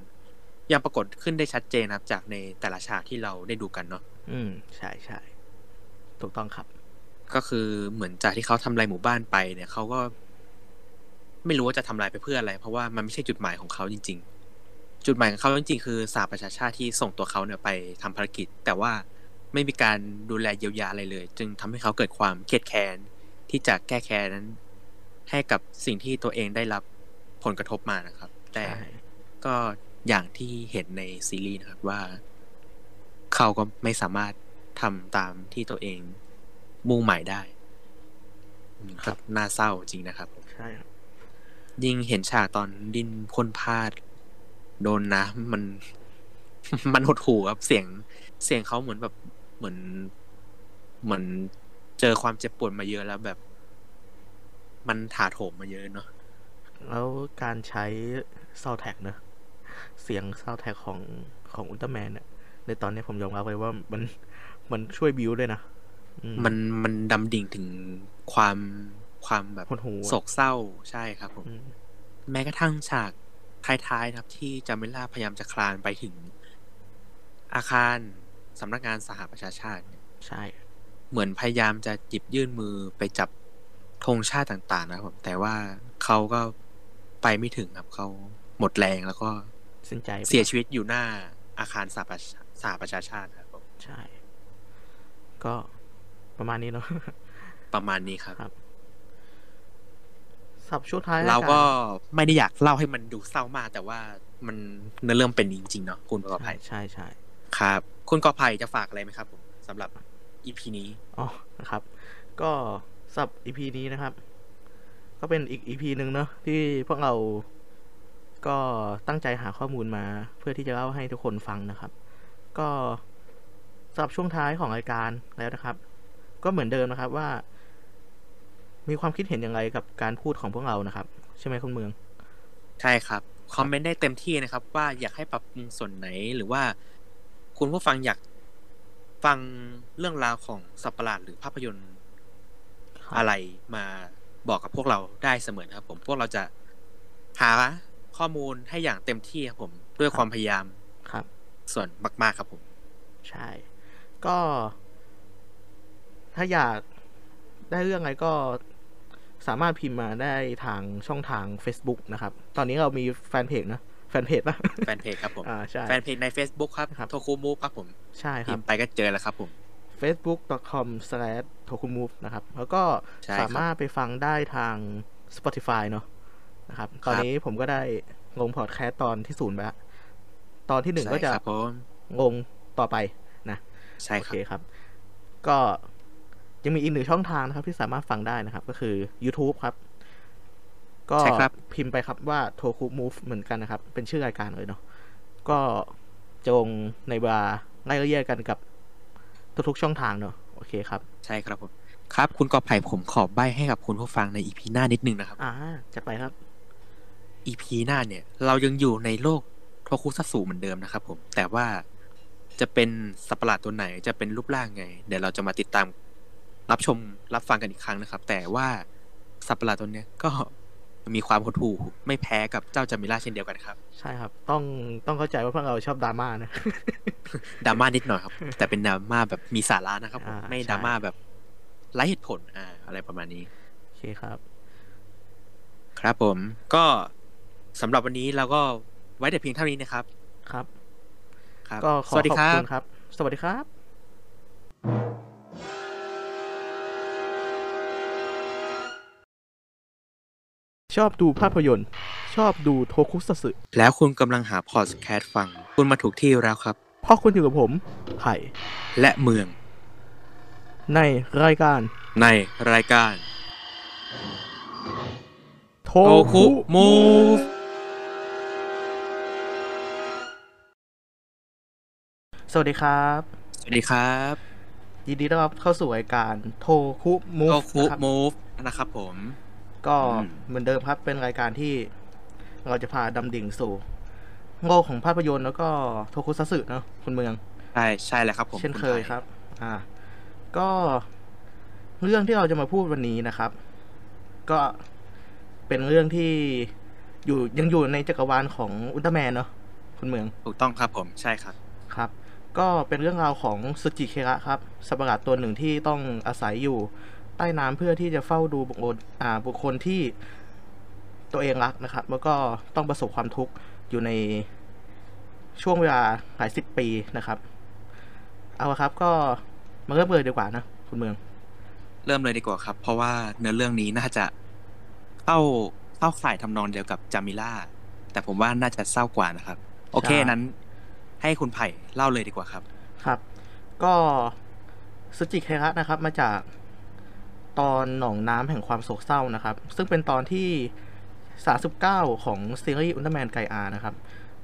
ยังปรากฏขึ้นได้ชัดเจนนะครับจากในแต่ละฉากที่เราได้ดูกันเนาะอืมใช่ใช่ถูกต้องครับ ก็คือเหมือนจากที่เขาทำลายหมู่บ้านไปเนี่ยเขาก็ ไม่รู้ว่าจะทำลายไปเพื่ออะไร เพราะว่ามันไม่ใช่จุดหมายของเขาจริง ๆ จุดหมายของเขาจริงๆคือสหประชาชาติที่ส่งตัวเขาเนี่ยไปทำภารกิจ แต่ว่าไม่มีการดูแลเยียวยาอะไรเลย จึงทำให้เขาเกิดความเครียดแค้นที่จะแก้แค้นนั้นให้กับสิ่งที่ตัวเองได้รับผลกระทบมานะครับ แต่ใช่ก็ อย่างที่เห็นในซีรีส์นะครับว่า เขาก็ไม่สามารถทำตามที่ตัวเองมุ่งหมายได้อืมครัก็บน่าเศร้าจริงนะครับใช่ครับยิ่งเห็นฉากตอนดินพ่นพลาด โดนน้ำมัน มันหดหูครับเสียงเสียงเขาเหมือนแบบเหมือน เหมือนเจอความเจ็บปวดมาเยอะแล้วแบบ มันถาโถมมาเยอะเนาะแล้วการใช้ซาวแท็กเนอะ เสียงซาวแท็กของของอุลตร้าแมนเนี่ยในตอนนี้ผมยอมรับเลยว่ามันมันช่วยบิวด้วยนะอืมันมันดำดิ่งถึงความความแบบหดหู่อะโศกเศร้าใช่ครับผมอืมแม้กระทั่งฉากท้ายๆนะครับ ที่จามิล่าพยายามจะคลานไปถึง อาคารสำนักงานสหประชาชาติเนี่ยใช่ เหมือนพยายามจะหยิบยื่นมือไปจับธงชาติต่าง ๆ นะครับผมแต่ว่าเขาก็ไปไม่ถึงครับเขาหมดแรงแล้วก็ สิ้นใจไปเสียชีวิตอยู่หน้าอาคารสหประชาสหประชาชาติครับผมใช่ ก็ประมาณนี้เนาะประมาณนี้ครับครับสับช่วงท้ายเราก็ยไม่ได้อยากเล่าให้มันดูเศร้ามาก แต่ว่ามันเนื้อเรื่องเป็นจริงๆเนาะคุณกอการไผ่ใช่ใช่ครับ คุณกอไผ่จะฝากอะไรไหมครับผมสำหรับอีพีนี้อ๋อนะครับ ก็สับอีพีนี้นะครับ ก็เป็นอีกอีพีหนึ่งเนาะที่พวกเรา ก็ตั้งใจหาข้อมูลมาเพื่อที่จะเล่าให้ทุกคนฟังนะครับ ก็สำหรับช่วงท้ายของรายการแล้วนะครับ ก็เหมือนเดิมนะครับว่า มีความคิดเห็นอย่างไรกับการพูดของพวกเรานะครับ ใช่ไหมคุณเมือง ใช่ครับคอมเมนต์ได้เต็มที่นะครับ ว่าอยากให้ปรับปรุงส่วนไหนหรือว่า คุณผู้ฟังอยากฟังเรื่องราวของสัตว์ประหลาดหรือภาพยนตร์อะไรมาบอกกับพวกเราได้เสมอครับ ผมพวกเราจะหา ข้อมูลให้อย่างเต็มที่ครับผม ด้วยความพยายามครับ ส่วนมาก ๆ ครับผม ใช่ ก็ ถ้าอยากได้เรื่องอะไรก็สามารถพิมพ์มาได้ทางช่องทาง Facebook นะครับ ตอนนี้เรามีแฟนเพจนะแฟนเพจนะแฟนเพจครับผมอ่าใช่แฟนเพจใน Facebook ครับครับโทคูมูฟครับผม ใช่คพิรับมพ์ไปก็เจอแล้วครับผม facebook.com/tokumove นะครับ แล้วก็ใช่ครับสามารถไปฟังได้ทาง Spotify เนอะ นะครับ ตอนนี้ผมก็ได้ลงพอดแคสต์ตอนที่ศูนย์ไปแล้วตอนที่หนึ่งก็จะใช่ครับผมลงต่อไปนะใช่โอคเครับครับ ก็ยังมีอีกหนึ่งช่องทางนะครับ ที่สามารถฟังได้นะครับ ก็คือ YouTube ครับ ก็ใช่ครับพิมพ์ไปครับว่า Toku Move เหมือนกันนะครับ เป็นชื่อรายการเลยเนาะก็จงในเวลาไล่เรียกกันกับทุกๆช่องทางเนอะโอเคครับ ใช่ครับผมครับ คุณกอไผ่ผมขอใบให้กับคุณผู้ฟังในอีพีหน้านิดนึงนะครับ อ่าจัดไปครับ อีพีหน้าเนี่ย เรายังอยู่ในโลกโทคุซัตสึเหมือนเดิมนะครับผม แต่ว่าจะเป็นสัตว์ประหลาดตัวไหนจะเป็นรูปร่างไง เดี๋ยวเราจะมาติดตามรับชมรับฟังกันอีกครั้งนะครับ แต่ว่าสัตว์ประหลาดตัวเนี้ยก็มีความหดหู่ไม่แพ้กับเจ้าจามิล่าเช่นเดียวกันครับ ใช่ครับ ต้องต้องเข้าใจว่าพวกเราชอบดราม่านะดราม่านิดหน่อยครับ แต่เป็นดราม่าแบบมีสาระนะครับผมอ่าไม่ใช่ดราม่าแบบไร้เหตุผลอ่าอะไรประมาณนี้โอเคครับ ครับผมก็ สำหรับวันนี้เราก็ไว้แต่เพียงเท่านี้นะครับ ครับ ครับ ก็ขอสวัสดีขอบครับคุณครับ สวัสดีครับ ชอบดูภาพยนตร์ ชอบดูโทคุซัตสึแล้วคุณกำลังหาพอดแคสต์ฟัง คุณมาถูกที่แล้วครับ เพราะคุณอยู่กับผม ไผ่ และเมือง ในรายการ ในรายการโทโอคุมูฟ สวัสดีครับ สวัสดีครับ ยินดีต้อนรับเข้าสู่รายการโทคุมูโอฟคุนะครับมูฟนะครับผม ก็อืมเหมือนเดิมครับ เป็นรายการที่เราจะพาดำดิ่งสู่โลกของภาพยนตร์แล้วก็โทคุซัตสึเนาะคุณเมือง ใช่ใช่แล้วครับผม เช่นณเคยไผ่ครับ อ่า ก็เรื่องที่เราจะมาพูดวันนี้นะครับ ก็เป็นเรื่องที่อยู่ยังอยู่ในจักรวาลของอุลตร้าแมนเนาะคุณเมือง ถูกต้องครับผม ใช่ครับครับ ก็เป็นเรื่องราวของสุจิเคระครับสัตว์ประหลาดตัวหนึ่งที่ต้องอาศัยอยู่ใต้น้ำเพื่อที่จะเฝ้าดูบุคคลอ่าบุคคลที่ตัวเองรักนะครับแล้วก็ต้องประสบความทุกข์อยู่ในช่วงเวลาหลายสิบปีนะครับ เอาละครับก็มาเริ่มเลยดีกว่านะคุณเมือง เริ่มเลยดีกว่าครับ เพราะว่าเนื้อเรื่องนี้น่าจะเข้าเข้าข่ายทำนองเดียวกับจามิล่าแต่ผมว่าน่าจะเศร้ากว่านะครับ โอเคใช่นั้น ให้คุณไผ่เล่าเลยดีกว่าครับ ครับ ก็สุจิเคระนะครับ มาจากตอนหนองน้ำแห่งความโศกเศร้านะครับ ซึ่งเป็นตอนที่ 39 ของซีรีส์อุลตร้าแมนไกอานะครับ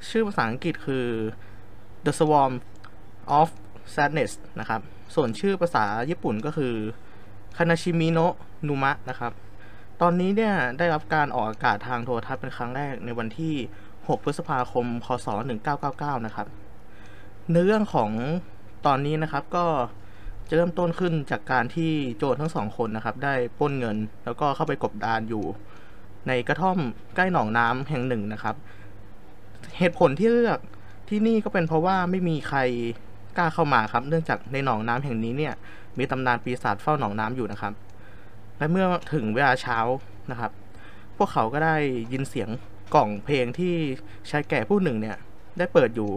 ชื่อภาษาอังกฤษคือ The Swarm of Sadness นะครับ ส่วนชื่อภาษาญี่ปุ่นก็คือ Kanashimi no Numa นะครับ ตอนนี้เนี่ยได้รับการออกอากาศทางโทรทัศน์เป็นครั้งแรกในวันที่ 6 พฤษภาคม คศ 1999 นะครับ เนื้อเรื่องของตอนนี้นะครับก็จะเริ่มต้นขึ้นจากการที่โจรทั้งสองคนนะครับ ได้ปล้นเงิน แล้วก็เข้าไปกบดานอยู่ ในกระท่อมใกล้หนองน้ำแห่งหนึ่งนะครับ เหตุผลที่เลือกที่นี่ก็เป็นเพราะว่าไม่มีใครกล้าเข้ามาครับ เนื่องจากในหนองน้ำแห่งนี้เนี่ย มีตำนานปีศาจเฝ้าหนองน้ำอยู่นะครับ และเมื่อถึงเวลาเช้านะครับ พวกเขาก็ได้ยินเสียงกล่องเพลงที่ชายแก่ผู้หนึ่งเนี่ยได้เปิดอยู่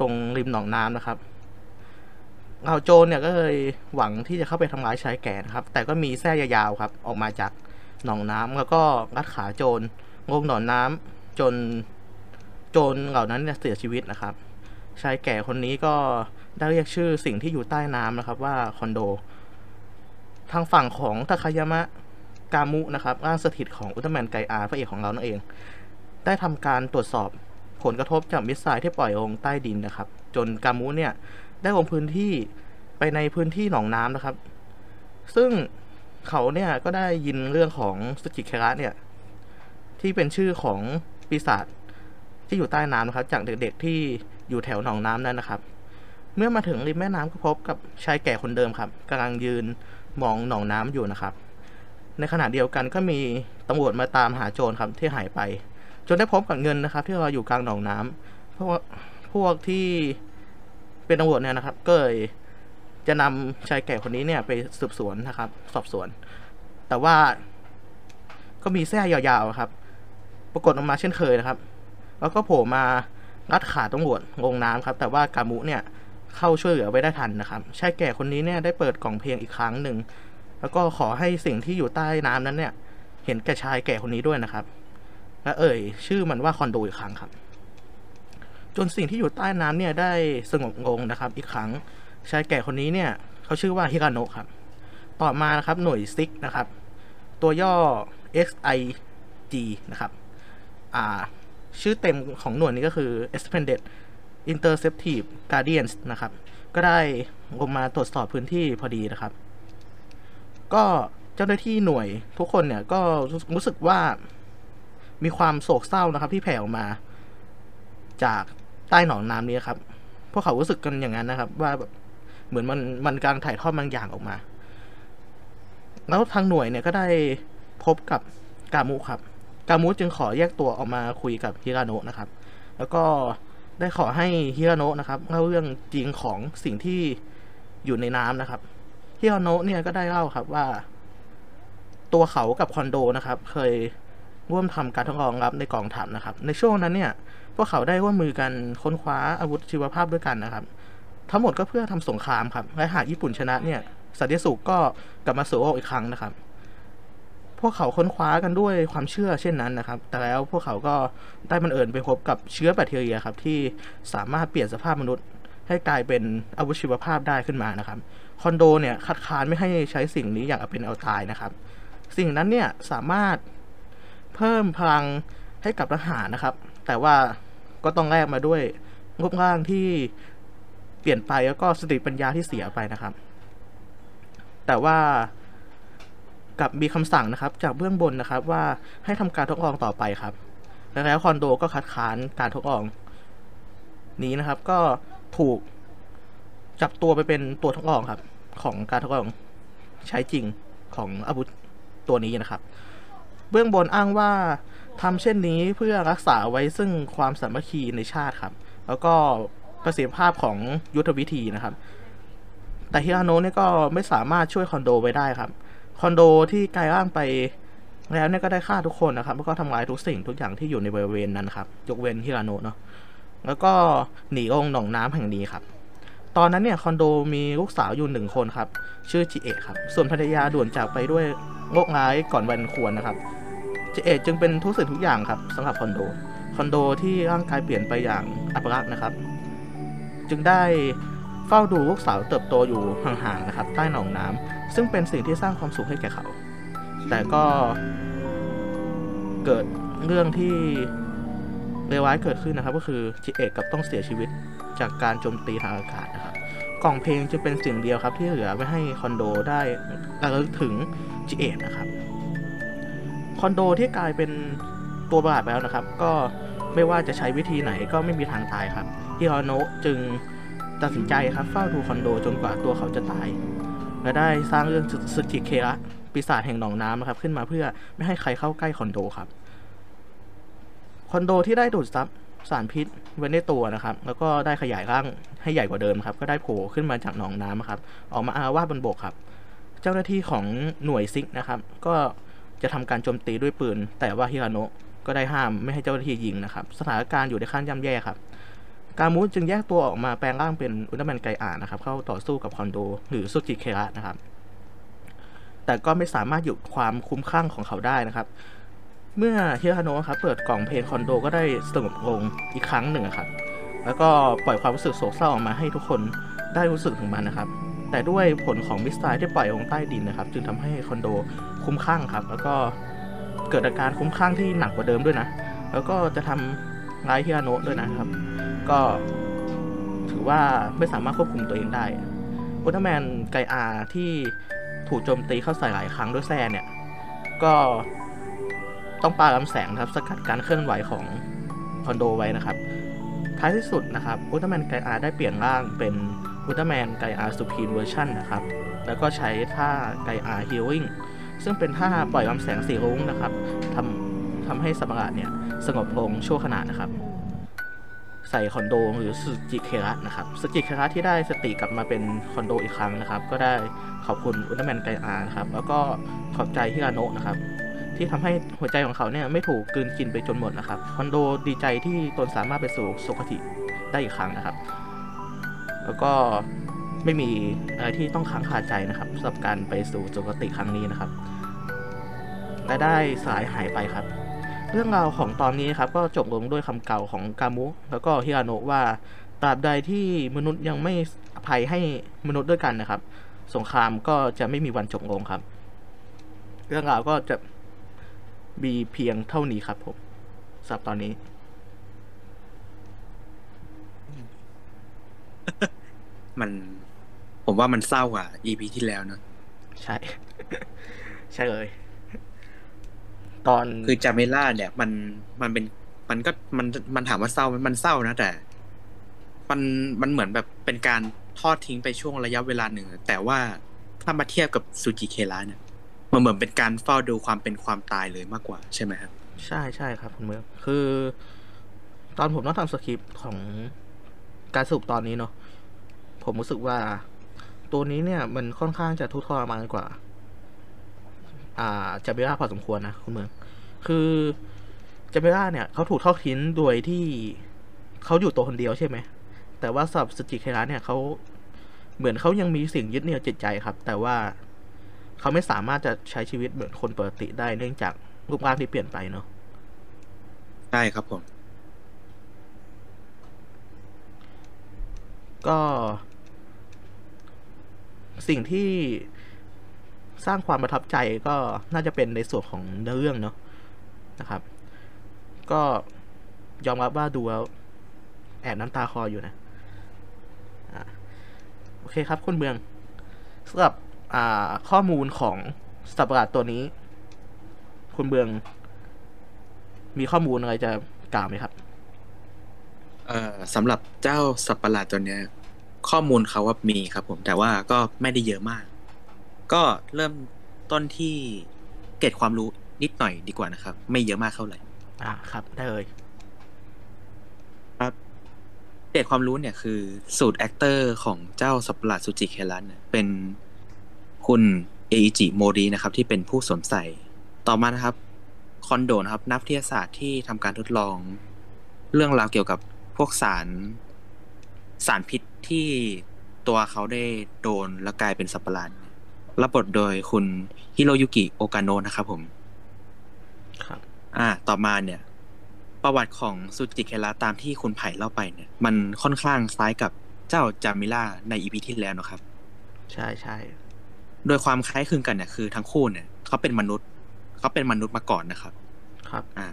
ตรงริมหนองน้ำนะครับเอาโจรเนี่ยก็เลยหวังที่จะเข้าไปทำร้ายชายแก่นะครับ แต่ก็มีแส้ยาวๆครับ ออกมาจากหนองน้ำแล้วก็รัดขาโจรงงหนองน้ำจนโจรเหล่านั้นเนี่ยเสียชีวิตนะครับ ชายแก่คนนี้ก็ได้เรียกชื่อสิ่งที่อยู่ใต้น้ำนะครับว่าคอนโด ทางฝั่งของทาคายามะกามุนะครับร่างสถิตของอุลตร้าแมนไกอาพระเอกของเรานั่นเอง ได้ทำการตรวจสอบ ผลกระทบจากมิสไซล์ที่ปล่อยลงใต้ดินนะครับ จนกามุเนี่ยได้ลงพื้นที่ไปในพื้นที่หนองน้ำนะครับ ซึ่งเขาเนี่ยก็ได้ยินเรื่องของสุจิเคระเนี่ยที่เป็นชื่อของปีศาจที่อยู่ใต้น้ำนะครับ จากเด็กๆที่อยู่แถวหนองน้ำนั้นนะครับ เมื่อมาถึงริมแม่น้ำก็พบกับชายแก่คนเดิมครับกำลังยืนมองหนองน้ำอยู่นะครับ ในขณะเดียวกันก็มีตำรวจมาตามหาโจรครับที่หายไป จนได้พบกับเงินนะครับ ที่เราอยู่กลางหนองน้ำพวกพวกที่เป็นตำรวจเนี่ยนะครับ ก็เลยจะนำชายแก่คนนี้เนี่ยไปสืบสวนนะครับ สอบสวน แต่ว่าก็มีแส้ยาวๆครับ ปรากฏออกมาเช่นเคยนะครับ แล้วก็โผล่มารัดขาตำรวจลงน้ำครับ แต่ว่ากามุเนี่ยเข้าช่วยเหลือไว้ได้ทันนะครับชายแก่คนนี้เนี่ยได้เปิดกล่องเพลงอีกครั้งหนึ่งแล้วก็ขอให้สิ่งที่อยู่ใต้น้ำนั้นเนี่ย เห็นแก่ชายแก่คนนี้ด้วยนะครับ และเอ่ย ชื่อมันว่าคอนโดอีกครั้งครับ จนสิ่งที่อยู่ใต้น้ำเนี่ยได้สงบลงนะครับ อีกครั้งชายแก่คนนี้เนี่ยเขาชื่อว่าฮิราโนะครับ ต่อมานะครับหน่วยซิกนะครับ ตัวย่อ XIG นะครับอ่าชื่อเต็มของหน่วยนี้ก็คือ Expanded Interceptive Guardians นะครับ ก็ได้ลงมาตรวจสอบพื้นที่พอดีนะครับ ก็เจ้าหน้าที่หน่วยทุกคนเนี่ยก็รู้สึกว่า มีความโศกเศร้านะครับ ที่แผ่ออกมา จากใต้หนองน้ำนี้ครับ พวกเขารู้สึกกันอย่างนั้นนะครับ ว่าแบบเหมือนมันมันกำลังถ่ายทอดบางอย่างออกมา แล้วทางหน่วยเนี่ยก็ได้พบกับกามุครับ กามุจึงขอแยกตัวออกมาคุยกับฮิราโนะนะครับ แล้วก็ได้ขอให้ฮิราโนะนะครับเล่าเรื่องจริงของสิ่งที่อยู่ในน้ำนะครับฮิราโนะเนี่ยก็ได้เล่าครับว่า ตัวเขากับคอนโดนะครับ เคย ร่วมทำการทดลองรับในกองทัพนะครับ ในช่วงนั้นเนี่ยพวกเขาได้ร่วมมือกันค้นคว้าอาวุธชีวภาพด้วยกันนะครับ ทั้งหมดก็เพื่อทำสงครามครับและหากญี่ปุ่นชนะเนี่ยสันติสุขก็กลับมาสู่โลกอีกครั้งนะครับ พวกเขาค้นคว้ากันด้วยความเชื่อเช่นนั้นนะครับ แต่แล้วพวกเขาก็ได้บังเอิญไปพบกับเชื้อแบคทีเรียครับที่สามารถเปลี่ยนสภาพมนุษย์ ให้กลายเป็นอาวุธชีวภาพได้ขึ้นมานะครับ คอนโดเนี่ยคัดค้านไม่ให้ใช้สิ่งนี้อย่างเป็นเอาตายนะครับ สิ่งนั้นเนี่ยสามารถ เพิ่มพลังให้กับทหารนะครับ แต่ว่าก็ต้องแลกมาด้วยรูปร่างที่เปลี่ยนไปแล้วก็สติปัญญาที่เสียไปนะครับ แต่ว่ากับมีคำสั่งนะครับ จากเบื้องบนนะครับว่าให้ทำการทดลองต่อไปครับและแล้วคอนโดก็คัดค้านการทดลอง นี้นะครับก็ถูกจับตัวไปเป็นตัวทดลองครับ ของการทดลองใช้จริงของอาวุธตัวนี้นะครับ เบื้องบนอ้างว่าทำเช่นนี้เพื่อรักษาไว้ซึ่งความสามัคคีในชาติครับ แล้วก็ประสิทธิภาพของยุทธวิธีนะครับ แต่ฮิราโนะเนี่ยก็ไม่สามารถช่วยคอนโดไว้ได้ครับ คอนโดที่กลายร่างไปแล้วเนี่ยก็ได้ฆ่าทุกคนนะครับ แล้วก็ทำลายทุกสิ่งทุกอย่างที่อยู่ในบริเวณนั้นครับ ยกเว้นฮิราโนะเนาะ แล้วก็หนีลงหนองน้ำแห่งนี้ครับ ตอนนั้นเนี่ยคอนโดมีลูกสาวอยู่หนึ่งคนครับ ชื่อจิเอะครับ ส่วนภรรยาด่วนจากไปด้วยโรคร้ายก่อนวันควรนะครับ จิเอจึงเป็นทุกสิ่งทุกอย่างครับสำหรับคอนโด คอนโดที่ร่างกายเปลี่ยนไปอย่างอัปลักษณ์นะครับ จึงได้เฝ้าดูลูกสาวเติบโตอยู่ห่างๆนะครับ ใต้หนองน้ำซึ่งเป็นสิ่งที่สร้างความสุขให้แก่เขา แต่ก็เกิดเรื่องที่เลวร้ายเกิดขึ้นนะครับ ก็คือจิเอะกับต้องเสียชีวิตจากการโจมตีทางอากาศนะครับ กล่องเพลงจะเป็นสิ่งเดียวครับที่เหลือไว้ให้คอนโดได้ระลึกถึงจิเอะนะครับ คอนโดที่กลายเป็นตัวประหลาดไปแล้วนะครับ ก็ไม่ว่าจะใช้วิธีไหนก็ไม่มีทางตายครับฮิฮาโนะจึงตัดสินใจครับเฝ้าดูคอนโดจนกว่าตัวเขาจะตาย และได้สร้างเรื่องสึจิเคระปีศาจแห่งหนองน้ำนะครับ ขึ้นมาเพื่อไม่ให้ใครเข้าใกล้คอนโดครับคอนโดที่ได้ดูดซับสารพิษไว้ในตัวนะครับ แล้วก็ได้ขยายร่างให้ใหญ่กว่าเดิมครับ ก็ได้โผล่ขึ้นมาจากหนองน้ำครับ ออกมาอาวาสบนบกครับ เจ้าหน้าที่ของหน่วยซิกนะครับ ก็ จะทำการโจมตีด้วยปืน แต่ว่าฮิราโนะก็ได้ห้ามไม่ให้เจ้าหน้าที่ยิงนะครับ สถานการณ์อยู่ในขั้นย่ำแย่ครับ กามูจึงแยกตัวออกมาแปลงร่างเป็นอุลตร้าแมนไกอานะครับ เข้าต่อสู้กับคอนโด หรือสุจิเคระนะครับ แต่ก็ไม่สามารถหยุดความคุ้มคลั่งของเขาได้นะครับ เมื่อฮิราโนะครับเปิดกล่องเพลงคอนโดก็ได้สงบลงอีกครั้งหนึ่งครับแล้วก็ปล่อยความรู้สึกโศกเศร้าออกมาให้ทุกคนได้รู้สึกถึงมันนะครับ แต่ด้วยผลของมิสไซล์ที่ปล่อยลงใต้ดินนะครับ จึงทำให้คอนโด คุ้มคลั่งครับ แล้วก็เกิดอาการคุ้มคลั่งที่หนักกว่าเดิมด้วยนะ แล้วก็จะทำร้ายฮิราโนะด้วยนะครับ ก็ถือว่าไม่สามารถควบคุมตัวเองได้อุลตร้าแมนไกอาที่ถูกโจมตีเข้าใส่หลายครั้งด้วยแส้เนี่ย ก็ต้องปาลำแสงครับ สกัดการเคลื่อนไหวของคอนโดไว้นะครับ ท้ายที่สุดนะครับอุลตร้าแมนไกอาได้เปลี่ยนร่างเป็นอุลตร้าแมนไกอา Supreme Version นะครับ แล้วก็ใช้ท่าไกอา Healing ซึ่งเป็นท่าปล่อยลำแสงสีรุ้งนะครับทำทำให้สมการเนี่ยสงบลงชั่วขณะนะครับ ใส่คอนโดหรือสุจิเคระนะครับสุจิเคระที่ได้สติกลับมาเป็นคอนโดอีกครั้งนะครับ ก็ได้ขอบคุณอุลตร้าแมนไกอานะครับแล้วก็ขอบใจฮิราโนะนะครับที่ทำให้หัวใจของเขาเนี่ยไม่ถูกกลืนกินไปจนหมดนะครับคอนโดดีใจที่ตนสามารถไปสู่สุคติได้อีกครั้งนะครับ แล้วก็ ไม่มีอะไรที่ต้องค้างคาใจนะครับสำหรับการไปสู่สุคติครั้งนี้นะครับและได้สายหายไปครับ เรื่องราวของตอนนี้ครับก็จบลงด้วยคำเก่าของกามุ แล้วก็ฮิราโนะว่าตราบใดที่มนุษย์ยังไม่อภัยให้มนุษย์ด้วยกันนะครับ สงครามก็จะไม่มีวันจบลงครับ เรื่องราวก็จะมีเพียงเท่านี้ครับผมสำหรับตอนนี้มัน ผมว่ามันเศร้ากว่า EP ที่แล้วเนอะใช่ ใช่เลย ตอนคือจาเมล่าเนี่ย มันมันเป็นมันก็มันมันถามว่าเศร้าไหมมันเศร้านะแต่ มันมันเหมือนแบบเป็นการทอดทิ้งไปช่วงระยะเวลาหนึ่งอะแต่ว่าถ้ามาเทียบกับซูจิเคระเนี่ยมันเหมือนเป็นการเฝ้าดูความเป็นความตายเลยมากกว่า ใช่ไหมครับ ใช่ใช่ครับคุณเมืองคือ ตอนผมต้องทำสคริปต์ของการสรุปตอนนี้เนาะผมรู้สึกว่า ตัวนี้เนี่ยมันค่อนข้างจะทุกข์ทรมานกว่า อ่าจาเบล่าพอสมควรนะคุณเมือง คือจาเบล่าเนี่ยเขาถูกทอดทิ้งโดยที่เขาอยู่ตัวคนเดียวใช่ไหม แต่ว่าสำหรับสจิเคระเนี่ยเขาเหมือนเขายังมีสิ่งยึดเหนี่ยวจิตใจครับ แต่ว่าเขาไม่สามารถจะใช้ชีวิตเหมือนคนปกติได้เนื่องจากรูปร่างที่เปลี่ยนไปเนาะใช่ครับผม ก็ สิ่งที่สร้างความประทับใจก็น่าจะเป็นในส่วนของเนื้อเรื่องเนาะนะครับ ก็ยอมรับว่าดูแล้วแอบน้ำตาคออยู่นะอะโอเคครับคุณเมืองสำหรับข้อมูลของสัตว์ประหลาดตัวนี้ คุณเมือง มีข้อมูลอะไรจะกล่าวไหมครับ เอ่อสำหรับเจ้าสัตว์ประหลาดตัวเนี้ย ข้อมูลเขาว่ามีครับผมแต่ว่าก็ไม่ได้เยอะมาก ก็เริ่มต้นที่เกร็ดความรู้นิดหน่อยดีกว่านะครับ ไม่เยอะมากเท่าไหร่อ่าครับ ได้เลยครับเกร็ดความรู้เนี่ยคือ suit actor ของเจ้าสัตว์ประหลาดซูจิเครันเนี่ยเป็นคุณเออิจิโมรินะครับ ที่เป็นผู้สวมใส่ ต่อมานะครับคอนโดนะครับ นักวิทยาศาสตร์ที่ทำการทดลอง เรื่องราวเกี่ยวกับพวกสาร สารพิษที่ตัวเขาได้โดนแล้วกลายเป็นสัตว์ประหลาดเนี่ยรับบทโดยคุณฮิโรยุกิโอกาโนะนะครับผม ครับ อ่า ต่อมาเนี่ย ประวัติของซูจิเคระตามที่คุณไผ่เล่าไปเนี่ย มันค่อนข้างคล้ายกับเจ้าจามิล่าในอีพีที่แล้วนะครับ ใช่ใช่โดยความคล้ายคลึงกันเนี่ยคือทั้งคู่เนี่ยเขาเป็นมนุษย์เขาเป็นมนุษย์มาก่อนนะครับ ครับ อ่า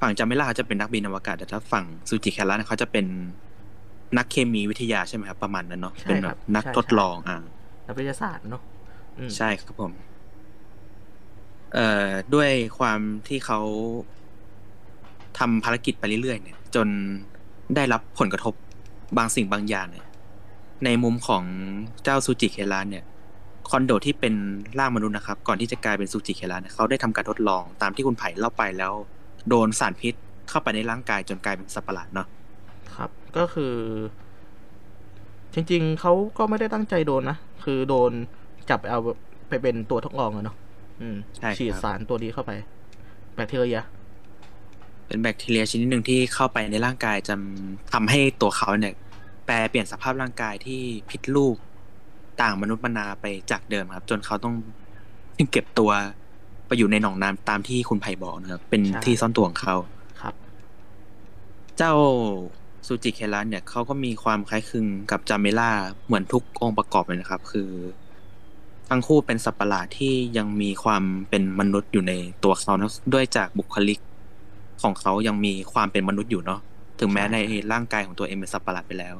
ฝั่งจามิล่าเขาจะเป็นนักบินอวกาศแต่ถ้าฝั่งซูจิแคระเนี่ยเขาจะเป็น นักเคมีวิทยาใช่ไหมครับประมาณนั้นเนาะใช่เป็นคแบรับบนักใช่ทดใช่ลองอ่านักวิทยาศาสตร์เนาะอืมใช่ครับผม เอ่อด้วยความที่เขาทำภารกิจไปเรื่อยๆเนี่ย จนได้รับผลกระทบบางสิ่งบางอย่างเนี่ย ในมุมของเจ้าซูจิเคระเนี่ยคอนโดที่เป็นร่างมนุษย์นะครับ ก่อนที่จะกลายเป็นซูจิเคระเนี่ยเขาได้ทำการทดลองตามที่คุณไผ่เล่าไปแล้ว โดนสารพิษเข้าไปในร่างกายจนกลายเป็นสัตว์ประหลาดเนาะครับ ก็คือ จริง ๆ เขาก็ไม่ได้ตั้งใจโดนนะ คือโดนจับเอาไปเป็นตัวทดลองอะเนาะอืมใช่ครับฉีดสารตัวนี้เข้าไป แบคทีเรีย เป็นแบคทีเรียชนิดหนึ่งที่เข้าไปในร่างกายจะทำให้ตัวเขาเนี่ย แปลเปลี่ยนสภาพร่างกายที่ผิดรูปต่างมนุษย์มนาไปจากเดิมครับ จนเขาต้องเก็บตัวไปอยู่ในหนองน้ำตามที่คุณไผ่บอกนะครับ เป็นใช่ที่ซ่อนตัวของเขาครับ เจ้า ซูจิเครันเนี่ยเขาก็มีความคล้ายคลึงกับจาเมล่าเหมือนทุกองค์ประกอบเลยนะครับ คือ ทั้งคู่เป็นสัตว์ประหลาดที่ยังมีความเป็นมนุษย์อยู่ในตัวเขานะด้วยจากบุคลิกของเขายังมีความเป็นมนุษย์อยู่เนาะถึงแม้ในร่างกายของตัวเองเป็นสัตว์ประหลาดไปแล้ว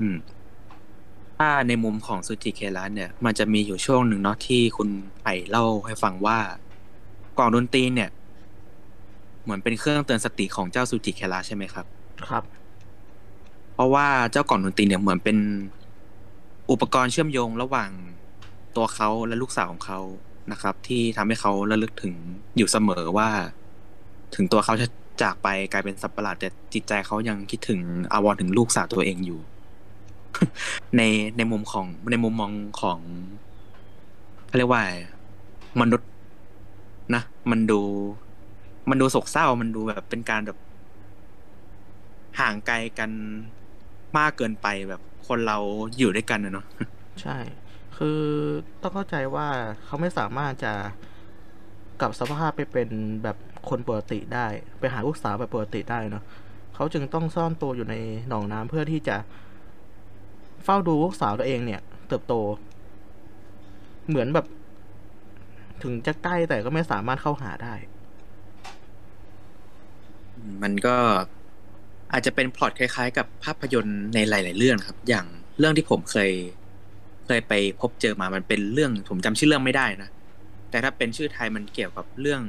อืม ถ้าในมุมของซูจิเครันเนี่ย มันจะมีอยู่ช่วงหนึ่งเนาะที่คุณไผ่เล่าให้ฟังว่ากล่องดนตรีเนี่ย เหมือนเป็นเครื่องเตือนสติของเจ้าซูจิเคระใช่ไหมครับ ครับ เพราะว่าเจ้ากล่องดนตรีเนี่ยเหมือนเป็นอุปกรณ์เชื่อมโยงระหว่างตัวเขาและลูกสาวของเขานะครับ ที่ทำให้เขาระลึกถึงอยู่เสมอว่า ถึงตัวเขาจะจากไปกลายเป็นสัตว์ประหลาดแต่จิตใจเขายังคิดถึงอาวรถึงลูกสาวตัวเองอยู่ ในในมุมของในมุมมองของเขาเรียกว่ามนุษย์นะมันดู มันดูโศกเศร้ามันดูแบบเป็นการแบบ ห่างไกลกันมากเกินไปแบบคนเราอยู่ด้วยกันนะเนาะใช่ คือต้องเข้าใจว่าเขาไม่สามารถจะกลับสภาพไปเป็นแบบคนปกติได้ ไปหาลูกสาวแบบปกติได้เนาะเขาจึงต้องซ่อนตัวอยู่ในหนองน้ำเพื่อที่จะเฝ้าดูลูกสาวตัวเองเนี่ย เติบโต เหมือนแบบ ถึงจะใกล้แต่ก็ไม่สามารถเข้าหาได้ มันก็ อาจจะเป็นพล็อตคล้าย ๆ กับภาพยนตร์ในหลาย ๆ เรื่องครับ อย่างเรื่องที่ผมเคย เคยไปพบเจอมามันเป็นเรื่องผมจำชื่อเรื่องไม่ได้นะแต่ถ้าเป็นชื่อไทยมันเกี่ยวกับเรื่อง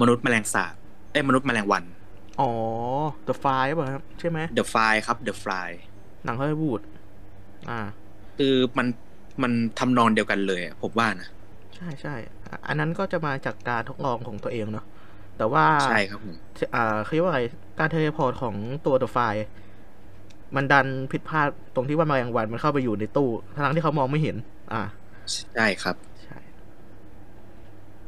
มนุษย์แมลงสาบเอ้ยมนุษย์แมลงวัน อ๋อ The Fly ป่ะครับใช่ไหม The Fly ครับ The Fly หนังฮอลลีวูดอ่า คือมันมันทำนองเดียวกันเลยอะผมว่านะ ใช่ใช่อะอันนั้นก็จะมาจากการทดลองของตัวเองเนาะแต่ว่าใช่ครับผมอ่าเขาเรียกว่าอะไร การ teleport ของตัว The Fly มันดันผิดพลาดตรงที่ว่าแมลงวันมันเข้าไปอยู่ในตู้ทั้งที่เขามองไม่เห็น อ่า ใช่ครับ ใช่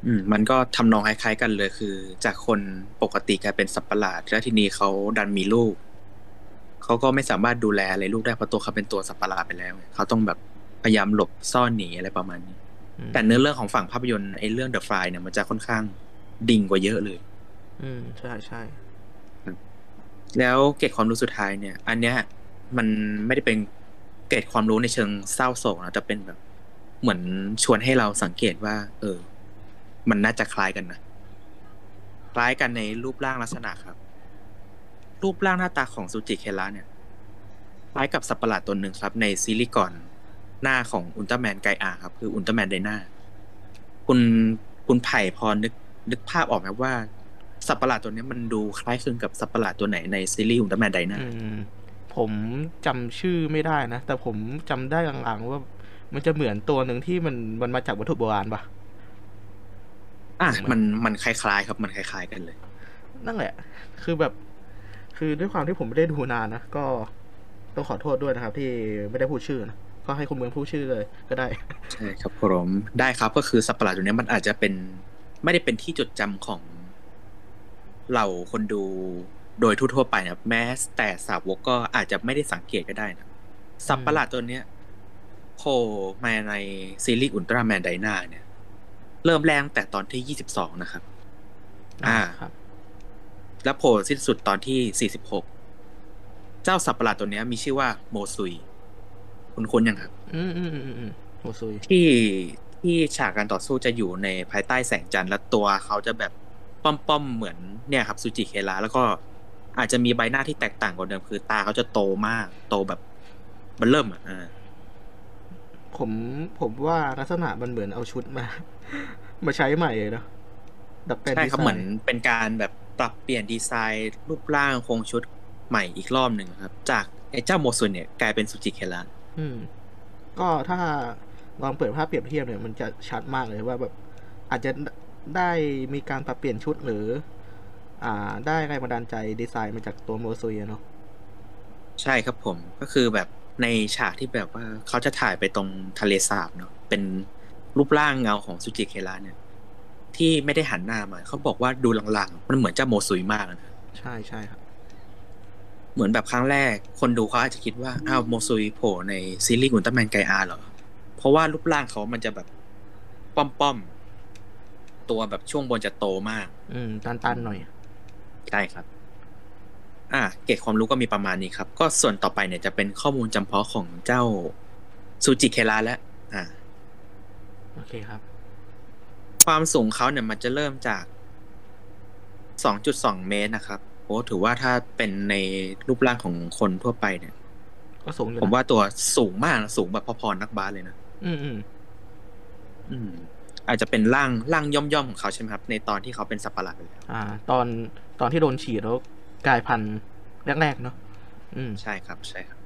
อืม มันก็ทำนองคล้ายๆกันเลยคือ จากคนปกติกลายเป็นสัตว์ประหลาด แล้วทีนี้เขาดันมีลูก เขาก็ไม่สามารถดูแลอะไรลูกได้เพราะตัวเขาเป็นตัวสัตว์ประหลาดไปแล้วไงเขาต้องแบบพยายามหลบซ่อนหนีอะไรประมาณนี้อืมแต่เนื้อเรื่องของฝั่งภาพยนตร์ไอ้เรื่อง The Fly เนี่ยมันจะค่อนข้างดิ่งกว่าเยอะเลย อืม ใช่ใช่ แล้วเกร็ดความรู้สุดท้ายเนี่ย อันเนี้ยมันไม่ได้เป็นเกร็ดความรู้ในเชิงเศร้าโศกนะแต่เป็นแบบ เหมือนชวนให้เราสังเกตว่า เออ มันน่าจะคล้ายกันนะคล้ายกันในรูปร่างลักษณะครับ รูปร่างหน้าตาของซูจิเคระเนี่ยคล้ายกับสัตว์ประหลาดตัวหนึ่งครับ ในซีรีส์ก่อนหน้าของอุลตร้าแมนไกอาครับ คืออุลตร้าแมนไดนาคุณคุณไผ่พอนึกนึกภาพออกไหมว่า สัตว์ประหลาดตัวเนี้ยมันดูคล้ายคลึงกับสัตว์ประหลาดตัวไหนในซีรีส์อุลตร้าแมนไดนาอืมผมจำชื่อไม่ได้นะ แต่ผมจำได้ลางๆว่ามันจะเหมือนตัวหนึ่งที่มันมันมาจากวัตถุโบราณปะอะมันมันคล้ายๆ ครับมันคล้ายๆกันเลย นั่นแหละ คือแบบ คือด้วยความที่ผมไม่ได้ดูนานนะก็ต้องขอโทษด้วยนะครับ ที่ไม่ได้พูดชื่อนะก็ให้คุณเมืองพูดชื่อเลย ก็ได้ ใช่ครับผมได้ครับก็คือสัตว์ประหลาดตัวเนี้ยมันอาจจะเป็น ไม่ได้เป็นที่จดจำของ เหล่าคนดูโดยทั่วๆไปนะแม้แต่สาวกก็อาจจะไม่ได้สังเกตก็ได้นะสัตว์ประหลาดตัวเนี้ยโผล่มาในซีรีส์อุลตร้าแมนไดนาเนี่ย เริ่มแรงแต่ตอนที่ยี่สิบสองนะครับ อ่าครับและโผล่สิ้นสุดตอนที่สี่สิบหกเจ้าสัตว์ประหลาดตัวเนี้ยมีชื่อว่าโมซุย คุณคุ้นๆยังครับ อืมอืมอืมอืมโอซุยที่ที่ฉากการต่อสู้จะอยู่ในภายใต้แสงจันทร์และตัวเขาจะแบบ ป้อมๆเหมือนเนี่ยครับซูจิเคระแล้วก็อาจจะมีใบหน้าที่แตกต่างกว่าเดิมคือตาเขาจะโตมาก โตแบบมันเริ่มอะอ่าผมผมว่าลักษณะมันเหมือนเอาชุดมา มาใช้ใหม่เลยเนอะดัดแปลงใช่ครับดีไซเหมือนเป็นการแบบปรับเปลี่ยนดีไซน์รูปร่างโครงชุดใหม่อีกรอบหนึ่งครับ จากไอ้เจ้าโมซุนเนี่ยกลายเป็นซูจิเคระอืม ก็ถ้าลองเปิดภาพเปรียบเทียบเนี่ยมันจะชัดมากเลยว่าแบบ อาจจะ ได้มีการปรับเปลี่ยนชุดหรือ อ่า ได้แรงบันดาลใจดีไซน์มาจากตัวโมซุยอะเนาะใช่ครับผมก็คือแบบในฉากที่แบบว่าเขาจะถ่ายไปตรงทะเลสาบเนาะเป็นรูปร่างเงาของซูจิเคระเนี่ย ที่ไม่ได้หันหน้ามาเขาบอกว่าดูลางๆ มันเหมือนเจ้าโมซุยมากนะใช่ใช่ครับ เหมือนแบบครั้งแรก คนดูเขาอาจจะคิดว่าอ้าวโมซุยโผล่ในซีรีส์อุลตร้าแมนไกอาเหรอ เพราะว่ารูปร่างเขามันจะแบบป้อมๆ ตัวแบบช่วงบนจะโตมาก อืมตันตันๆหน่อยใช่ครับ อะเกร็ดความรู้ก็มีประมาณนี้ครับ ก็ส่วนต่อไปเนี่ยจะเป็นข้อมูลจำเพาะของเจ้าซูจิเคระแล้วอ่าโอเคครับ ความสูงเขาเนี่ยมันจะเริ่มจาก2.2เมตรนะครับโอ้ถือว่าถ้าเป็นในรูปร่างของคนทั่วไปเนี่ย ก็สูงอยู่ผมนะว่าตัวสูงมากนะสูงแบบพอๆนักบาสเลยนะ อืมอืมอืม อาจจะเป็นร่างร่างย่อมๆของเขาใช่ไหมครับในตอนที่เขาเป็นสัตว์ประหลาดไปแล้วอ่า ตอนตอนที่โดนฉีดแล้วกลายพันธุ์แรกๆเนาะอืมใช่ครับใช่ครับ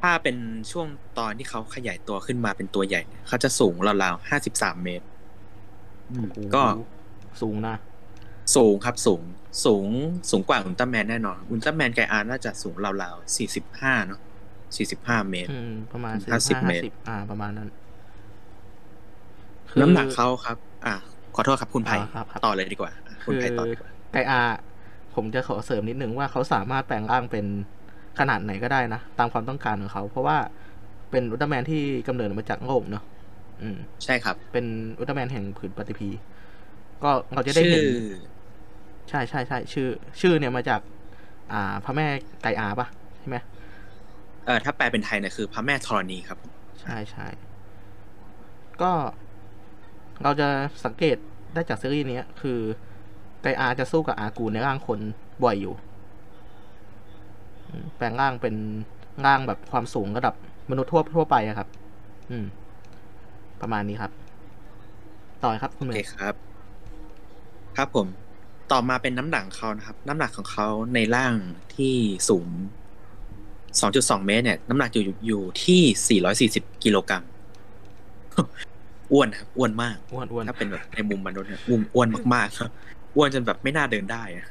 ถ้าเป็นช่วงตอนที่เขาขยายตัวขึ้นมาเป็นตัวใหญ่เนี่ยเขาจะสูงราวๆห้าสิบสามเมตรอืมก็สูงนะ สูงครับสูง สูงสูงกว่าอุลตร้าแมนแน่นอนอุลตร้าแมนไกอาร์น่าจะสูงราวๆสี่สิบห้าเนาะสี่สิบห้าเมตรอืมประมาณห้าสิบ45เมตร50อ่า ประมาณนั้นคือ น้ำหนักเขาครับ อะขอโทษครับคุณไผ่อ่าครับครับต่อเลยดีกว่า คุณไผ่ต่อดีกว่าไกอาผมจะขอเสริมนิดนึงว่าเขาสามารถแปลงร่างเป็นขนาดไหนก็ได้นะ ตามความต้องการของเขา เพราะว่าเป็นอุลตร้าแมนที่กำเนิดมาจากโลกเนาะอืม ใช่ครับ เป็นอุลตร้าแมนแห่งผืนปฏิพี ก็เราจะได้ชื่เห็อนใช่ใช่ใช่ชื่อ ชื่อเนี่ยมาจาก อ่า พระแม่ไกอาปะใช่ไหมเออถ้าแปลเป็นไทยเนี่ยคือ พระแม่ธรณีครับ ใช่ใช่ก็ เราจะสังเกตได้จากซีรีส์นี้คือไกอาจะสู้กับอากูในร่างคนบ่อยอยู่ แปลงร่างเป็นร่างแบบความสูงระดับมนุษย์ทั่วทั่วไปอะครับ อืม ประมาณนี้ครับ ต่อครับคุณเมย์ครับ ครับผม ต่อมาเป็นน้ำหนักเขานะครับ น้ำหนักของเขาในร่างที่สูง 2.2 เมตรเนี่ย น้ำหนักอยู่อยู่ที่ 440 กิโลกรัม อ้วนครับอ้วนมากอ้วนอ้วนถ้าเป็นแบบในมุมมนุษย์เนี่ยอ้วนอ้วนมากๆครับอ้วนจนแบบไม่น่าเดินได้อะ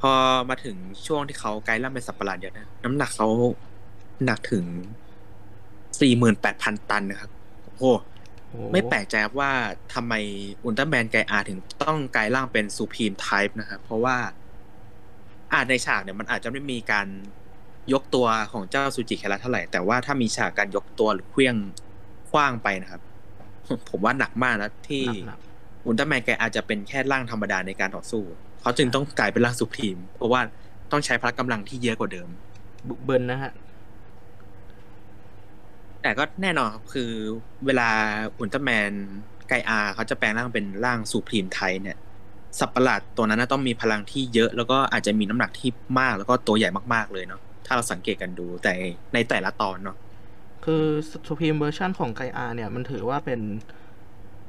พอมาถึงช่วงที่เขากลายร่างเป็นสัตว์ประหลาดเยอะนะน้ำหนักเขาหนักถึง48,000ตันนะครับโอ้โหโอ้ไม่แปลกใจครับว่าทำไมอุลตร้าแมนไกอาถึงต้องกลายร่างเป็นซูพีมไทป์นะครับ เพราะว่าอาจในฉากเนี่ยมันอาจจะไม่มีการยกตัวของเจ้าซูจิแคระเท่าไหร่ แต่ว่าถ้ามีฉากการยกตัวหรือเคลื่อง คว้างไปนะครับ ผมว่าหนักมากนะที่หนักหนักอุลตร้าแมนไกอาจจะเป็นแค่ร่างธรรมดาในการต่อสู้ เขาจึงต้องกลายเป็นร่างซูพีม เพราะว่าต้องใช้พละกำลังที่เยอะกว่าเดิม บุกเบิลนะฮะ แต่ก็แน่นอนครับคือเวลาอุลตร้าแมนไกอาเขาจะแปลงร่างเป็นร่าง Supreme Type เนี่ยสัตว์ประหลาดตัวนั้นนะต้องมีพลังที่เยอะ แล้วก็อาจจะมีน้ำหนักที่มากแล้วก็ตัวใหญ่มากๆเลยเนาะถ้าเราสังเกตกันดูแต่ในแต่ละตอนเนาะ คือ Supreme Version ของไกอาเนี่ย มันถือว่าเป็น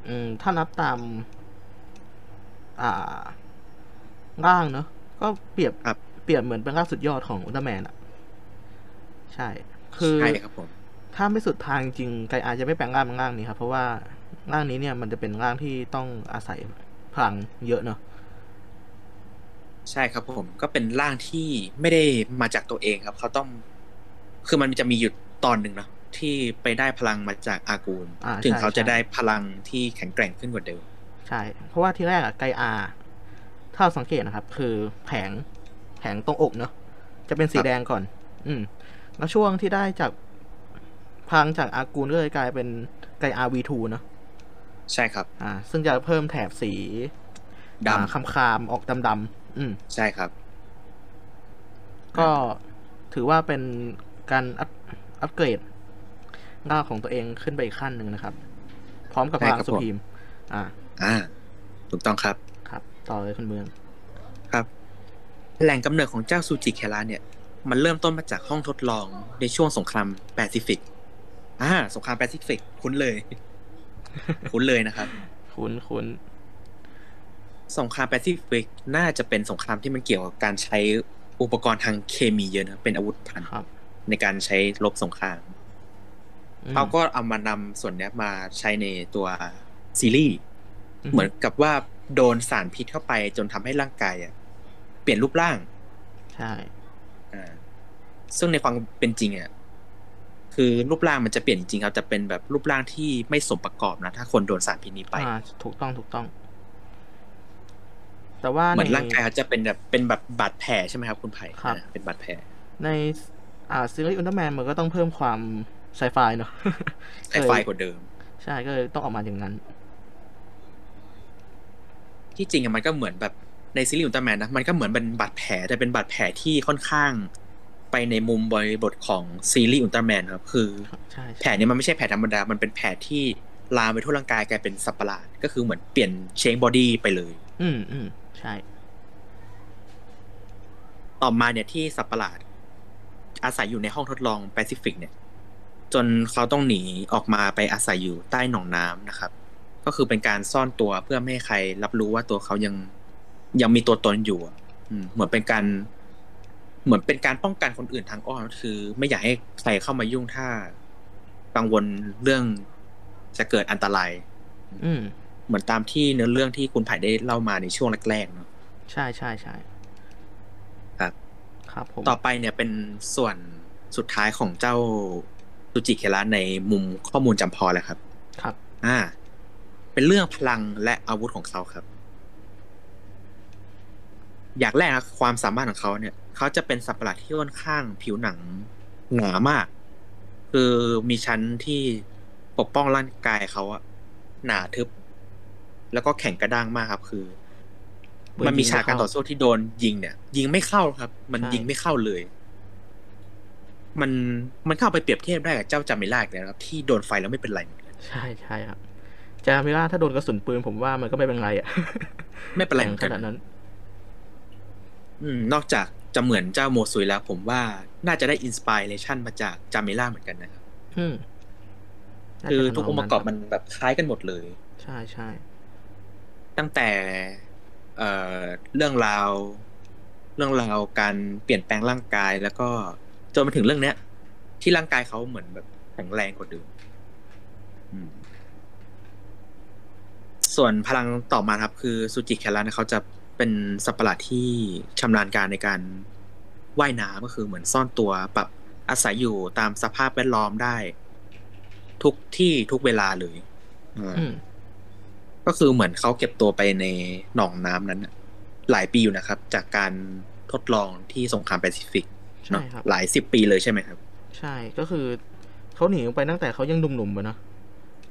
อืมถ้านับตาม อ่า ร่างเนอะก็เปรียบครับเปรียบเหมือนเป็นร่างสุดยอดของอุลตร้าแมนอะใช่ คือใช่ครับผมถ้าไม่สุดทางจริงไกอาจะไม่แปลงร่างเป็นร่างนี้ครับ เพราะว่าร่างนี้เนี่ยมันจะเป็นร่างที่ต้องอาศัยพลังเยอะเนอะใช่ครับผมก็เป็นร่างที่ไม่ได้มาจากตัวเองครับ เขาต้อง คือมันจะมีอยู่ตอนหนึ่งเนาะ ที่ไปได้พลังมาจากอากูลอ่าถึงใช่เขาจะใช่ได้พลังที่แข็งแกร่งขึ้นกว่าเดิม ใช่ เพราะว่าที่แรกอะไกอาถ้าเราสังเกตนะครับ คือแผงแผงตรงอกเนอะจะเป็นสีครับแดงก่อน อืม แล้วช่วงที่ได้จากพลังจากอากูลก็เลยกลายเป็นไกอา V2 เนอะใช่ครับ อ่า ซึ่งจะเพิ่มแถบสีดอ่าคำคามๆออกดำๆอืมำใช่ครับ ก็ถือว่าเป็นการอัพอัปเกรด ร่างของตัวเองขึ้นไปอีกขั้นหนึ่งนะครับ พร้อมกับพใช่ลังครับสุผมพีมอ่า อ่า ถูกต้องครับ ครับ ต่อเลยคุณเมือง ครับ แหล่งกำเนิดของเจ้าซูจิแคระเนี่ย มันเริ่มต้นมาจากห้องทดลองในช่วงสงครามแปซิฟิก อ่า สงครามแปซิฟิก คุ้นเลย คุ้นเลยนะครับ คุ้นคุ้นสงครามแปซิฟิกน่าจะเป็นสงครามที่มันเกี่ยวกับการใช้อุปกรณ์ทางเคมีเยอะนะ เป็นอาวุธพันครับในการใช้รบสงครามอืม เขาก็เอามานำส่วนเนี้ยมาใช้ในตัวซีรีส์เหมือนกับว่าโดนสารพิษเข้าไปจนทำให้ร่างกายอะเปลี่ยนรูปร่าง ใช่อ่าซึ่งในความเป็นจริงอะคือรูปร่างมันจะเปลี่ยนจริงครับแต่เป็นแบบรูปร่างที่ไม่สมประกอบนะถ้าคนโดนสารพิษนี้ไปอ่าถูกต้องถูกต้อง แต่ว่าเหมือนในร่างกายเขาจะเป็นแบบเป็นแบบบาดแผลใช่ไหมครับคุณไผ่ครับอ่าเป็นบาดแผลในอ่าซีรีส์อุลตร้าแมนมันก็ต้องเพิ่มความ ไซไฟเนาะไฟไฟกว่าเดิม ใช่ก็เลยต้องออกมาอย่างนั้น ที่จริงอะมันก็เหมือนแบบในซีรีส์อุลตร้าแมนนะมันก็เหมือนเป็นบาดแผลแต่เป็นบาดแผลที่ค่อนข้าง ไปในมุมบริบทของซีรีส์อุลตร้าแมนครับคือใช่แผลเนี้มันไม่ใช่แผลธรรมดา มันเป็นแผลที่ลามไปทั่วร่างกายกลายเป็นสัตว์ประหลาดก็คือเหมือนเปลี่ยนเชงบอดี้ไปเลย อืมอืมใช่ ต่อมาเนี่ยที่สัตว์ประหลาด อาศัยอยู่ในห้องทดลองแปซิฟิกเนี่ย จนเขาต้องหนีออกมาไปอาศัยอยู่ใต้หนองน้ำนะครับ ก็คือเป็นการซ่อนตัวเพื่อไม่ให้ใครรับรู้ว่าตัวเขายังยังมีตัวตนอยู่อะอืมเหมือนเป็นการ เหมือนเป็นการป้องกันคนอื่นทางอ้อมคือ ไม่อยากให้ใครเข้ามายุ่งถ้ากังวลเรื่องจะเกิดอันตราย อืมเหมือนตามที่เนื้อเรื่องที่คุณไผ่ได้เล่ามาในช่วงแรกๆเนาะใช่ใช่ใช่ครับ ครับผมต่อไปเนี่ยเป็นส่วนสุดท้ายของเจ้า ซูจิเคระในมุมข้อมูลจำเพอแล้วครับ ครับ อ่า เป็นเรื่องพลังและอาวุธของเขาครับ อย่างแรกนะความสามารถของเขาเนี่ย เขาจะเป็นสัตว์ประหลาดที่ค่อนข้างผิวหนังหนามาก คือมีชั้นที่ปกป้องร่างกายเขาอะหนาทึบ แล้วก็แข็งกระด้างมากครับ คือ มันมีฉากการต่อสู้ที่โดนยิงเนี่ย ยิงไม่เข้าครับ มันยิงไม่เข้าเลย มันมันเข้าไปเปรียบเทียบได้กับเจ้าจามิล่าอีกแล้วนะครับ ที่โดนไฟแล้วไม่เป็นไรเหมือนกันใช่ใช่ครับ จามิล่าถ้าโดนกระสุนปืนผมว่ามันก็ไม่เป็นไรอะ ไม่เป็นไรแข็เหงมือนขกันนาดนั้น อืม นอกจากจะเหมือนเจ้าโมซุยแล้ว ผมว่าน่าจะได้ inspiration มาจากจามิล่าเหมือนกันนะครับอืมน่าคือจะทุกองค์ประกอบมันแบบคล้ายกันหมดเลย ใช่ใช่ตั้งแต่ เอ่อเรื่องราว เรื่องราวการเปลี่ยนแปลงร่างกายแล้วก็ จนมาถึงเรื่องเนี้ย ที่ร่างกายเขาเหมือนแบบแข็งแรงกว่าเดิมอืมส่วนพลังต่อมาครับ คือซูจิแคลนเขาจะเป็นสัตว์ประหลาดที่ชำนาญการในการว่ายน้ำก็คือเหมือนซ่อนตัวปรับอาศัยอยู่ตามสภาพแวดล้อมได้ ทุกที่ทุกเวลาเลยอ่าอืมก็คือเหมือนเขาเก็บตัวไปในหนองน้ำนั้นน่ะหลายปีอยู่นะครับ จากการทดลองที่สงครามแปซิฟิก ใช่เนาะครับ หลายสิบปีเลยใช่ไหมครับ ใช่ก็คือเขาหนีออกไปตั้งแต่เขายังหนุ่มๆเลยเนอะ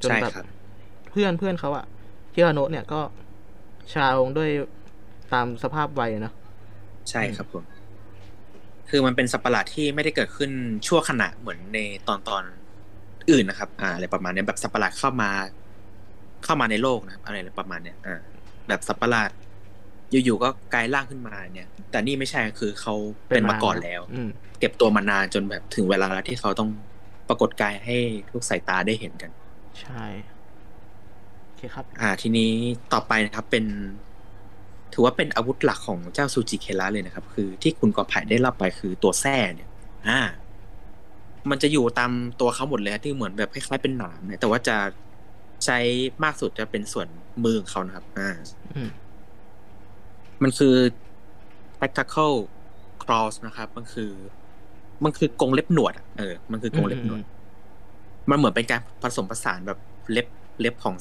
จนใช่แบบครับเพื่อนเพื่อนเขาอะฮิราโนะเนี่ยก็ชาลงด้วยตามสภาพวัยเนอะใช่ครับผม คือมันเป็นสัตว์ประหลาดที่ไม่ได้เกิดขึ้นชั่วขณะเหมือนในตอนตอนอื่นนะครับ อ่าอะไรประมาณเนี้ยแบบสัตว์ประหลาดเข้ามา เข้ามาในโลกนะครับอะไรประมาณเนี้ยอ่าแบบสัตว์ประหลาด อยู่ๆก็กลายร่างขึ้นมาเนี่ย แต่นี่ไม่ใช่คือเขาเป็นมาก่อนแล้วอืมเก็บตัวมานานจนแบบถึงเวลาแล้วที่เขาต้องปรากฏกายให้ทุกสายตาได้เห็นกัน ใช่โอเคครับ อ่า ทีนี้ต่อไปนะครับเป็น ถือว่าเป็นอาวุธหลักของเจ้าซูจิเคระเลยนะครับ คือที่คุณกอไผ่ได้รับไปคือตัวแส้เนี่ย อ่า มันจะอยู่ตามตัวเขาหมดเลยฮะที่เหมือนแบบคล้ายๆเป็นหนามเนี่ยแต่ว่าจะใช้มากสุดจะเป็นส่วนมือของเขานะครับ อ่าอื มมันคือ spectacle cross นะครับ มันคือ มันคือกรงเล็บหนวดอะเออ มันคือกรงเล็บหนวด มันเหมือนเป็นการผสมผสานแบบเล็บเล็บของ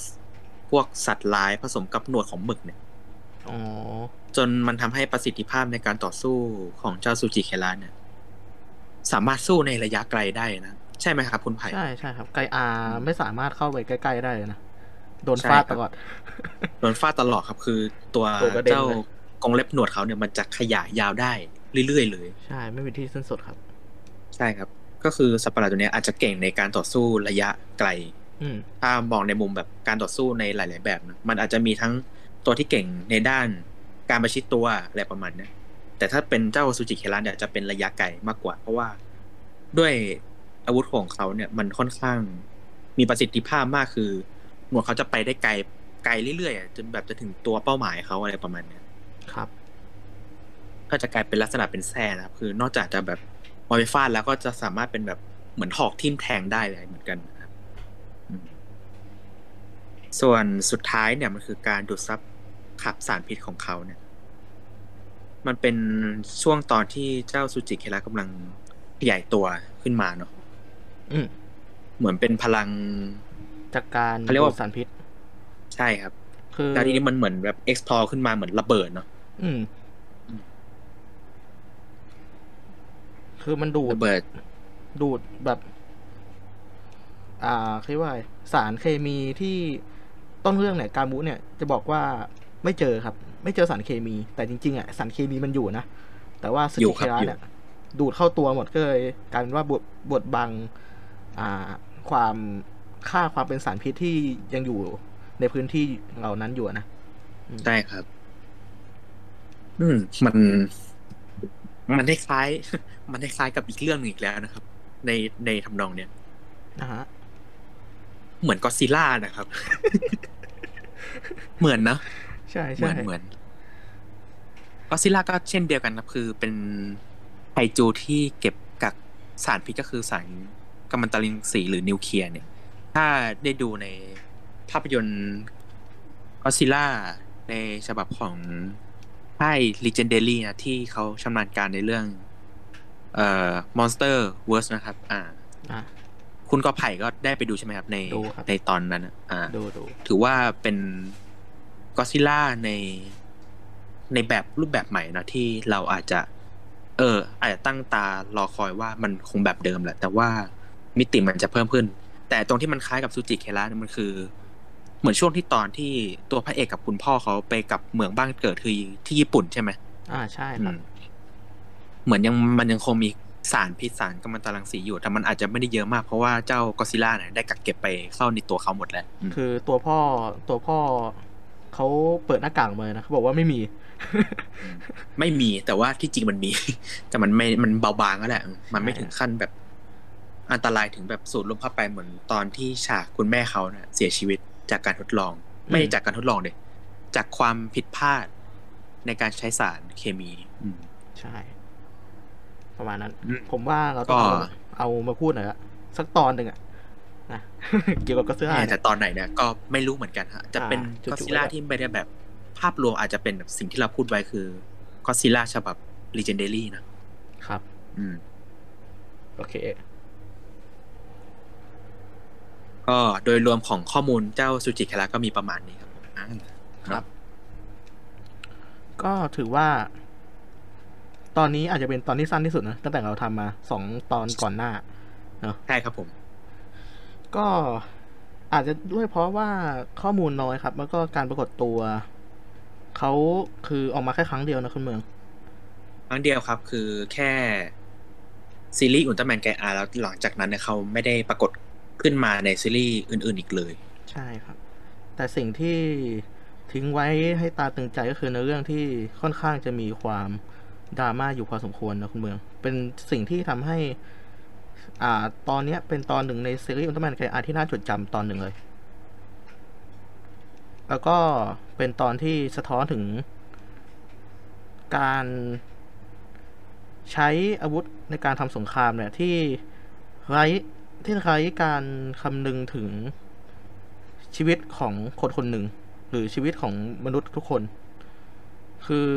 พวกสัตว์ลายผสมกับหนวดของหมึกเนี่ยอ๋อจนมันทำให้ประสิทธิภาพในการต่อสู้ของเจ้าซูจิเคระเนี่ย สามารถสู้ในระยะไกลได้นะใช่ไหมครับคุณไผ่ใช่ใช่ครับ ไกอาไม่สามารถเข้าไปใกล้ๆได้เลยนะโดนใช่ฟาดครับตลอดโดนฟาดตลอดครับ คือตัวตัวกระเด็นเจ้าเลย กรงเล็บหนวดเขาเนี่ยมันจะขยายยาวได้เรื่อยๆเลย ใช่ไม่มีที่สิ้นสุดครับ ใช่ครับ ก็คือสัตว์ประหลาดตัวเนี้ยอาจจะเก่งในการต่อสู้ระยะไกลอืมถ้ามองในมุมแบบการต่อสู้ในหลาย ๆ แบบนะมันอาจจะมีทั้งตัวที่เก่งในด้านการประชิดตัวอะไรประมาณเนี้ยแต่ถ้าเป็นเจ้าซูจิเคระเนี่ยจะเป็นระยะไกลมากกว่า เพราะว่าด้วยอาวุธของเขาเนี่ยมันค่อนข้างมีประสิทธิภาพมากคือ หนวดเขาจะไปได้ไกลไกลเรื่อยๆอะจนแบบจะถึงตัวเป้าหมายเขาอะไรประมาณเนี้ย ครับ ก็จะกลายเป็นลักษณะเป็นแส้นะครับ คือนอกจากจะแบบพอไปฟาดแล้วก็จะสามารถเป็นแบบเหมือนหอกทิ่มแทงได้เลยเหมือนกันนะครับอืมส่วนสุดท้ายเนี่ยมันคือการดูดซับขับสารพิษของเขาเนี่ย มันเป็นช่วงตอนที่เจ้าซูจิเคระกำลังขยายตัวขึ้นมาเนาะอืมเหมือนเป็นพลังจากการเขาเรียกว่าดูดสารพิษ ใช่ครับคือแล้วทีนี้มันเหมือนแบบ explore ขึ้นมาเหมือนระเบิดเนาะ อืม คือมันดูดระเบิด ดูดแบบ อ่าเรียกว่าไงสารเคมีที่ต้นเรื่องเนี่ย การมุเนี่ย จะบอกว่าไม่เจอครับ ไม่เจอสารเคมี แต่จริงๆอะสารเคมีมันอยู่นะ แต่ว่าสอยู่กิครับเคราอยู่เนี่ย ดูดเข้าตัวหมดก็เลยกลายเป็นว่าบดบดบัง อ่า ความค่าความเป็นสารพิษที่ยังอยู่ในพื้นที่เหล่านั้นอยู่อะนะใช่ครับ อืมมันมันคล้ายๆมันคล้ายๆกับอีกเรื่องหนึ่งอีกแล้วนะครับ ในในทำนองเนี้ยนะฮะเหมือนก็ซิล่านะครับ เหมือนเนอะใช่เหมืใช่อนเหมือนก็ซิล่าก็เช่นเดียวกันครับคือเป็นไคจูที่เก็บกักสารพิษก็คือสารกัมมันตรังสีหรือนิวเคลียร์เนี่ย ถ้าได้ดูในภาพยนตร์ก็ซิล่าในฉบับของ ค่าย Legendary นะที่เขาชำนาญการในเรื่อง เอ่อ Monster Verse นะครับ อ่าอะคุณกอไผ่ก็ได้ไปดูใช่ไหมครับ ในดูครับในตอนนั้นอะอ่าดูดูถือว่าเป็นก็ซิล่าในในแบบรูปแบบใหม่นะที่เราอาจจะ เออ อาจจะตั้งตารอคอยว่ามันคงแบบเดิมแหละ แต่ว่ามิติมันจะเพิ่มขึ้น แต่ตรงที่มันคล้ายกับซูจิเคระเนี่ยมันคือ เหมือนช่วงที่ตอนที่ตัวพระเอกกับคุณพ่อเขาไปกับเมืองบ้านเกิดคือที่ญี่ปุ่นใช่ไหมอ่าใช่อืครับมเหมือนยังมันยังคงมีสารพิษสารกัมมันตรังสีอยู่ แต่มันอาจจะไม่ได้เยอะมาก เพราะว่าเจ้าก็ซิล่าเนี่ยได้กักเก็บไปเข้าในตัวเขาหมดแล้วอืมคือตัวพ่อตัวพ่อเขาเปิดหน้ากากมาเลยนะเขาบอกว่าไม่มี ไม่มีแต่ว่าที่จริงมันมี แต่มันไม่มันเบาบางก็แหละ มันไม่ถึงขั้นแบบอันตรายถึงแบบสูดลมเข้าไปเหมือนตอนที่ฉากคุณแม่เขาเนะเสียชีวิต จากการทดลอง ไม่ได้จากการทดลองเลยจากความผิดพลาดในการใช้สารเคมี อืมใช่ ประมาณนั้นอืมผมว่าเราต้องเอาก็เอามาพูดหน่อยละสักตอนหนึ่งอะนะเกี่ยวกับก็เสื้อแน่เนี่ยแต่ตอนไหนเนี่ยก็ไม่รู้เหมือนกันฮะ จะเป็นอ่าก็จู่ๆซิล่าก็ที่ไม่ได้แบบภาพรวมอาจจะเป็นแบบสิ่งที่เราพูดไว้คือก็ซิล่าฉบับ Legendary นะครับ อืม โอเค ก็โดยรวมของข้อมูลเจ้าซูจิคาระก็มีประมาณนี้ครับอ่าครับ ก็ถือว่า ตอนนี้อาจจะเป็นตอนที่สั้นที่สุดนะตั้งแต่เราทำมาสองตอนก่อนหน้าใช่ครับผม ก็อาจจะด้วยเพราะว่าข้อมูลน้อยครับ แล้วก็การปรากฏตัวเขาคือออกมาแค่ครั้งเดียวนะคุณเมือง ครั้งเดียวครับ คือแค่ซีรีส์อุลตร้าแมนไกอาแล้วหลังจากนั้นเนี่ยเขาไม่ได้ปรากฏ ขึ้นมาในซีรีส์อื่น ๆอีกเลย ใช่ครับ แต่สิ่งที่ทิ้งไว้ให้ตาตึงใจก็คือในเรื่องที่ค่อนข้างจะมีความดราม่าอยู่พอสมควรนะคุณเมือง เป็นสิ่งที่ทำให้ อ่า ตอนเนี้ยเป็นตอนหนึ่งในซีรีส์อุลตร้าแมนไกอาที่น่าจดจำตอนหนึ่งเลย แล้วก็เป็นตอนที่สะท้อนถึง การใช้อาวุธในการทำสงครามเนี่ยที่ไร้ ที่ไร้การคำนึงถึงชีวิตของคนคนหนึ่ง หรือชีวิตของมนุษย์ทุกคน คือ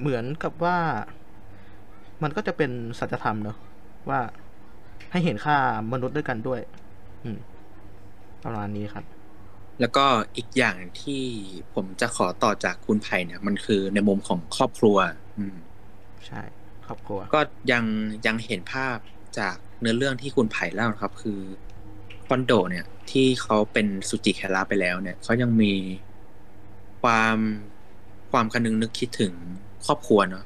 เหมือนกับว่ามันก็จะเป็นสัจธรรมเนอะว่าให้เห็นค่ามนุษย์ด้วยกันด้วย อืมประมาณนี้ครับ แล้วก็อีกอย่างที่ผมจะขอต่อจากคุณไผ่เนี่ย มันคือในมุมของครอบครัว อืม ใช่ ครอบครัว ก็ยังยังเห็นภาพจาก เนื้อเรื่องที่คุณไผ่เล่านะครับ คือคอนโดเนี่ย ที่เขาเป็นสุจิแคระไปแล้วเนี่ยเขายังมีความความคนึงนึกคิดถึงครอบครัวเนาะ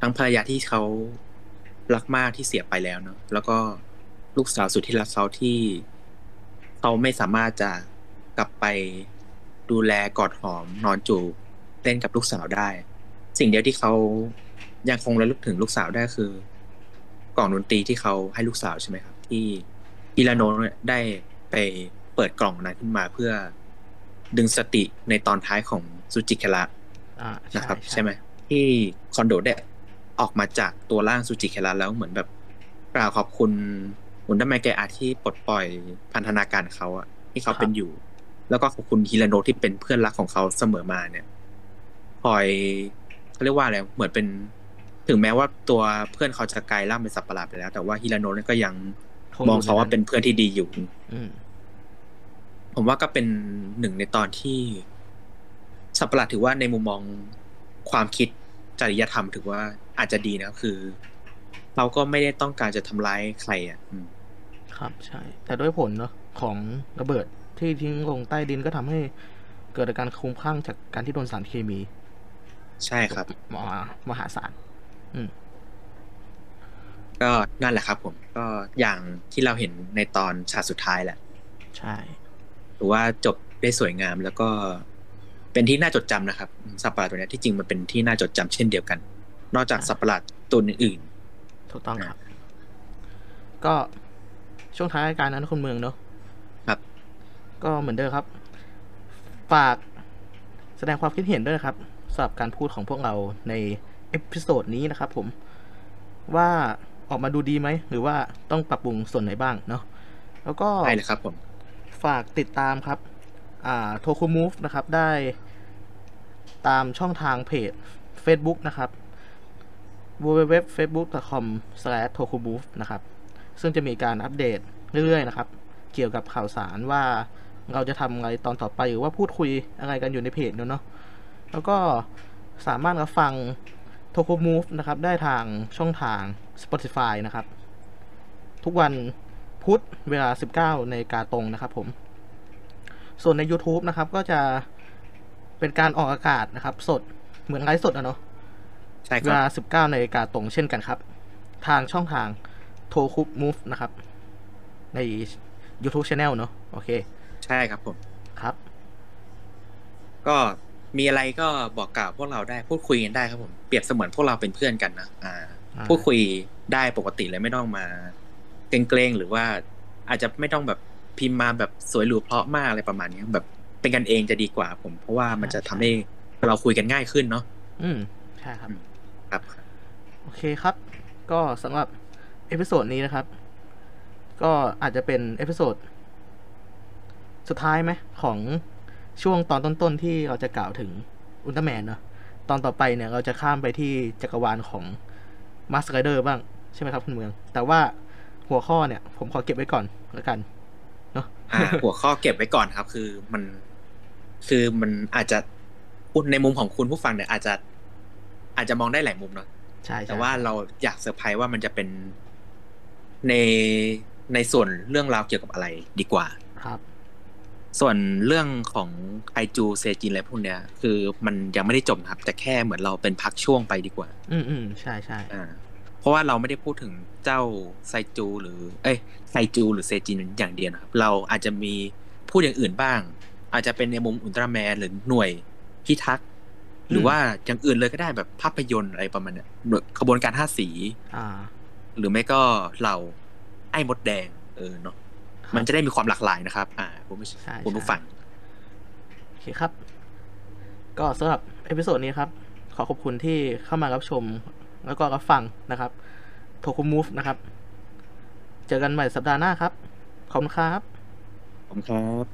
ทั้งภรรยาที่เขารักมากที่เสียไปแล้วเนาะแล้วก็ลูกสาวสุดที่รักเขาที่เขาไม่สามารถจะกลับไปดูแลกอดหอมนอนจูบเล่นกับลูกสาวได้ สิ่งเดียวที่เขายังคงระลึกถึงลูกสาวได้คือ กล่องดนตรีที่เขาให้ลูกสาวใช่ไหมครับ ที่อิราโนะเนี่ยได้ไปเปิดกล่องนั้นขึ้นมาเพื่อดึงสติในตอนท้ายของซูจิคาระอ่าใช่นะครับใช่ใช่ไหมที่คอนโดได้ออกมาจากตัวร่างซูจิเคระแล้วเหมือนแบบกล่าวขอบคุณอุลตร้าแมนไกอาที่ปลดปล่อยพันธนาการเขาอะที่เขาเป็นอยู่ แล้วก็ขอบคุณฮิราโนะที่เป็นเพื่อนรักของเขาเสมอมาเนี่ยคอยเขาเรียกว่าอะไรเหมือนเป็น ถึงแม้ว่าตัวเพื่อนเขาจะกลายร่างเป็นสัตว์ประหลาดไปแล้ว แต่ว่าฮิราโนะเนี่ยก็ยังคงมองยู่เขาว่าใเป็นเพื่อนที่ดีอยู่อืมผมว่าก็เป็นหนึ่งในตอนที่ สัตว์ประหลาดถือว่าในมุมมองความคิดจริยธรรมถือว่าอาจจะดีนะคือ เราก็ไม่ได้ต้องการจะทำร้ายใครอะอืมครับใช่ แต่ด้วยผลเนาะของระเบิดที่ทิ้งลงใต้ดินก็ทำให้เกิดอาการคลุ้มคลั่งจากการที่โดนสารเคมี ใช่ครับมามหาศาล ก็นั่นแหละครับผมก็อย่างที่เราเห็นในตอนฉากสุดท้ายแหละ ใช่หรือว่าจบได้สวยงามแล้วก็เป็นที่น่าจดจำนะครับอืมสัตว์ประหลาดตัวเนี้ยที่จริงมันเป็นที่น่าจดจำเช่นเดียวกัน นอกจากสัตว์ประหลาดตัวอื่นถูกต้องครับ ก็ช่วงท้ายรายการนั้นคุณเมืองเนาะครับ ก็เหมือนเดิมครับ ฝากแสดงความคิดเห็นด้วยนะครับสำหรับการพูดของพวกเราใน episode นี้นะครับผมว่าออกมาดูดีไหม หรือว่าต้องปรับปรุงส่วนไหนบ้างเนาะแล้วก็ๆใช่เลยครับผม ฝากติดตามครับ อ่าโทคุมูฟนะครับ ได้ตามช่องทางเพจ Facebook นะครับ www.facebook.com/tokumove นะครับ ซึ่งจะมีการอัปเดตเรื่อยๆนะครับ เกี่ยวกับข่าวสารว่าเราจะทำอะไรตอนต่อไปหรือว่าพูดคุยอะไรกันอยู่ในเพจเนอะเนาะแล้วก็สามารถรับฟัง t o k o Move นะครับ ได้ทางช่องทาง Spotify นะครับ ทุกวันพุธเวลา 19 ในกาตรงนะครับผม ส่วนใน YouTube นะครับ ก็จะเป็นการออกอากาศนะครับ สดเหมือนไลฟ์สดอะเนาะใช่คเวรับลา 19นาฬิกาตรงเช่นกันครับ ทางช่องทางโทคุปมูฟนะครับ ใน YouTube Channel เนาะโอเค ใช่ครับผม ครับ ก็ มีอะไรก็บอกกล่าวพวกเราได้พูดคุยกันได้ครับผมเปรียบเสมือนพวกเราเป็นเพื่อนกันนะอ่าอ่า พูดคุยได้ปกติเลยไม่ต้องมาเกร็งๆหรือว่าอาจจะไม่ต้องแบบพิมพ์มาแบบสวยหรูเพราะมากอะไรประมาณนี้แบบเป็นกันเองจะดีกว่า ผม เพราะว่ามันจะทำให้เราคุยกันง่ายขึ้นเนาะอืมใช่ครับครับ โอเคครับ ก็สำหรับ episode นี้นะครับ ก็อาจจะเป็น episode สุดท้ายไหมของ ช่วงตอนต้นๆที่เราจะกล่าวถึงอุลตร้าแมนเนอะตอนต่อไปเนี่ยเราจะข้ามไปที่จักรวาลของมาสไ r เดอร์บ้างใช่ไหมครับคุณเมือง แต่ว่าหัวข้อเนี่ย ผมขอเก็บไว้ก่อนแล้วกันเนาะอ่าหัวข้อเก็บไว้ก่อนครับ คือมันคือมันอาจจะพูดในมุมของคุณผู้ฟังเนี่ยอาจจะ อาจจะมองได้หลายมุมเนาะใช่ใช่แต่ว่าเราอยากเซอร์ไพรส์ว่ามันจะเป็นในในส่วนเรื่องราวเกี่ยวกับอะไรดีกว่า ครับ ส่วนเรื่องของไอจูเซจินอะไรพวกเนี้ย คือมันยังไม่ได้จบนะครับ แต่แค่เหมือนเราเป็นพักช่วงไปดีกว่า อืมอืมใช่ใช่อ่าเพราะว่าเราไม่ได้พูดถึงเจ้าไซจู หรือ เอ้ยไซจูหรือเซจินอย่างเดียวนะครับ เราอาจจะมีพูดอย่างอื่นบ้าง อาจจะเป็นในมุมอุลตร้าแมนหรือหน่วยพิทักษ์หรือว่าอย่างอื่นเลยก็ได้แบบภาพยนตร์อะไรประมาณเนี้ยหน่วยขบวนการห้าสี อ่า หรือไม่ก็เราไอ้มดแดง เออเนาะครับ มันจะได้มีความหลากหลายนะครับ อ่าคุณผู้ชมใช่คุณผู้ใช่ฟังโอเคครับ ก็สำหรับ episode นี้ครับ ขอขอบคุณที่เข้ามารับชม แล้วก็รับฟังนะครับโทคุมูฟนะครับ เจอกันใหม่สัปดาห์หน้าครับ ขอบคุณครับผมครับ